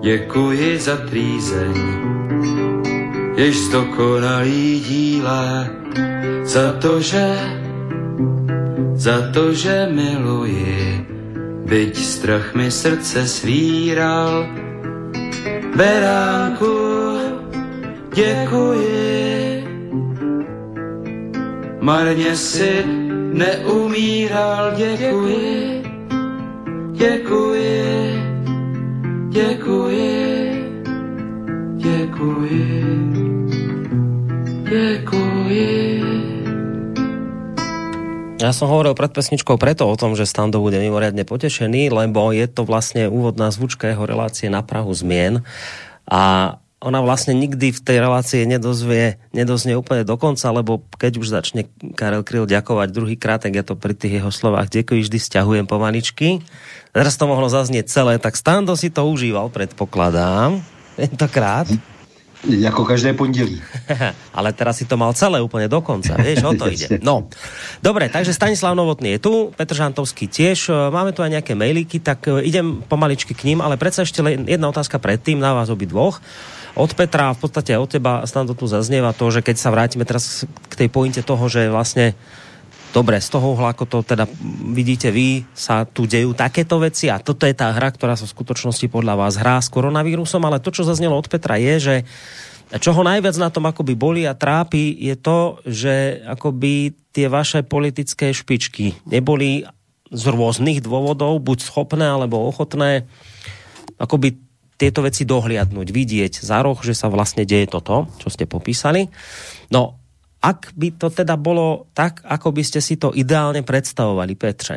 děkuji za trýzeň, jež zdokonalý díla, za to, že, za to, že miluji, byť strach mi srdce svíral. Beránku, děkuji, marně si neumíral, děkuji, děkuji, děkuji, děkuji. Ja som hovoril pred pesničkou preto o tom, že Stando bude mimoriadne potešený, lebo je to vlastne úvodná zvučka jeho relácie na Prahu zmien a ona vlastne nikdy v tej relácii nedozvie, nedoznie úplne do konca, lebo keď už začne Karel Kryl ďakovať druhýkrát, tak ja to pri tých jeho slovách ďakujem, vždy stiahujem pomaličky. Teraz to mohlo zaznieť celé, tak Stando si to užíval, predpokladám, tentokrát. Jako každé pondělí. Ale teraz si to mal celé úplně do konca, vieš, o to ide. No, dobre, takže Stanislav Novotný je tu, Petr Žantovský tiež, máme tu aj nejaké mailíky, tak e, idem pomaličky k ním, ale predsa ešte jedna otázka predtým na vás obi dvoch. Od Petra, v podstate od teba snad tu zaznieva to, že keď sa vrátime teraz k tej pointe toho, že vlastne Dobre, z toho uhla, ako to teda vidíte vy, sa tu dejú takéto veci a toto je tá hra, ktorá sa v skutočnosti podľa vás hrá s koronavírusom, ale to, čo zaznelo od Petra je, že čo ho najviac na tom akoby boli a trápi, je to, že akoby tie vaše politické špičky neboli z rôznych dôvodov, buď schopné alebo ochotné akoby tieto veci dohliadnúť, vidieť za roh, že sa vlastne deje toto, čo ste popísali. No ak by to teda bolo tak, ako by ste si to ideálne predstavovali, Petře,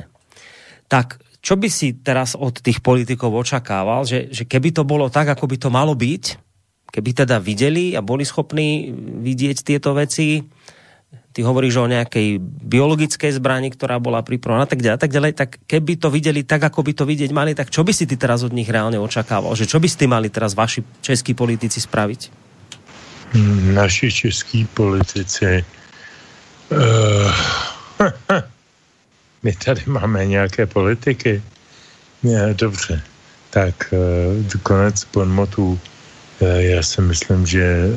tak čo by si teraz od tých politikov očakával, že, že keby to bolo tak, ako by to malo byť, keby teda videli a boli schopní vidieť tieto veci, ty hovoríš o nejakej biologickej zbrani, ktorá bola pripravená tak ďalej, tak ďalej, tak keby to videli tak, ako by to vidieť mali, tak čo by si ty teraz od nich reálne očakával? Že čo by ste mali teraz vaši českí politici spraviť? Naši český politici. Uh, my tady máme nějaké politiky. Ne, dobře, tak uh, konec podmotu. Uh, já si myslím, že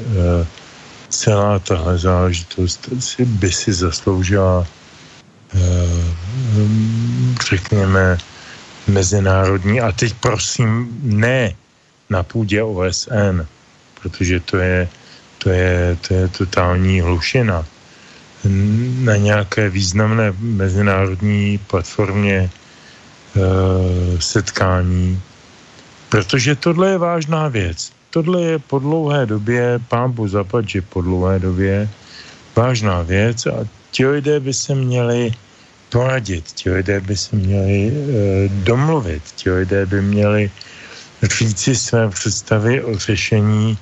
celá tahle záležitost by si zasloužila řekněme mezinárodní a teď prosím ne na půdě OSN, protože to je to je, to je totální hlušina. Na nějaké významné mezinárodní platformě e, setkání, protože tohle je vážná věc. Tohle je po dlouhé době, pán zapad, že po dlouhé době vážná věc a ti lidé by se měli poradit, ti lidé by se měli e, domluvit, ti lidé by měli říci své představy o řešení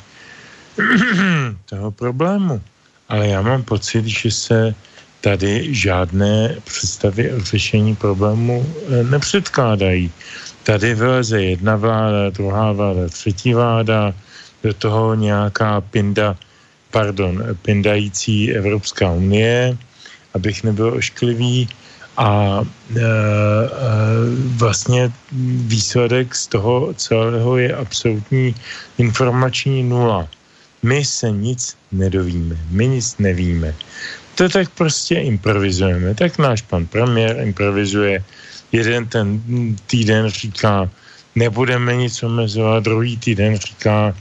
toho problému. Ale já mám pocit, že se tady žádné představy o řešení problému eh, nepředkládají. Tady vyleze jedna vláda, druhá vláda, třetí vláda, do toho nějaká pinda, pardon, pindající Evropská unie, abych nebyl ošklivý, a e, e, vlastně výsledek z toho celého je absolutní informační nula my se nic nedovíme, my nic nevíme. To tak prostě improvizujeme. Tak náš pan premiér improvizuje. Jeden ten týden říká, nebudeme nic omezovat, druhý týden říká,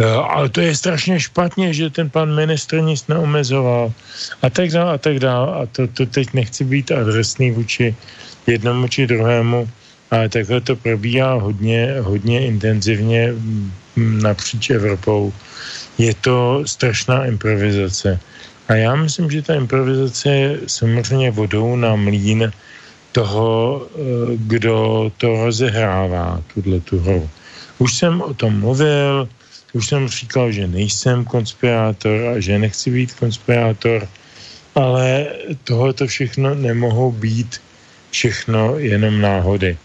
e, ale to je strašně špatně, že ten pan ministr nic neomezoval a tak dále a tak dále. A to, to teď nechci být adresný vůči jednomu či druhému, ale takhle to probíhá hodně, hodně intenzivně napříč Evropou je to strašná improvizace. A já myslím, že ta improvizace je samozřejmě vodou na mlín toho, eh, kdo to rozehrává, tuhle tu hru. Už jsem o tom mluvil, už jsem říkal, že nejsem konspirátor a že nechci být konspirátor, ale tohoto všechno nemohou být všechno jenom náhody.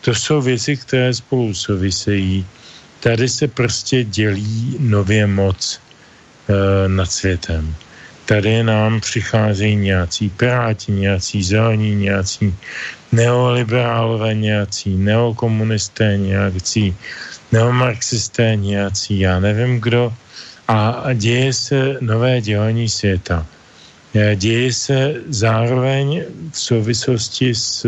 To jsou věci, které spolu souvisejí tady se prostě dělí nově moc e, nad světem. Tady nám přicházejí nějací piráti, nějací zelení, nějací neoliberálové, nějací neokomunisté, nějací neomarxisté, nějací já nevím kdo. A, děje se nové dělení světa. Děje se zároveň v souvislosti s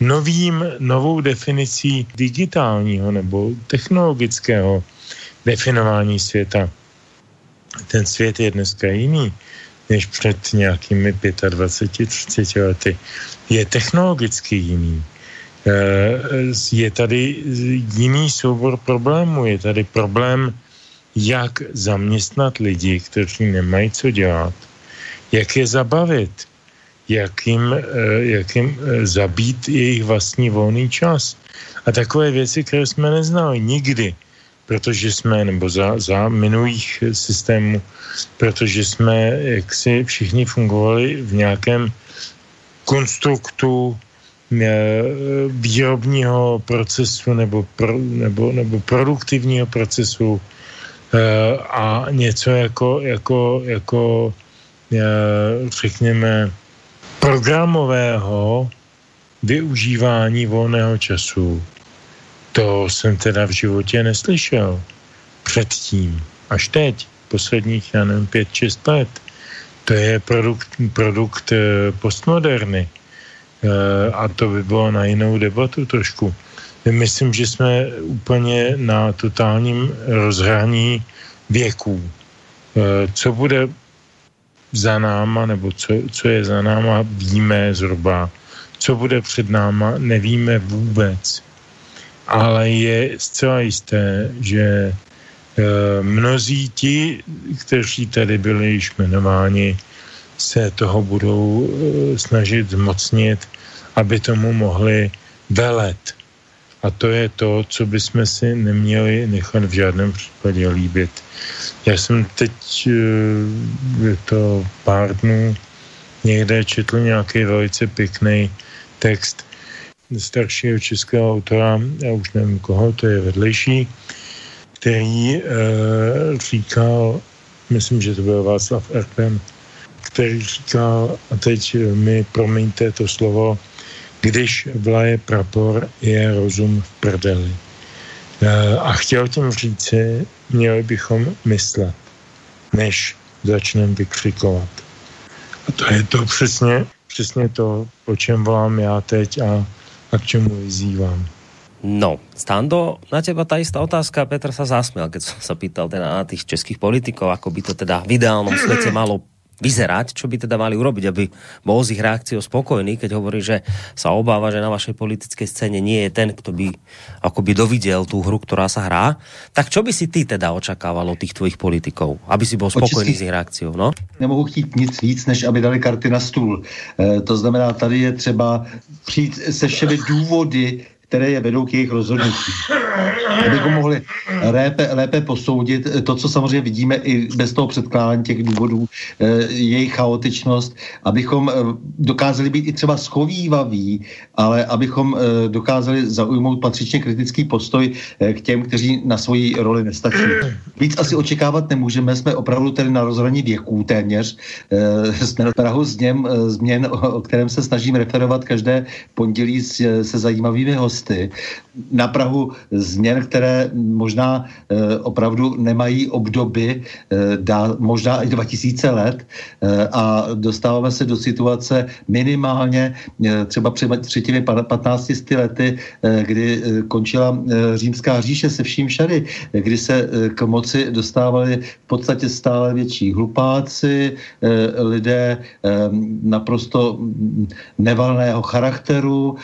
novým, novou definicí digitálního nebo technologického definování světa. Ten svět je dneska jiný než před nějakými 25-30 lety. Je technologicky jiný. Eh, je tady jiný soubor problémů. Je tady problém, jak zaměstnat lidi, kteří nemají co dělat, jak je zabavit, jak jim, eh, jak jim eh, zabít jejich vlastní volný čas. A takové věci, které jsme neznali nikdy, protože jsme, nebo za, za minulých systémů, protože jsme jaksi všichni fungovali v nějakém konstruktu eh, výrobního procesu nebo, pro, nebo, nebo produktivního procesu a něco jako, jako, jako řekněme, programového využívání volného času, to jsem teda v životě neslyšel předtím. Až teď, posledních, já nevím, pět, šest let. To je produkt, produkt eh, postmoderny. Eh, a to by bylo na jinou debatu trošku. Myslím, že jsme úplně na totálním rozhraní věků. Eh, co bude za náma, nebo co, co je za náma, víme zhruba. Co bude před náma, nevíme vůbec. Ale je zcela jisté, že e, mnozí ti, kteří tady byli již jmenováni, se toho budou e, snažit zmocnit, aby tomu mohli velet. A to je to, co bychom si neměli nechat v žádném případě líbit. Já jsem teď, eh, je to pár dnů, někde četl nějaký velice pěkný text staršího českého autora, já už nevím koho, to je vedlejší, který e, říkal, myslím, že to byl Václav Erpen, který říkal, a teď mi promiňte to slovo, když vlaje prapor, je rozum v prdeli. Eh, a chtěl tím říci, měli bychom myslet, než začneme vykřikovat. A to je to přesně, přesně to, o čem volám já teď a, a k čemu vyzývám. No, Stando, na teba ta istá otázka, Petr sa zasmiel, keď som sa pýtal teda na tých českých politikov, ako by to teda v ideálnom svete malo vyzerať, čo by teda mali urobiť, aby bol z ich reakciou spokojný, keď hovorí, že sa obáva, že na vašej politickej scéne nie je ten, kto by akoby dovidel tú hru, ktorá sa hrá. Tak čo by si ty teda očakával od tých tvojich politikov, aby si bol spokojný s ich reakciou? No? Nemohu chtít nic víc, než aby dali karty na stůl. E, to znamená, tady je třeba přijít se všemi důvody, které je vedou k jejich rozhodnutí. Abychom mohli lépe, lépe posoudit to, co samozřejmě vidíme i bez toho předkládání těch důvodů, eh, jejich chaotičnost, abychom eh, dokázali být i třeba schovývaví, ale abychom eh, dokázali zaujmout patřičně kritický postoj k těm, kteří na svoji roli nestačí. Víc asi očekávat nemůžeme, jsme opravdu tedy na rozhraní věků téměř. Jsme na Prahu změn, změn, o kterém se snažím referovat každé pondělí se zajímavými hosty cesty na Prahu změn, které možná e, opravdu nemají obdoby, e, dá, možná i 2000 let e, a dostáváme se do situace minimálně třeba před třetími 15 lety, kdy končila římská říše se vším všady, kdy se k moci dostávali v podstatě stále větší hlupáci, lidé naprosto nevalného charakteru,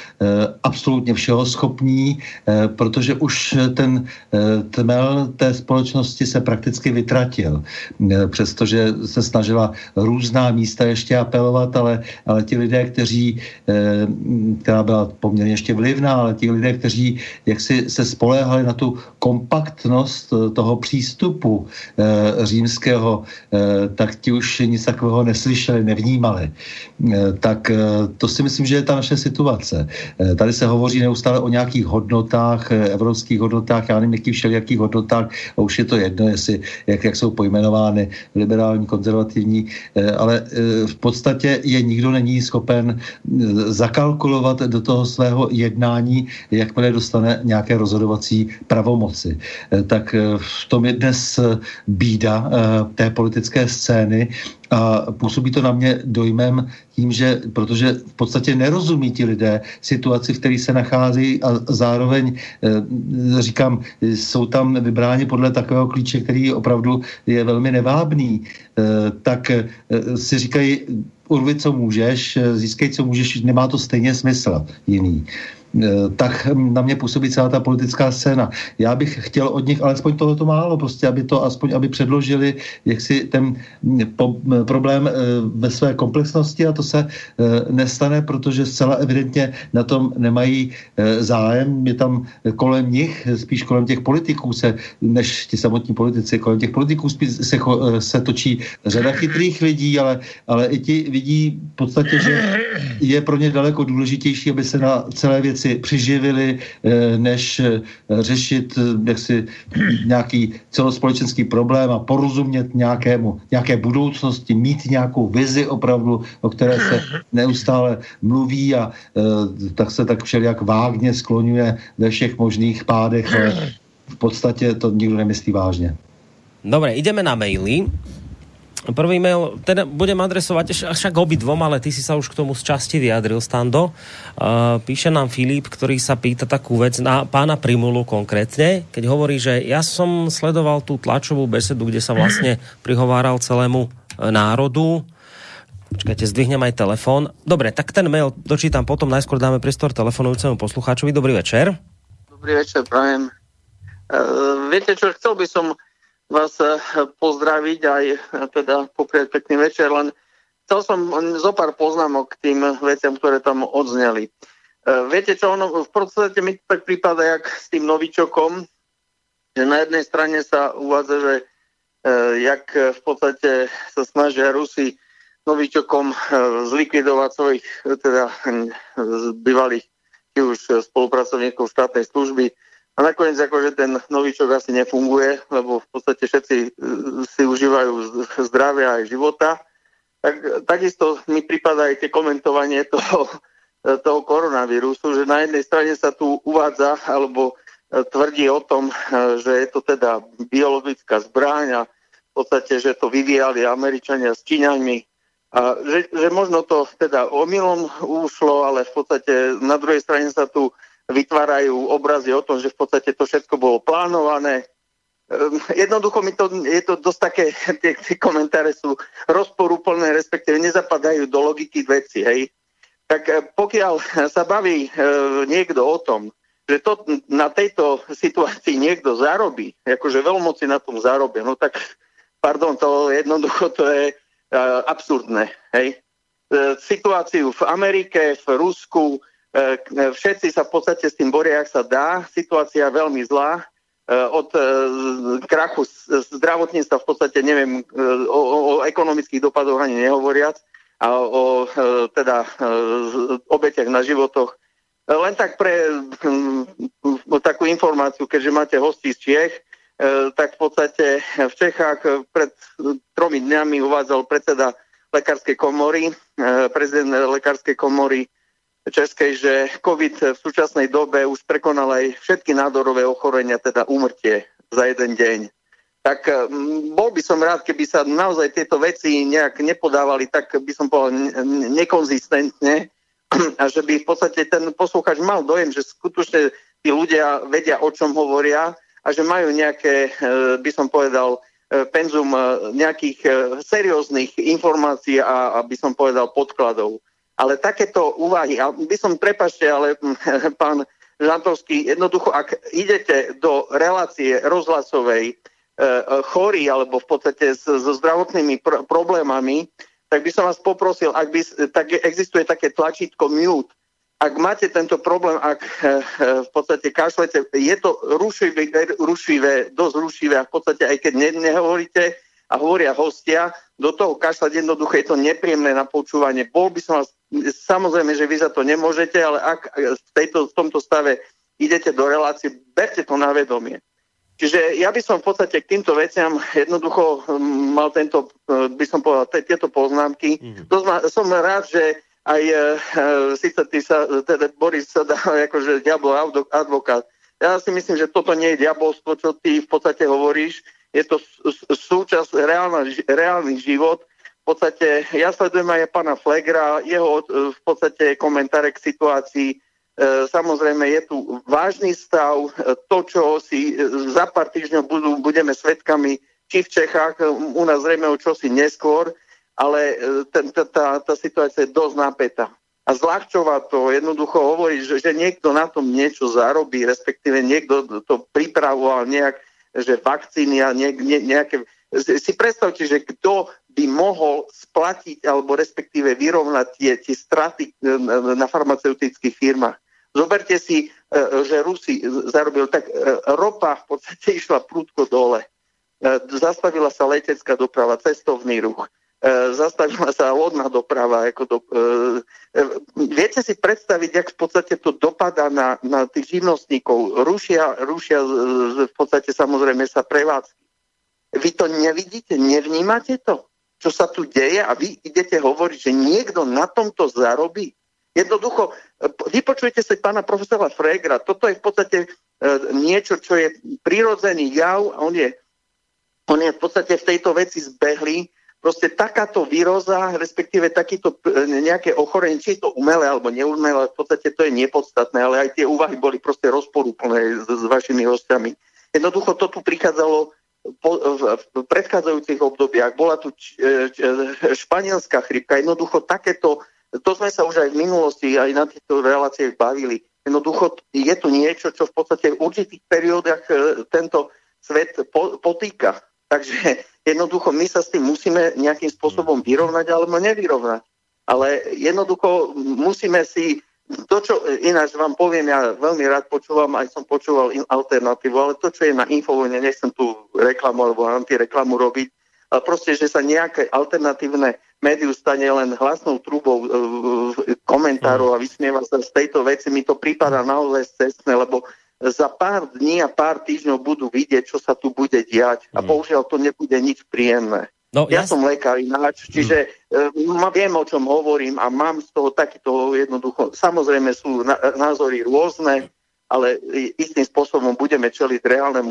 absolutně všeho schopní, eh, protože už ten eh, tmel té společnosti se prakticky vytratil. Eh, přestože se snažila různá místa ještě apelovat, ale, ale ti lidé, kteří, která byla poměrně ještě vlivná, ale ti lidé, kteří jaksi se spoléhali na tu kompaktnost toho přístupu římského, tak ti už nic takového neslyšeli, nevnímali. Tak to si myslím, že je ta naše situace. Tady se hovoří neustále neustále o nějakých hodnotách, eh, evropských hodnotách, já nevím, jakých všelijakých hodnotách, a už je to jedno, jestli, jak, jak jsou pojmenovány liberální, konzervativní, eh, ale eh, v podstatě je nikdo není schopen zakalkulovat do toho svého jednání, jakmile dostane nějaké rozhodovací pravomoci. Tak v tom je dnes bída té politické scény, a působí to na mě dojmem tím, že protože v podstatě nerozumí ti lidé situaci, v které se nachází a zároveň e, říkám, jsou tam vybráni podle takového klíče, který opravdu je velmi nevábný, e, tak e, si říkají, urvi, co můžeš, získej, co můžeš, nemá to stejně smysl jiný. Eh, tak na mě působí celá ta politická scéna. Já bych chtěl od nich alespoň tohoto málo, prostě, aby to aspoň, aby předložili jak si ten mm, po, problém eh, ve své komplexnosti a to se eh, nestane, protože zcela evidentně na tom nemají zájem. Je tam kolem nich, spíš kolem těch politiků se, než ti samotní politici, kolem těch politiků spíš se, se točí řada chytrých lidí, ale, ale i ti vidí v podstatě, že je pro ně daleko důležitější, aby se na celé věci si přiživili, eh, než eh, řešit eh, jaksi nějaký celospolečenský problém a porozumět nějakému, nějaké budoucnosti, mít nějakou vizi opravdu, o které se neustále mluví a tak se tak všelijak vágně skloňuje ve všech možných pádech, ale v podstatě to nikdo nemyslí vážně. Dobre, ideme na maily. Prvý mail, teda budem adresovať však dvom, ale ty si sa už k tomu z časti vyjadril, Stando. Uh, píše nám Filip, ktorý sa pýta takú vec na pána Primulu konkrétne, keď hovorí, že ja som sledoval tú tlačovú besedu, kde sa vlastne prihováral celému e, národu. Počkajte, zdvihnem aj telefón. Dobre, tak ten mail dočítam potom, najskôr dáme priestor telefonujúcemu poslucháčovi. Dobrý večer. Dobrý večer, prajem. Uh, viete čo, chcel by som vás eh, pozdraviť aj eh, teda poprieť pekný večer, len chcel som zo pár poznámok k tým veciam, ktoré tam odzneli. Eh, viete čo, ono v podstate mi tak prípada, jak s tým novičokom, že na jednej strane sa uvádza, že jak v podstate sa snažia Rusi novičokom zlikvidovať svojich teda bývalých už spolupracovníkov štátnej služby, a nakoniec akože ten novičok asi nefunguje, lebo v podstate všetci e, si užívajú zdravia aj života. Tak, takisto mi aj tie komentovanie toho, e, toho koronavírusu, že na jednej strane sa tu uvádza alebo e, tvrdí o tom, že je to teda biologická zbraň a v podstate, že to vyvíjali Američania s Číňanmi a že, že možno to teda omylom ušlo, ale v podstate na druhej strane sa tu vytvárajú obrazy o tom, že v podstate to všetko bolo plánované. Ehm, jednoducho mi to, je to dosť také, tie, tie komentáre sú rozporúplné, respektíve nezapadajú do logiky veci, hej. Tak eh, pokiaľ sa baví e, niekto o tom, že to na tejto situácii niekto zarobí, akože veľmoci na tom zarobia, no tak, pardon, to jednoducho to je e, absurdné, hej. E, situáciu v Amerike, v Rusku, E, všetci sa v podstate s tým boria, ak sa dá. Situácia je veľmi zlá. E, od e, krachu zdravotníctva v podstate neviem o, o ekonomických dopadoch ani nehovoriac a o teda obetiach na životoch. Len tak pre takú informáciu, keďže máte hostí z Čiech, tak v podstate v Čechách pred tromi dňami uvádzal predseda lekárskej komory, prezident lekárskej komory Českej, že COVID v súčasnej dobe už prekonal aj všetky nádorové ochorenia, teda úmrtie za jeden deň. Tak mm, bol by som rád, keby sa naozaj tieto veci nejak nepodávali, tak by som povedal nekonzistentne a že by v podstate ten posluchač mal dojem, že skutočne tí ľudia vedia, o čom hovoria a že majú nejaké, e, by som povedal, e, penzum e, nejakých serióznych informácií a, by som povedal, podkladov. Ale takéto úvahy, a by som, prepašte, ale pán Žantovský, jednoducho, ak idete do relácie rozhlasovej e, e, chorí alebo v podstate so zdravotnými pr- problémami, tak by som vás poprosil, ak by, tak existuje také tlačítko mute, ak máte tento problém, ak e, e, v podstate kašlete, je to rušivé, rušivé, dosť rušivé a v podstate aj keď ne, nehovoríte a hovoria hostia, do toho kašľať jednoducho je to nepríjemné na počúvanie. Bol by som vás Samozrejme, že vy za to nemôžete, ale ak v, tejto, v tomto stave idete do relácie, berte to na vedomie. Čiže ja by som v podstate k týmto veciam jednoducho hm, mal tento, hm, by som povedal, tieto poznámky. Mm. To som rád, že aj e, síce ty sa, teda Boris sa dá akože diablo advokát. Ja si myslím, že toto nie je diabolstvo, čo ty v podstate hovoríš. Je to súčasť reálna, reálny život v podstate, ja sledujem aj pána Flegra, jeho e, v podstate komentáre k situácii. E, samozrejme je tu vážny stav, to, čo si za pár týždňov budú, budeme svetkami či v Čechách, u nás zrejme o čosi neskôr, ale ten, tá situácia je dosť napätá. A zľahčovať to, jednoducho hovorí, že, že niekto na tom niečo zarobí, respektíve niekto to pripravoval nejak, že vakcíny a ne, ne, nejaké... Si predstavte, že kto by mohol splatiť alebo respektíve vyrovnať tie, tie straty na farmaceutických firmách. Zoberte si, že Rusi zarobil, tak ropa v podstate išla prúdko dole. Zastavila sa letecká doprava, cestovný ruch zastavila sa lodná doprava. Ako do, e, e, viete si predstaviť, jak v podstate to dopadá na, na tých živnostníkov. Rušia, rušia v podstate samozrejme sa prevádzky. Vy to nevidíte, nevnímate to, čo sa tu deje a vy idete hovoriť, že niekto na tomto zarobí. Jednoducho, vypočujte si pána profesora Fregra, toto je v podstate e, niečo, čo je prirodzený jav on je, on je v podstate v tejto veci zbehlý proste takáto výroza, respektíve takýto e, nejaké ochorenie, či je to umelé alebo neumelé, v podstate to je nepodstatné, ale aj tie úvahy boli proste rozporúplné s, s vašimi hostiami. Jednoducho to tu prichádzalo po, v, v predchádzajúcich obdobiach. Bola tu č, e, č, e, španielská chrypka. Jednoducho takéto, to sme sa už aj v minulosti, aj na týchto reláciách bavili. Jednoducho je tu niečo, čo v podstate v určitých periódach tento svet potýka. Takže jednoducho my sa s tým musíme nejakým spôsobom vyrovnať alebo nevyrovnať. Ale jednoducho musíme si to, čo ináč vám poviem, ja veľmi rád počúvam, aj som počúval alternatívu, ale to, čo je na Infovojne, nechcem tu reklamu alebo antireklamu robiť, ale proste, že sa nejaké alternatívne médiu stane len hlasnou trubou e, komentárov a vysmieva sa z tejto veci, mi to prípada naozaj cestné, lebo za pár dní a pár týždňov budú vidieť, čo sa tu bude diať. A mm. bohužiaľ to nebude nič príjemné. No, ja, ja som lekár ináč, čiže mm. e, viem, o čom hovorím a mám z toho takýto jednoducho. Samozrejme sú na, názory rôzne, ale istým spôsobom budeme čeliť reálnemu,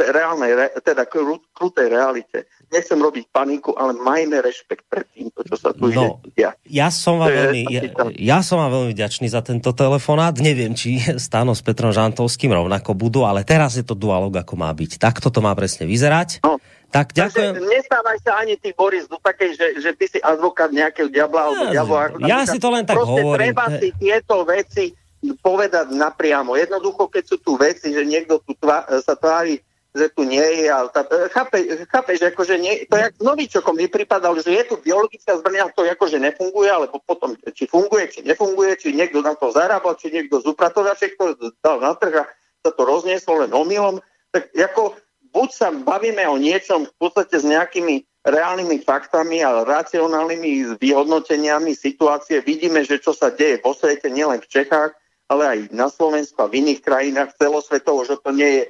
reálnej, teda krutej realite. Nechcem robiť paniku, ale majme rešpekt pred týmto, čo sa tu no, ide. Ja, som vám veľmi, ja, ja som vám veľmi vďačný za tento telefonát. Neviem, či Stano s Petrom Žantovským rovnako budú, ale teraz je to dualog, ako má byť. Takto to má presne vyzerať. No. Tak ďakujem. Takže nestávaj sa ani ty, Boris, do takej, že, že ty si advokát nejakého diabla. Ja, alebo diabla, ja si to len tak Proste hovorím. treba si tieto veci povedať napriamo. Jednoducho, keď sú tu veci, že niekto tu tvá, sa tvári, že tu nie je, ale tá, chápe, chápeš, akože nie, to jak novičokom mi pripadalo, že je tu biologická zbrania, to akože nefunguje, alebo potom, či funguje, či nefunguje, či niekto na to zarábal, či niekto z upratovačiek to dal na trh a sa to roznieslo len omylom, tak ako buď sa bavíme o niečom v podstate s nejakými reálnymi faktami a racionálnymi vyhodnoteniami situácie. Vidíme, že čo sa deje vo svete, nielen v Čechách, ale aj na Slovensku a v iných krajinách celosvetovo, že to nie je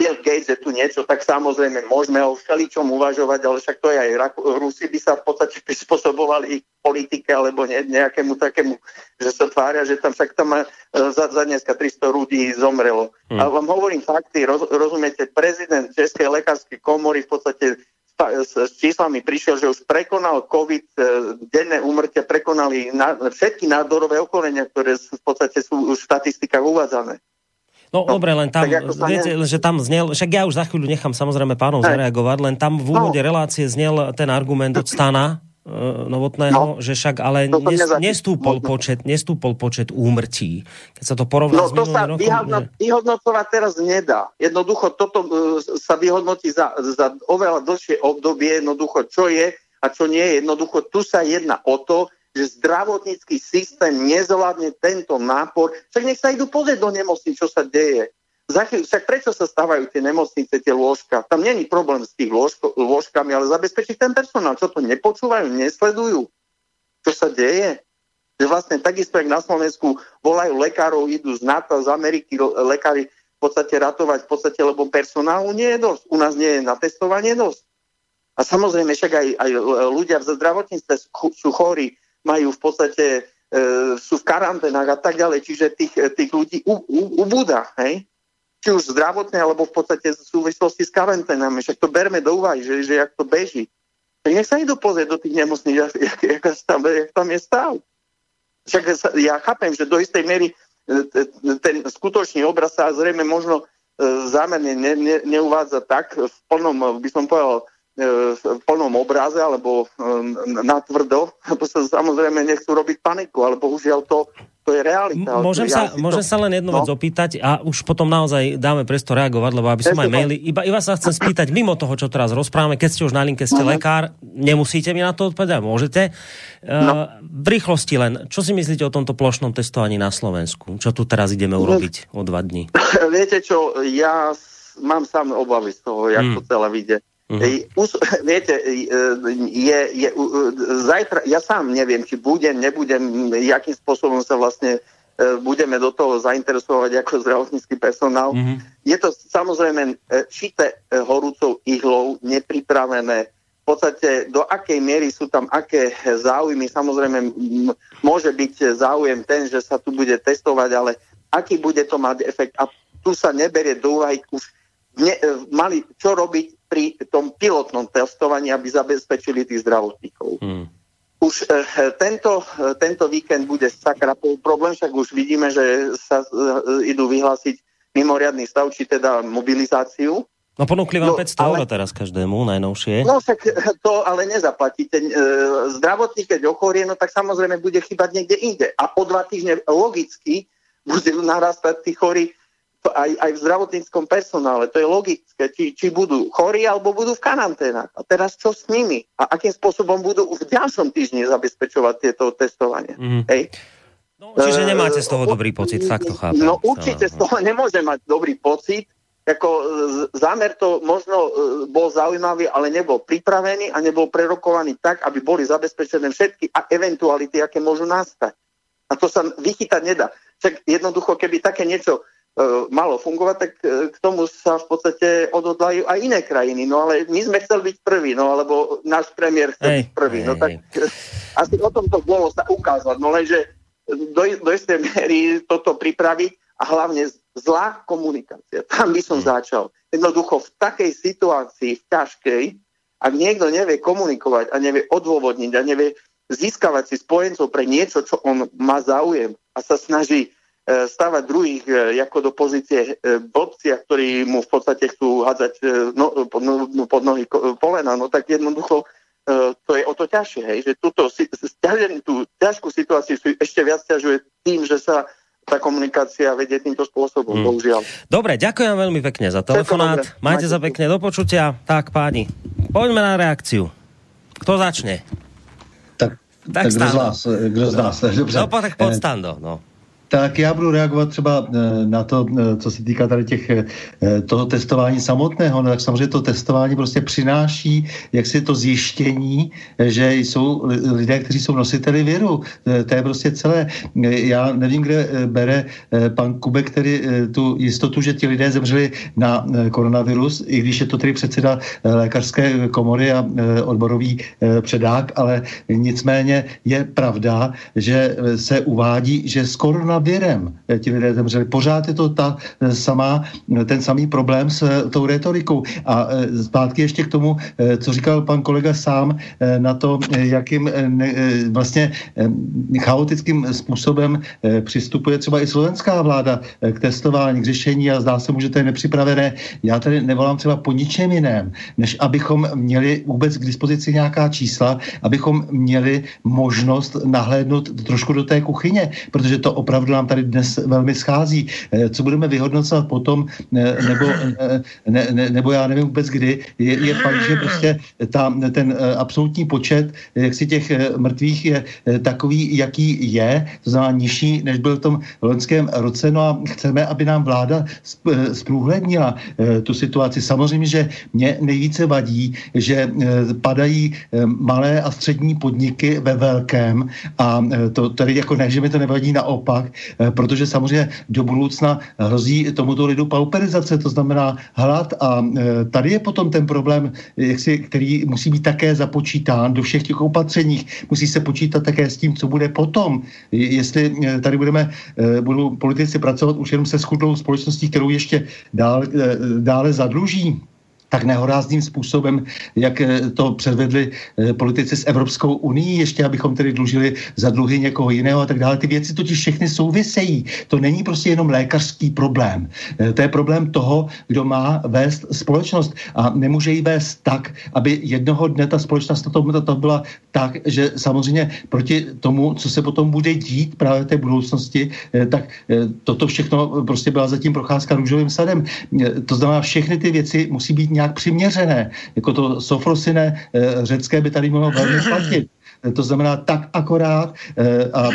Bill Gates, že tu niečo, tak samozrejme môžeme o všeličom uvažovať, ale však to je aj Rusi by sa v podstate prispôsobovali ich politike alebo ne, nejakému takému, že sa tvária, že tam však tam e, za, za dneska 300 ľudí zomrelo. Hmm. A vám hovorím fakty, roz, rozumiete, prezident Českej lekárskej komory v podstate s, s číslami prišiel, že už prekonal COVID, e, denné úmrtia prekonali na, všetky nádorové okolenia, ktoré v podstate sú už v štatistikách uvádzané. No, no dobre, len tam, viete, ne... že tam znel, však ja už za chvíľu nechám samozrejme pánov zareagovať, len tam v úvode no. relácie znel ten argument od Stana, novotného, no, že však ale nes, nestúpol, počet, nestúpol počet úmrtí. Keď sa to porovná no, s to sa rokom, vyhodno, že... vyhodnocovať teraz nedá. Jednoducho toto uh, sa vyhodnotí za, za oveľa dlhšie obdobie, jednoducho čo je a čo nie je. Jednoducho tu sa jedná o to, že zdravotnícky systém nezvládne tento nápor. Však nech sa idú pozrieť do nemocní, čo sa deje. Však prečo sa stávajú tie nemocnice, tie lôžka? Tam není problém s tých lôžko, lôžkami, ale zabezpečiť ten personál. Čo to nepočúvajú, nesledujú? Čo sa deje? Že vlastne takisto, jak na Slovensku volajú lekárov, idú z NATO, z Ameriky lekári v podstate ratovať, v podstate, lebo personálu nie je dosť. U nás nie je na testovanie dosť. A samozrejme, však aj, aj ľudia v zdravotníctve sú chorí, majú v podstate, e, sú v karanténach a tak ďalej, čiže tých, tých ľudí ubúda, hej? Či už zdravotné, alebo v podstate v súvislosti s karanténami. Však to berme do úvahy, že, že jak to beží. tak nech sa idú pozrieť do tých nemocníc, jak, jak, jak, tam, jak tam je stav. Však ja chápem, že do istej miery ten skutočný obraz sa zrejme možno zámerne ne, ne, neuvádza tak v plnom, by som povedal, v plnom obraze alebo natvrdo, lebo sa samozrejme nechcú robiť paniku, ale bohužiaľ to to je realita. Môžem, ja sa, môžem to... sa len jednu no? vec opýtať a už potom naozaj dáme priestor reagovať, lebo aby som aj maily. Iba, iba sa chcem spýtať, mimo toho, čo teraz rozprávame, keď ste už na linke, ste uh-huh. lekár, nemusíte mi na to odpovedať, môžete. No. Uh, v rýchlosti len, čo si myslíte o tomto plošnom testovaní na Slovensku? Čo tu teraz ideme no. urobiť o dva dní? Viete čo, ja mám sám obavy z toho, jak hmm. to celé vyjde. Mm-hmm. Us, viete, je, je, zajtra, ja sám neviem, či budem, nebudem, jakým spôsobom sa vlastne budeme do toho zainteresovať ako zdravotnícky personál. Mm-hmm. Je to samozrejme šité horúcou ihlou, nepripravené. V podstate do akej miery sú tam aké záujmy. Samozrejme môže byť záujem ten, že sa tu bude testovať, ale aký bude to mať efekt. A tu sa neberie do úvahy už ne, mali čo robiť pri tom pilotnom testovaní, aby zabezpečili tých zdravotníkov. Hmm. Už e, tento, e, tento víkend bude sakra problém, však už vidíme, že sa e, idú vyhlásiť mimoriadný stav, či teda mobilizáciu. No ponúkli vám no, 500 ale, eur teraz každému, najnovšie. No však to ale nezaplatíte. Zdravotník, keď ochorie, no tak samozrejme bude chýbať niekde inde. A po dva týždne logicky bude narastať tí chorí aj, aj v zdravotníckom personále. To je logické, či, či budú chorí alebo budú v karanténach. A teraz čo s nimi? A akým spôsobom budú v ďalšom týždni zabezpečovať tieto testovanie? Mm. Hej? No, čiže nemáte z toho dobrý pocit, tak to chápem. No určite z toho nemôže mať dobrý pocit. Ako zámer to možno e, bol zaujímavý, ale nebol pripravený a nebol prerokovaný tak, aby boli zabezpečené všetky a eventuality, aké môžu nastať. A to sa vychytať nedá. Však jednoducho, keby také niečo malo fungovať, tak e, k tomu sa v podstate odhodlajú aj iné krajiny. No ale my sme chceli byť prví, no alebo náš premiér chce byť prvý. No tak asi o tom to bolo sa ukázať, no lenže do, do istej miery toto pripraviť a hlavne zlá komunikácia. Tam by som hmm. začal. Jednoducho v takej situácii, v ťažkej, ak niekto nevie komunikovať a nevie odôvodniť a nevie získavať si spojencov pre niečo, čo on má záujem a sa snaží E, stavať druhých e, ako do pozície e, blbcia, ktorí mu v podstate chcú hádzať no, pod, no, no, pod nohy polena, no tak jednoducho to je o to ťažšie, hej, že túto, tú ťažkú situáciu si ešte viac ťažuje tým, že sa tá komunikácia vedie týmto spôsobom, hmm. bohužiaľ. Dobre, ďakujem veľmi pekne za telefonát. Majte, Majte sa pekne do počutia. Tak, páni, poďme na reakciu. Kto začne? Tak, tak, tak kdo z vás? Kdo z nás? Dobře. No, tak pod stando, no. Tak já budu reagovat třeba eh, na to, eh, co se týká tady těch, eh, toho testování samotného. No, tak samozřejmě to testování prostě přináší jak si to zjištění, že jsou lidé, kteří jsou nositeli viru. To je prostě celé. Já nevím, kde bere pan Kubek který tu jistotu, že ti lidé zemřeli na koronavirus, i když je to tedy předseda lékařské komory a odborový předák, ale nicméně je pravda, že se uvádí, že z koronaviru věrem eh, ti lidé zemřeli. Pořád je to ta eh, samá, eh, ten samý problém s tou retorikou. A zpátky ještě k tomu, co říkal pan kolega sám na to, jakým vlastně chaotickým způsobem přistupuje třeba i slovenská vláda k testování, k řešení a zdá se mu, že to je nepřipravené. Já tady nevolám třeba po ničem jiném, než abychom měli vůbec k dispozici nějaká čísla, abychom měli možnost nahlédnout trošku do té kuchyně, protože to opravdu opravdu nám tady dnes velmi schází. Eh, co budeme vyhodnocovat potom, eh, nebo, eh, ne, ne, nebo já nevím vůbec kdy, je, je fakt, že prostě ta, ten absolutní počet jak si těch mrtvých je takový, jaký je, to znamená nižší, než byl v tom loňském roce. No a chceme, aby nám vláda zprůhlednila tu situaci. Samozřejmě, že mě nejvíce vadí, že padají malé a střední podniky ve velkém a to tady jako ne, že mi to nevadí naopak, protože samozřejmě do budoucna hrozí tomuto lidu pauperizace, to znamená hlad a eh, tady je potom ten problém, jaksi, který musí být také započítán do všech těch opatřeních. Musí se počítat také s tím, co bude potom. Jestli eh, tady budeme, budou politici pracovat už jenom se schudlou společností, kterou ještě dál, dále zadluží, tak nehorázným způsobem, jak eh, to předvedli eh, politici s Evropskou unii, ještě abychom tedy dlužili za dluhy někoho jiného a tak dále. Ty věci totiž všechny souvisejí. To není prostě jenom lékařský problém. Eh, to je problém toho, kdo má vést společnost a nemůže ji vést tak, aby jednoho dne ta společnost to, to, to byla tak, že samozřejmě proti tomu, co se potom bude dít právě té budoucnosti, tak toto všechno prostě byla zatím procházka růžovým sadem. To znamená, všechny ty věci musí být nějak přiměřené. Jako to sofrosine eh, řecké by tady mohlo velmi platit. To znamená tak akorát, eh, a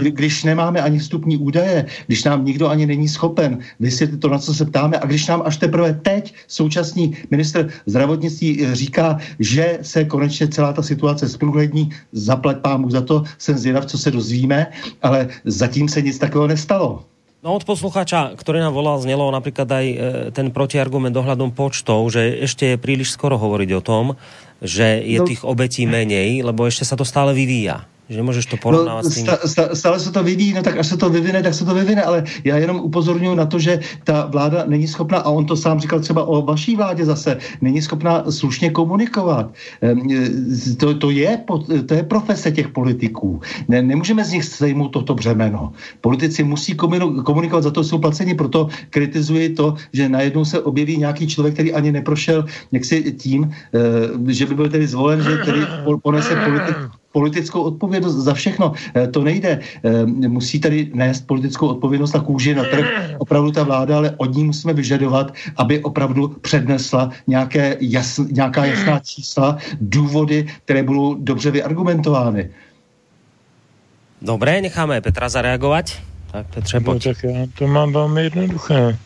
když nemáme ani vstupní údaje, když nám nikdo ani není schopen vysvětlit to, na co se ptáme, a když nám až teprve teď současný minister zdravotnictví eh, říká, že se konečně celá ta situace zprůhlední, zaplať pámu za to, jsem zvědav, co se dozvíme, ale zatím se nic takového nestalo. No od poslucháča, ktorý nám volal, znelo napríklad aj e, ten protiargument ohľadom počtov, že ešte je príliš skoro hovoriť o tom, že je no, tých obetí menej, lebo ešte sa to stále vyvíja že můžeš to porovnávat no, s tím. Sta, stále se to vyvíjí, no tak až se to vyvine, tak se to vyvine, ale já jenom upozorňuji na to, že ta vláda není schopná, a on to sám říkal třeba o vaší vládě zase, není schopná slušně komunikovat. To, to, je, to je profese těch politiků. Ne, nemůžeme z nich sejmout toto břemeno. Politici musí komunikovat, za to jsou placeni, proto kritizuji to, že najednou se objeví nějaký člověk, který ani neprošel jaksi tím, eh, že by byl tedy zvolen, že tedy ponese politik, politickou odpovědnost za všechno. Eh, to nejde. Eh, musí tady nést politickou odpovědnost na kůži na trh opravdu ta vláda, ale od ní musíme vyžadovat, aby opravdu přednesla nějaké jasn, nějaká jasná čísla, důvody, které budou dobře vyargumentovány. Dobré, necháme Petra zareagovat. Tak Petře, pojď. No, tak já to mám velmi jednoduché.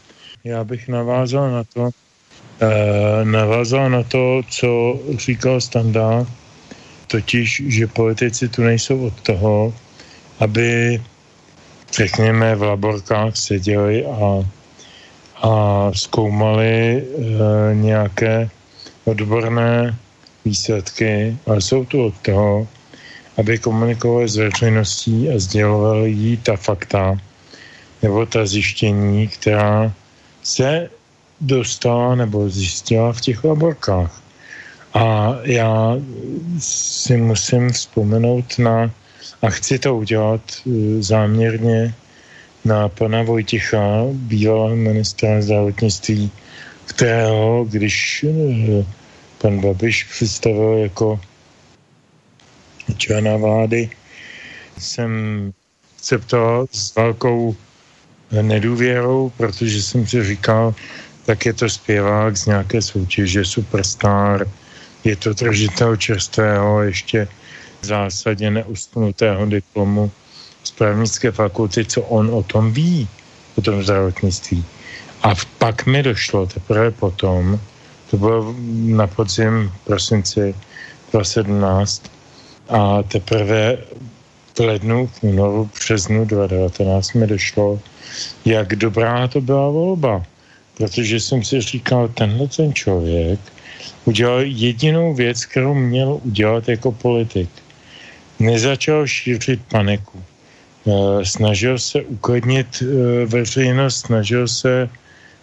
Já bych navázal na to, eh, navázal na to, co říkal Standa, totiž, že politici tu nejsou od toho, aby, řekněme, v laborkách seděli a, a zkoumali e, nějaké odborné výsledky, ale jsou tu od toho, aby komunikovali s veřejností a sdělovali jí ta fakta nebo ta zjištění, která se dostala nebo zjistila v těch laborkách. A já si musím vzpomenout na, a chci to udělat e, záměrně, na pana Vojticha, bývalého ministra zdravotnictví, kterého, když e, pan Babiš představil jako člena vlády, jsem akceptoval s velkou nedůvěrou, protože jsem si říkal, tak je to zpěvák z nějaké soutěže, superstar, je to držitel čerstvého ještě v zásadě neustnutého diplomu z právnické fakulty, co on o tom ví, o tom zdravotnictví. A pak mi došlo teprve potom, to bylo na podzim prosinci 2017, a teprve v lednu, v únoru, březnu 2019 mi došlo, jak dobrá to byla volba. Protože jsem si říkal, tenhle ten člověk udělal jedinou věc, kterou měl udělat jako politik. Nezačal šířit paniku. Eh, snažil se uklidnit eh, veřejnost, snažil se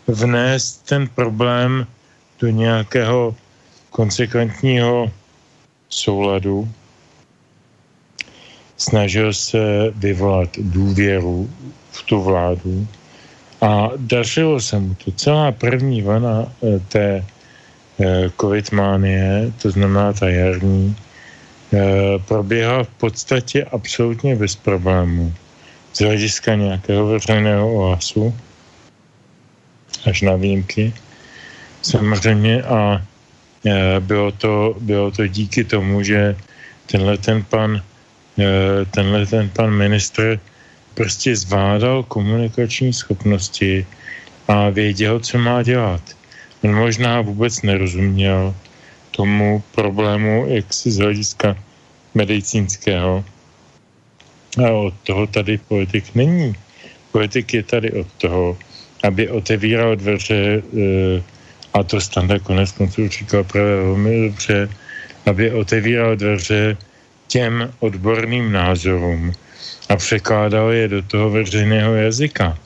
vnést ten problém do nějakého konsekventního souladu. Snažil se vyvolat důvěru v tu vládu a dařilo se mu to. Celá první vana eh, té eh, to znamená ta jarní, eh, probíhá v podstatě absolutně bez problémů. Z hlediska nějakého veřejného ohlasu, až na výjimky, samozřejmě a eh, bylo to, bylo to díky tomu, že tenhle ten pan, tenhle ten pan ministr prostě zvládal komunikační schopnosti a věděl, co má dělat možná vůbec nerozuměl tomu problému, jak si z hlediska medicínského. A od toho tady politik není. Politik je tady od toho, aby otevíral dveře, eh, a to standa konec konců říkal právě velmi dobře, aby otevíral dveře těm odborným názorům a překládal je do toho veřejného jazyka.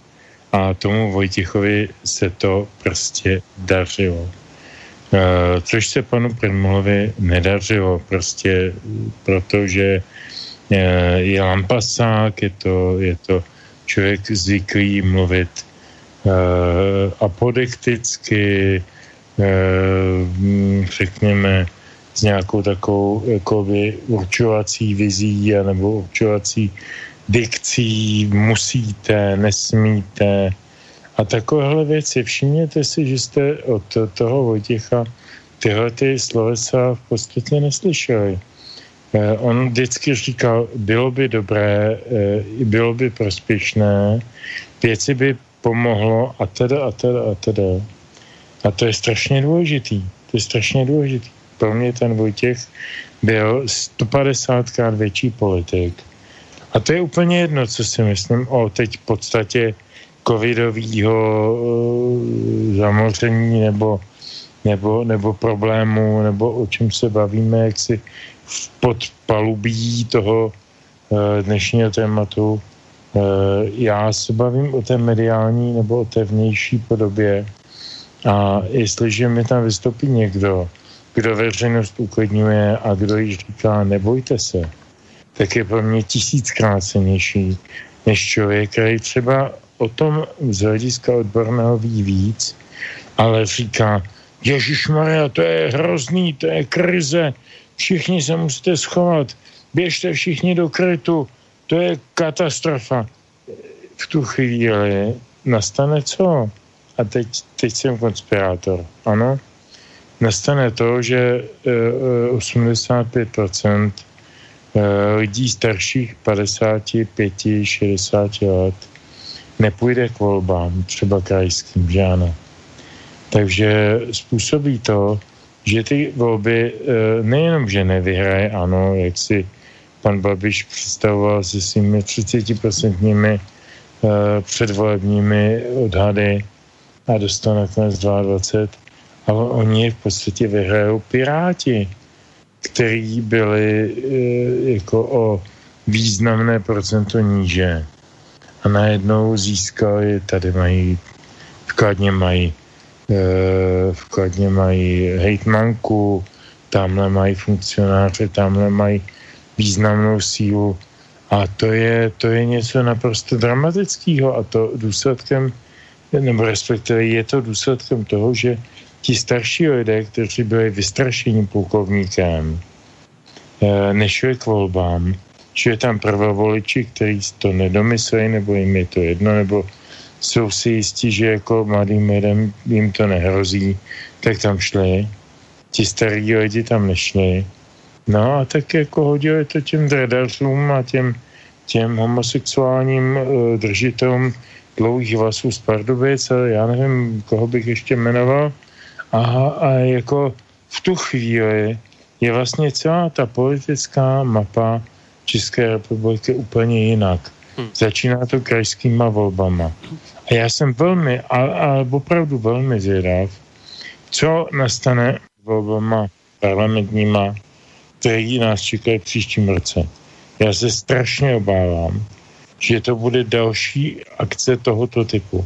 A tomu Vojtichovi se to prostě dařilo. což se panu Primulovi nedařilo, prostě protože je lampasák, je to, je to člověk zvyklý mluvit apodekticky, řekněme, s nějakou takovou jakoby určovací vizí nebo určovací dikcí musíte, nesmíte a takovéhle věci. Všimněte si, že jste od toho Vojtěcha tyhle ty slovesa v podstatě neslyšeli. Eh, on vždycky říkal, bylo by dobré, eh, bylo by prospěšné, věci by pomohlo a teda a teda a teda. A to je strašně důležitý. To je strašně důležitý pro mě ten Vojtěch byl 150 krát větší politik. A to je úplně jedno, co si myslím o teď v podstatě covidového uh, zamoření nebo, nebo, nebo problému, nebo o čem se bavíme, jak si v podpalubí toho uh, dnešního tématu. Uh, já se bavím o té mediální nebo o té vnější podobě a jestliže mi tam vystoupí někdo, kdo veřejnost uklidňuje a kdo jí říká nebojte se, tak je pro mě tisíckrát cenější než člověk, který třeba o tom z hlediska odborného ví víc, ale říká, Ježíš Maria, to je hrozný, to je krize, všichni se musíte schovat, běžte všichni do krytu, to je katastrofa. V tu chvíli nastane co? A teď, teď jsem konspirátor, ano? nastane to, že 85% eh, eh, lidí starších 55-60 let nepůjde k volbám, třeba krajským, že ano. Takže způsobí to, že ty volby eh, nejenom, že nevyhraje, ano, jak si pan Babiš představoval se svými 30% předvolebními odhady a dostane nakonec 22, ale oni v podstatě vyhrajou Piráti, který byli e, jako o významné procento níže. A najednou získali, tady mají, vkladně mají, e, vkladně mají hejtmanku, tamhle mají funkcionáře, tamhle mají významnou sílu. A to je, to je něco naprosto dramatického a to důsledkem, nebo respektive je to důsledkem toho, že ti starší lidé, kteří byli vystrašení plukovníkem, eh, nešli k volbám, že je tam prvovoliči, kteří to nedomysleli, nebo jim je to jedno, nebo jsou si jistí, že jako mladým lidem jim to nehrozí, tak tam šli. Ti starí lidi tam nešli. No a tak jako hodili to těm dredařům a těm, těm homosexuálním uh, držitelům dlouhých vlasů z Pardubic a já nevím, koho bych ještě jmenoval, a, a jako v tu chvíli je vlastně celá ta politická mapa České republiky úplně jinak. Hmm. Začíná to krajskýma volbama. A já jsem velmi, ale, ale opravdu velmi zvědav, co nastane volbama parlamentníma, který nás čekají příštím roce. Já se strašně obávám, že to bude další akce tohoto typu.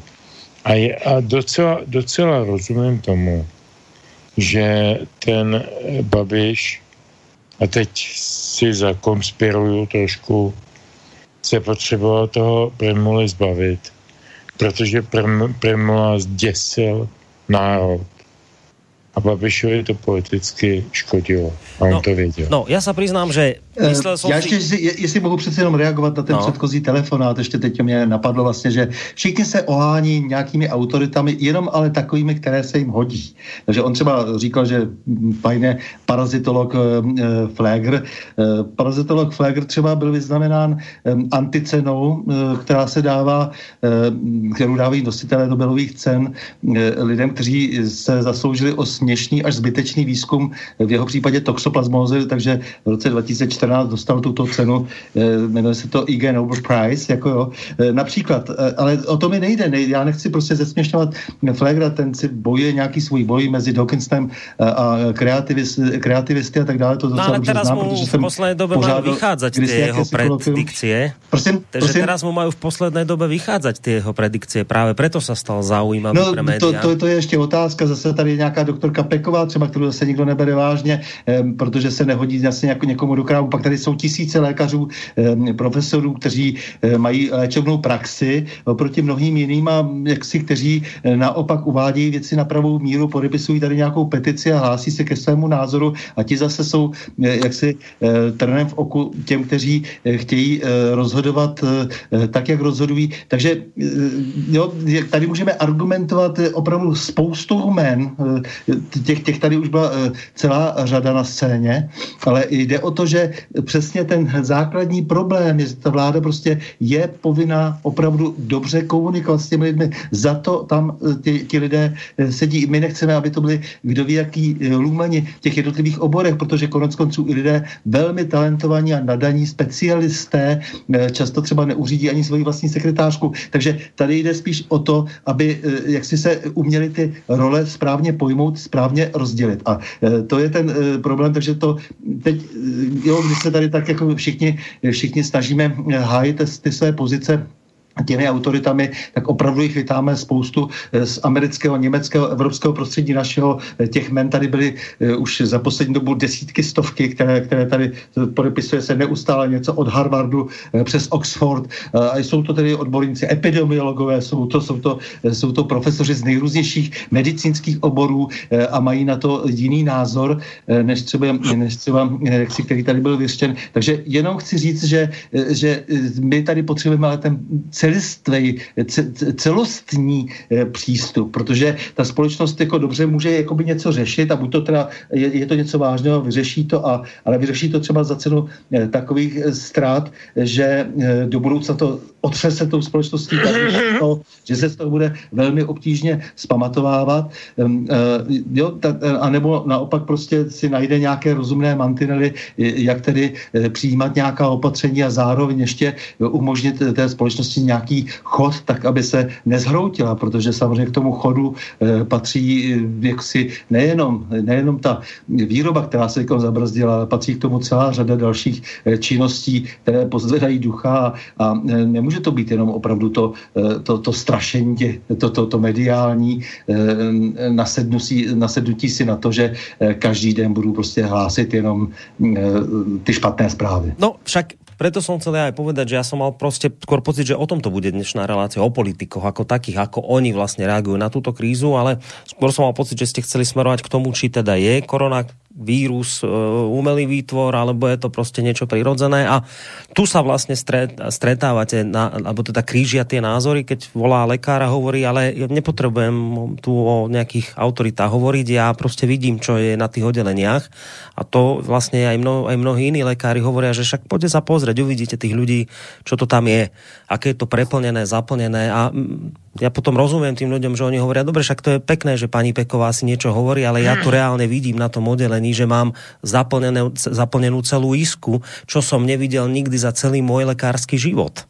A, je, a docela, docela rozumím tomu, že ten Babiš, a teď si zakonspiruju trošku, se potřeboval toho Primula zbavit, protože Primula zděsil národ a Babišovi to politicky škodilo. A on no, to věděl. No, já se přiznám, že myslel Já ještě, jestli, jestli mohu přece jenom reagovat na ten no. předchozí telefonát, ještě teď mě napadlo vlastně, že všichni se ohání nějakými autoritami, jenom ale takovými, které se jim hodí. Takže on třeba říkal, že fajně parazitolog e, Flegr, e, parazitolog Flegr třeba byl vyznamenán e, anticenou, e, která se dává, e, kterou dávají nositelé Nobelových cen e, lidem, kteří se zasloužili o směšný až zbytečný výzkum, v jeho případě toxoplasmózy, takže v roce 2014 2014 dostal tuto cenu, eh, jmenuje se to IG Nobel Prize, jako jo. Eh, například, eh, ale o to mi nejde, nejde já nechci prostě zesměšňovat Flegra, ten si bojuje nějaký svůj boj mezi Dawkinsonem a kreativist, kreativisty a tak dále, to docela no, ale teraz znám, mu v posledné době mají vychádzať ty jeho predikcie. Prosím, Takže prosím? teraz mu mají v posledné době vychádzať ty jeho predikcie, právě proto se stal zaujímavý no, pre média. To, to, to, je ještě otázka, zase tady je nějaká doktorka Peková, třeba, kterou zase nikdo nebere vážně, protože se nehodí zase jako někomu do krávu. Pak tady jsou tisíce lékařů, profesorů, kteří mají léčebnou praxi oproti mnohým jiným a jaksi, kteří naopak uvádějí věci na pravou míru, podepisují tady nějakou petici a hlásí se ke svému názoru a ti zase jsou jaksi trnem v oku těm, kteří chtějí rozhodovat tak, jak rozhodují. Takže jo, tady můžeme argumentovat opravdu spoustou jmen, těch, těch tady už byla celá řada na scéně, ale jde o to, že přesně ten základní problém je, že ta vláda prostě je povinná opravdu dobře komunikovat s těmi lidmi. Za to tam ti, ti lidé sedí. My nechceme, aby to byli kdo ví jaký lůmani v těch jednotlivých oborech, protože konec konců i lidé velmi talentovaní a nadaní specialisté často třeba neuřídí ani svoji vlastní sekretářku. Takže tady jde spíš o to, aby jak si se uměli ty role správně pojmout, správně rozdělit. A to je ten problém, takže to teď, jo, když se tady tak jako všichni, všichni snažíme hájit ty své pozice těmi autoritami, tak opravdu jich vytáme spoustu eh, z amerického, německého, evropského prostředí našeho. Eh, těch men tady byly eh, už za poslední dobu desítky, stovky, které, které tady podepisuje se neustále něco od Harvardu přes Oxford. A jsou to tedy odborníci epidemiologové, jsou to, jsou to, jsou to profesoři z nejrůznějších medicínských oborů a mají na to jiný názor, než třeba, než třeba který tady byl vyřčen. Takže jenom chci říct, že, že my tady potřebujeme ale ten celý celistvý, celostní eh, přístup, protože ta společnost jako dobře může jakoby něco řešit a buď to teda je, je to něco vážného, vyřeší to, a, ale vyřeší to třeba za cenu eh, takových eh, ztrát, že do budoucna to otřese tou společností to, že se z toho bude velmi obtížně zpamatovávat, jo, a nebo naopak prostě si najde nějaké rozumné mantinely, jak tedy přijímat nějaká opatření a zároveň ještě umožnit té společnosti nějak nějaký chod, tak aby se nezhroutila, protože samozřejmě k tomu chodu e, patří eh, jaksi nejenom, nejenom ta výroba, která se jako zabrzdila, ale patří k tomu celá řada dalších e, činností, které pozvedají ducha a nemůže to být jenom opravdu to, to, to strašení, to, to, to mediální nasednutí, nasednutí si na to, že každý den budu prostě hlásit jenom ty špatné zprávy. No však preto som chcel aj povedať, že ja som mal proste skôr pocit, že o tomto bude dnešná relácia, o politikoch ako takých, ako oni vlastne reagujú na túto krízu, ale skôr som mal pocit, že ste chceli smerovať k tomu, či teda je korona vírus, e, umelý výtvor, alebo je to prostě niečo prirodzené a tu sa vlastne stret, stretávate, na, alebo teda krížia tie názory, keď volá lekára, hovorí, ale nepotrebujem tu o nejakých autoritách hovoriť, ja prostě vidím, čo je na tých oddeleniach. A to vlastne aj, mno, aj mnohí iní lekári hovoria, že však poďte sa pozrieť, uvidíte tých ľudí, čo to tam je, aké je to preplnené, zaplnené a ja potom rozumiem tým ľuďom, že oni hovoria, dobre, však to je pekné, že pani Peková si niečo hovorí, ale ja to reálne vidím na tom oddelení, že mám zaplnenú, zaplnenú celú isku, čo som nevidel nikdy za celý môj lekársky život.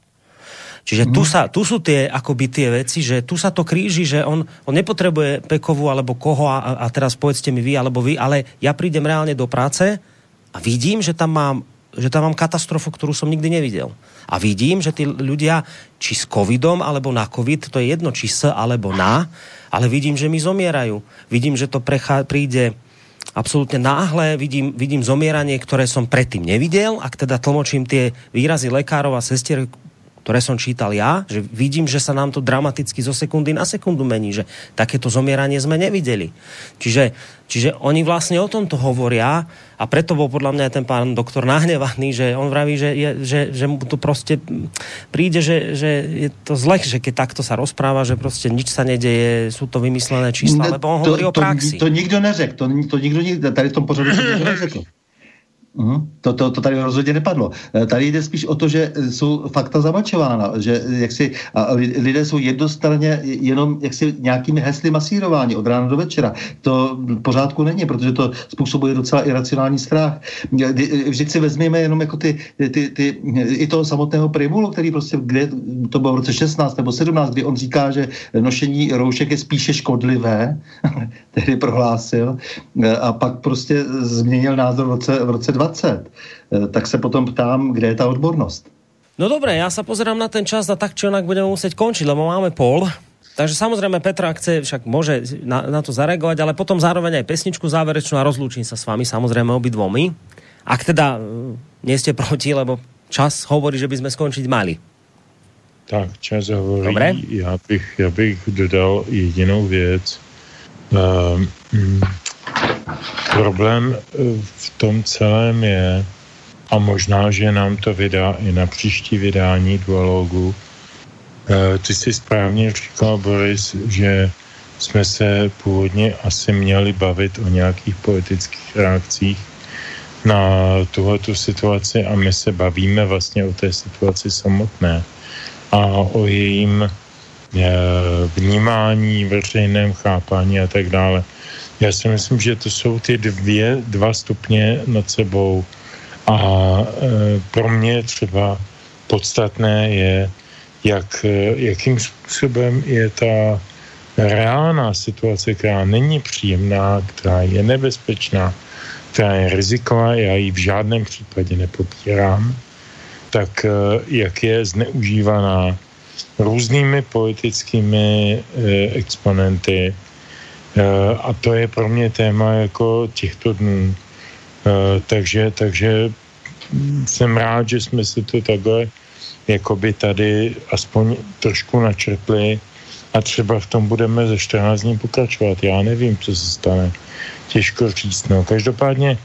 Čiže tu, sa, tu sú tie, akoby tie veci, že tu sa to kríži, že on, on nepotrebuje Pekovu alebo koho a, a teraz povedzte mi vy alebo vy, ale ja prídem reálne do práce a vidím, že tam mám že tam mám katastrofu, ktorú som nikdy nevidel. A vidím, že tí ľudia, či s covidom, alebo na covid, to je jedno, či s, alebo na, ale vidím, že mi zomierajú. Vidím, že to prechá, príde absolútne náhle, vidím, vidím zomieranie, ktoré som predtým nevidel, ak teda tlmočím tie výrazy lekárov a sestier, ktoré som čítal ja, že vidím, že sa nám to dramaticky zo sekundy na sekundu mení, že takéto zomieranie sme nevideli. Čiže, čiže oni vlastne o tomto hovoria a preto bol podľa mňa ten pán doktor nahnevaný, že on vraví, že, je, že, že mu to prostě príde, že, že je to zle, že keď takto sa rozpráva, že prostě nič sa nedeje, sú to vymyslené čísla, lebo on to, hovorí to, o praxi. To, to nikdo neřekl, to, to nikdo, tady v tom pořadu to nikdo neřekl. Uh-huh. To, to, to tady rozhodně nepadlo. Eh, tady jde spíš o to, že jsou fakta zamlčována, že jaksi, a lidé jsou jednostranně jenom jaksi nějakými hesly masírováni od rána do večera. To pořádku není, protože to způsobuje docela iracionální strach. Vždyť si vezmeme jenom jako ty, ty, ty, i toho samotného Primulu, který prostě, kde to bylo v roce 16 nebo 17, kdy on říká, že nošení roušek je spíše škodlivé, tedy prohlásil, eh, a pak prostě změnil názor v roce, v roce 20, eh, tak se potom ptám, kde je ta odbornost. No dobré, já se pozerám na ten čas a tak či onak budeme muset končit, lebo máme pol. Takže samozrejme Petra, ak chce, však môže na, na to zareagovať, ale potom zároveň aj pesničku záverečnú a rozlúčim sa s vami, samozrejme obidvomi. Ak teda uh, nie ste proti, lebo čas hovorí, že by sme skončiť mali. Tak, čas hovorí. Dobré. Já bych, já bych dodal jedinou věc. Um, problém eh, v tom celém je, a možná, že nám to vydá i na příští vydání dualogu, Eh, ty jsi správně říkal, Boris, že jsme se původně asi měli bavit o nějakých politických reakcích na tuhletu situaci a my se bavíme vlastně o té situaci samotné a o jejím eh, vnímání, veřejném chápání a tak dále. Já si myslím, že to jsou ty dvě, dva stupně nad sebou a e, pro mě třeba podstatné je, jak, jakým způsobem je ta reálná situace, která není příjemná, která je nebezpečná, která je riziková, já ji v žádném případě nepopírám, tak eh, jak je zneužívaná různými politickými eh, exponenty. Eh, a to je pro mě téma jako těchto dnů. Takže, takže jsem rád, že jsme si to takhle jakoby tady aspoň trošku načrtli a třeba v tom budeme ze 14 dní pokračovat. Já nevím, co se stane. Těžko říct. No. Každopádně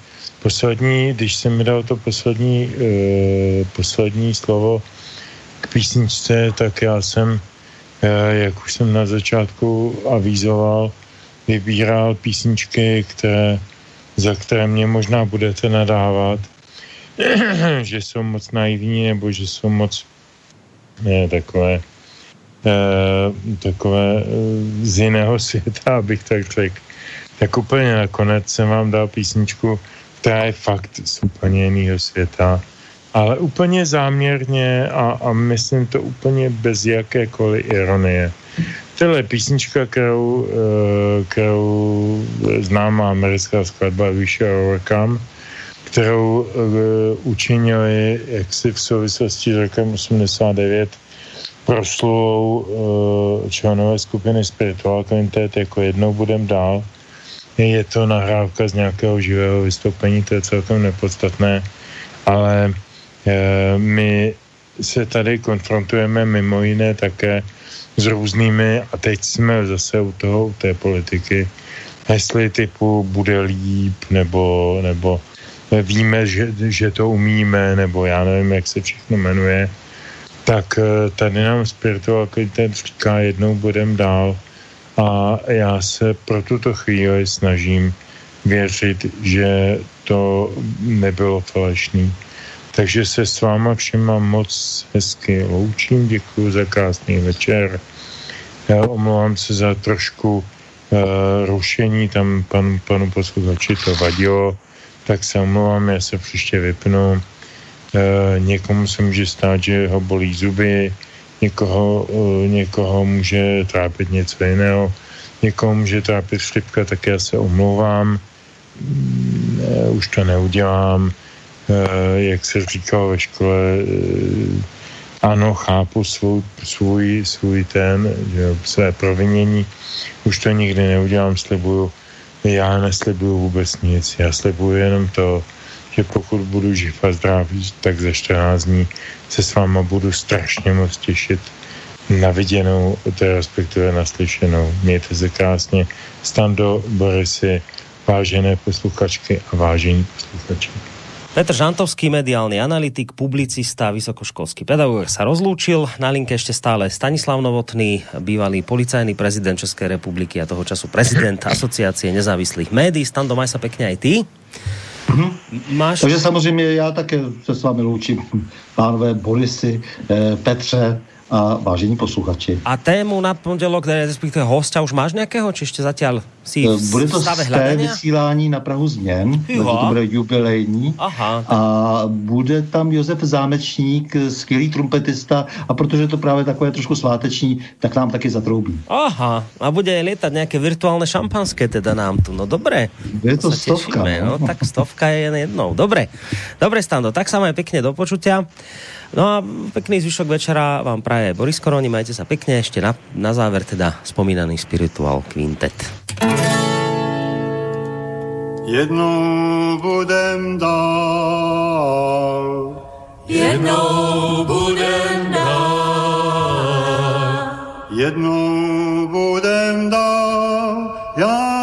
poslední, když jsem mi dal to poslední, e, poslední slovo k písničce, tak já jsem, e, jak už jsem na začátku avízoval, vybíral písničky, které, za které mě možná budete nadávat, že jsou moc naivní nebo že jsou moc ne, takové, eh, takové eh, z jiného světa, abych tak řekl. Tak úplně nakonec jsem vám dal písničku, která je fakt z úplně jiného světa, ale úplně záměrně a, a myslím to úplně bez jakékoliv ironie. Tohle je písnička, kterou, eh, kterou známá americká skladba Wish You Overcome, kterou uh, učinili jaksi v souvislosti s rokem 89 proslulou uh, členové skupiny Spiritual Quintet jako jednou budem dál. Je to nahrávka z nějakého živého vystoupení, to je celkem nepodstatné, ale my se tady konfrontujeme mimo jiné také s různými, a teď jsme zase u toho, u té politiky, hesly typu bude líp, nebo, nebo víme, že, že to umíme, nebo já nevím, jak se všechno jmenuje, tak eh, tady nám spiritual ten říká, jednou budem dál a já se pro tuto chvíli snažím věřit, že to nebylo falešný. Takže se s váma všema moc hezky loučím, děkuji za krásný večer. Já omlouvám se za trošku uh, rušení, tam pan, panu posluchači to vadilo, tak se omlouvám, já se příště vypnu. E, někomu se může stát, že ho bolí zuby, někoho, e, někoho může trápit něco jiného, někoho může trápit šlipka, tak já se omlouvám. E, už to neudělám. E, jak se říkalo ve škole, e, ano, chápu svůj, svůj, svůj ten, že své provinění, už to nikdy neudělám, slibuju já neslibuju vůbec nic, já slibuju jenom to, že pokud budu živ a zdravý, tak za 14 dní se s váma budu strašně moc těšit na viděnou, to respektive naslyšenou. Mějte se krásně. Stando, Borisy, vážené posluchačky a vážení posluchači. Petr Žantovský, mediálny analytik, publicista, vysokoškolský pedagóg sa rozlúčil. Na linke ešte stále Stanislav Novotný, bývalý policajný prezident Českej republiky a toho času prezident Asociácie nezávislých médií. Stando, maj sa pekne aj ty. Mm-hmm. Máš... Takže samozřejmě já také se s vámi loučím, pánové Borisy, eh, Petře, a vážení posluchači. A tému na pondělok, respektive hosta, už máš nějakého, či ještě zatím si v Bude to stave vysílání na Prahu změn, takže to bude jubilejní. Aha, a bude tam Josef Zámečník, skvělý trumpetista a protože to právě takové trošku sváteční, tak nám taky zatroubí. Aha, a bude lietat nějaké virtuálne šampanské teda nám tu, no dobré. Je to stovka. no. no. tak stovka je jen jednou, dobré. Dobré, Stando, tak sa pekne do počutia No a pekný zvyšok večera vám praje Boris Koroni, majte sa pekne, ešte na, na záver teda spomínaný Spiritual Quintet. Jednou budem dál, jednou budem dál, jednou budem dál, já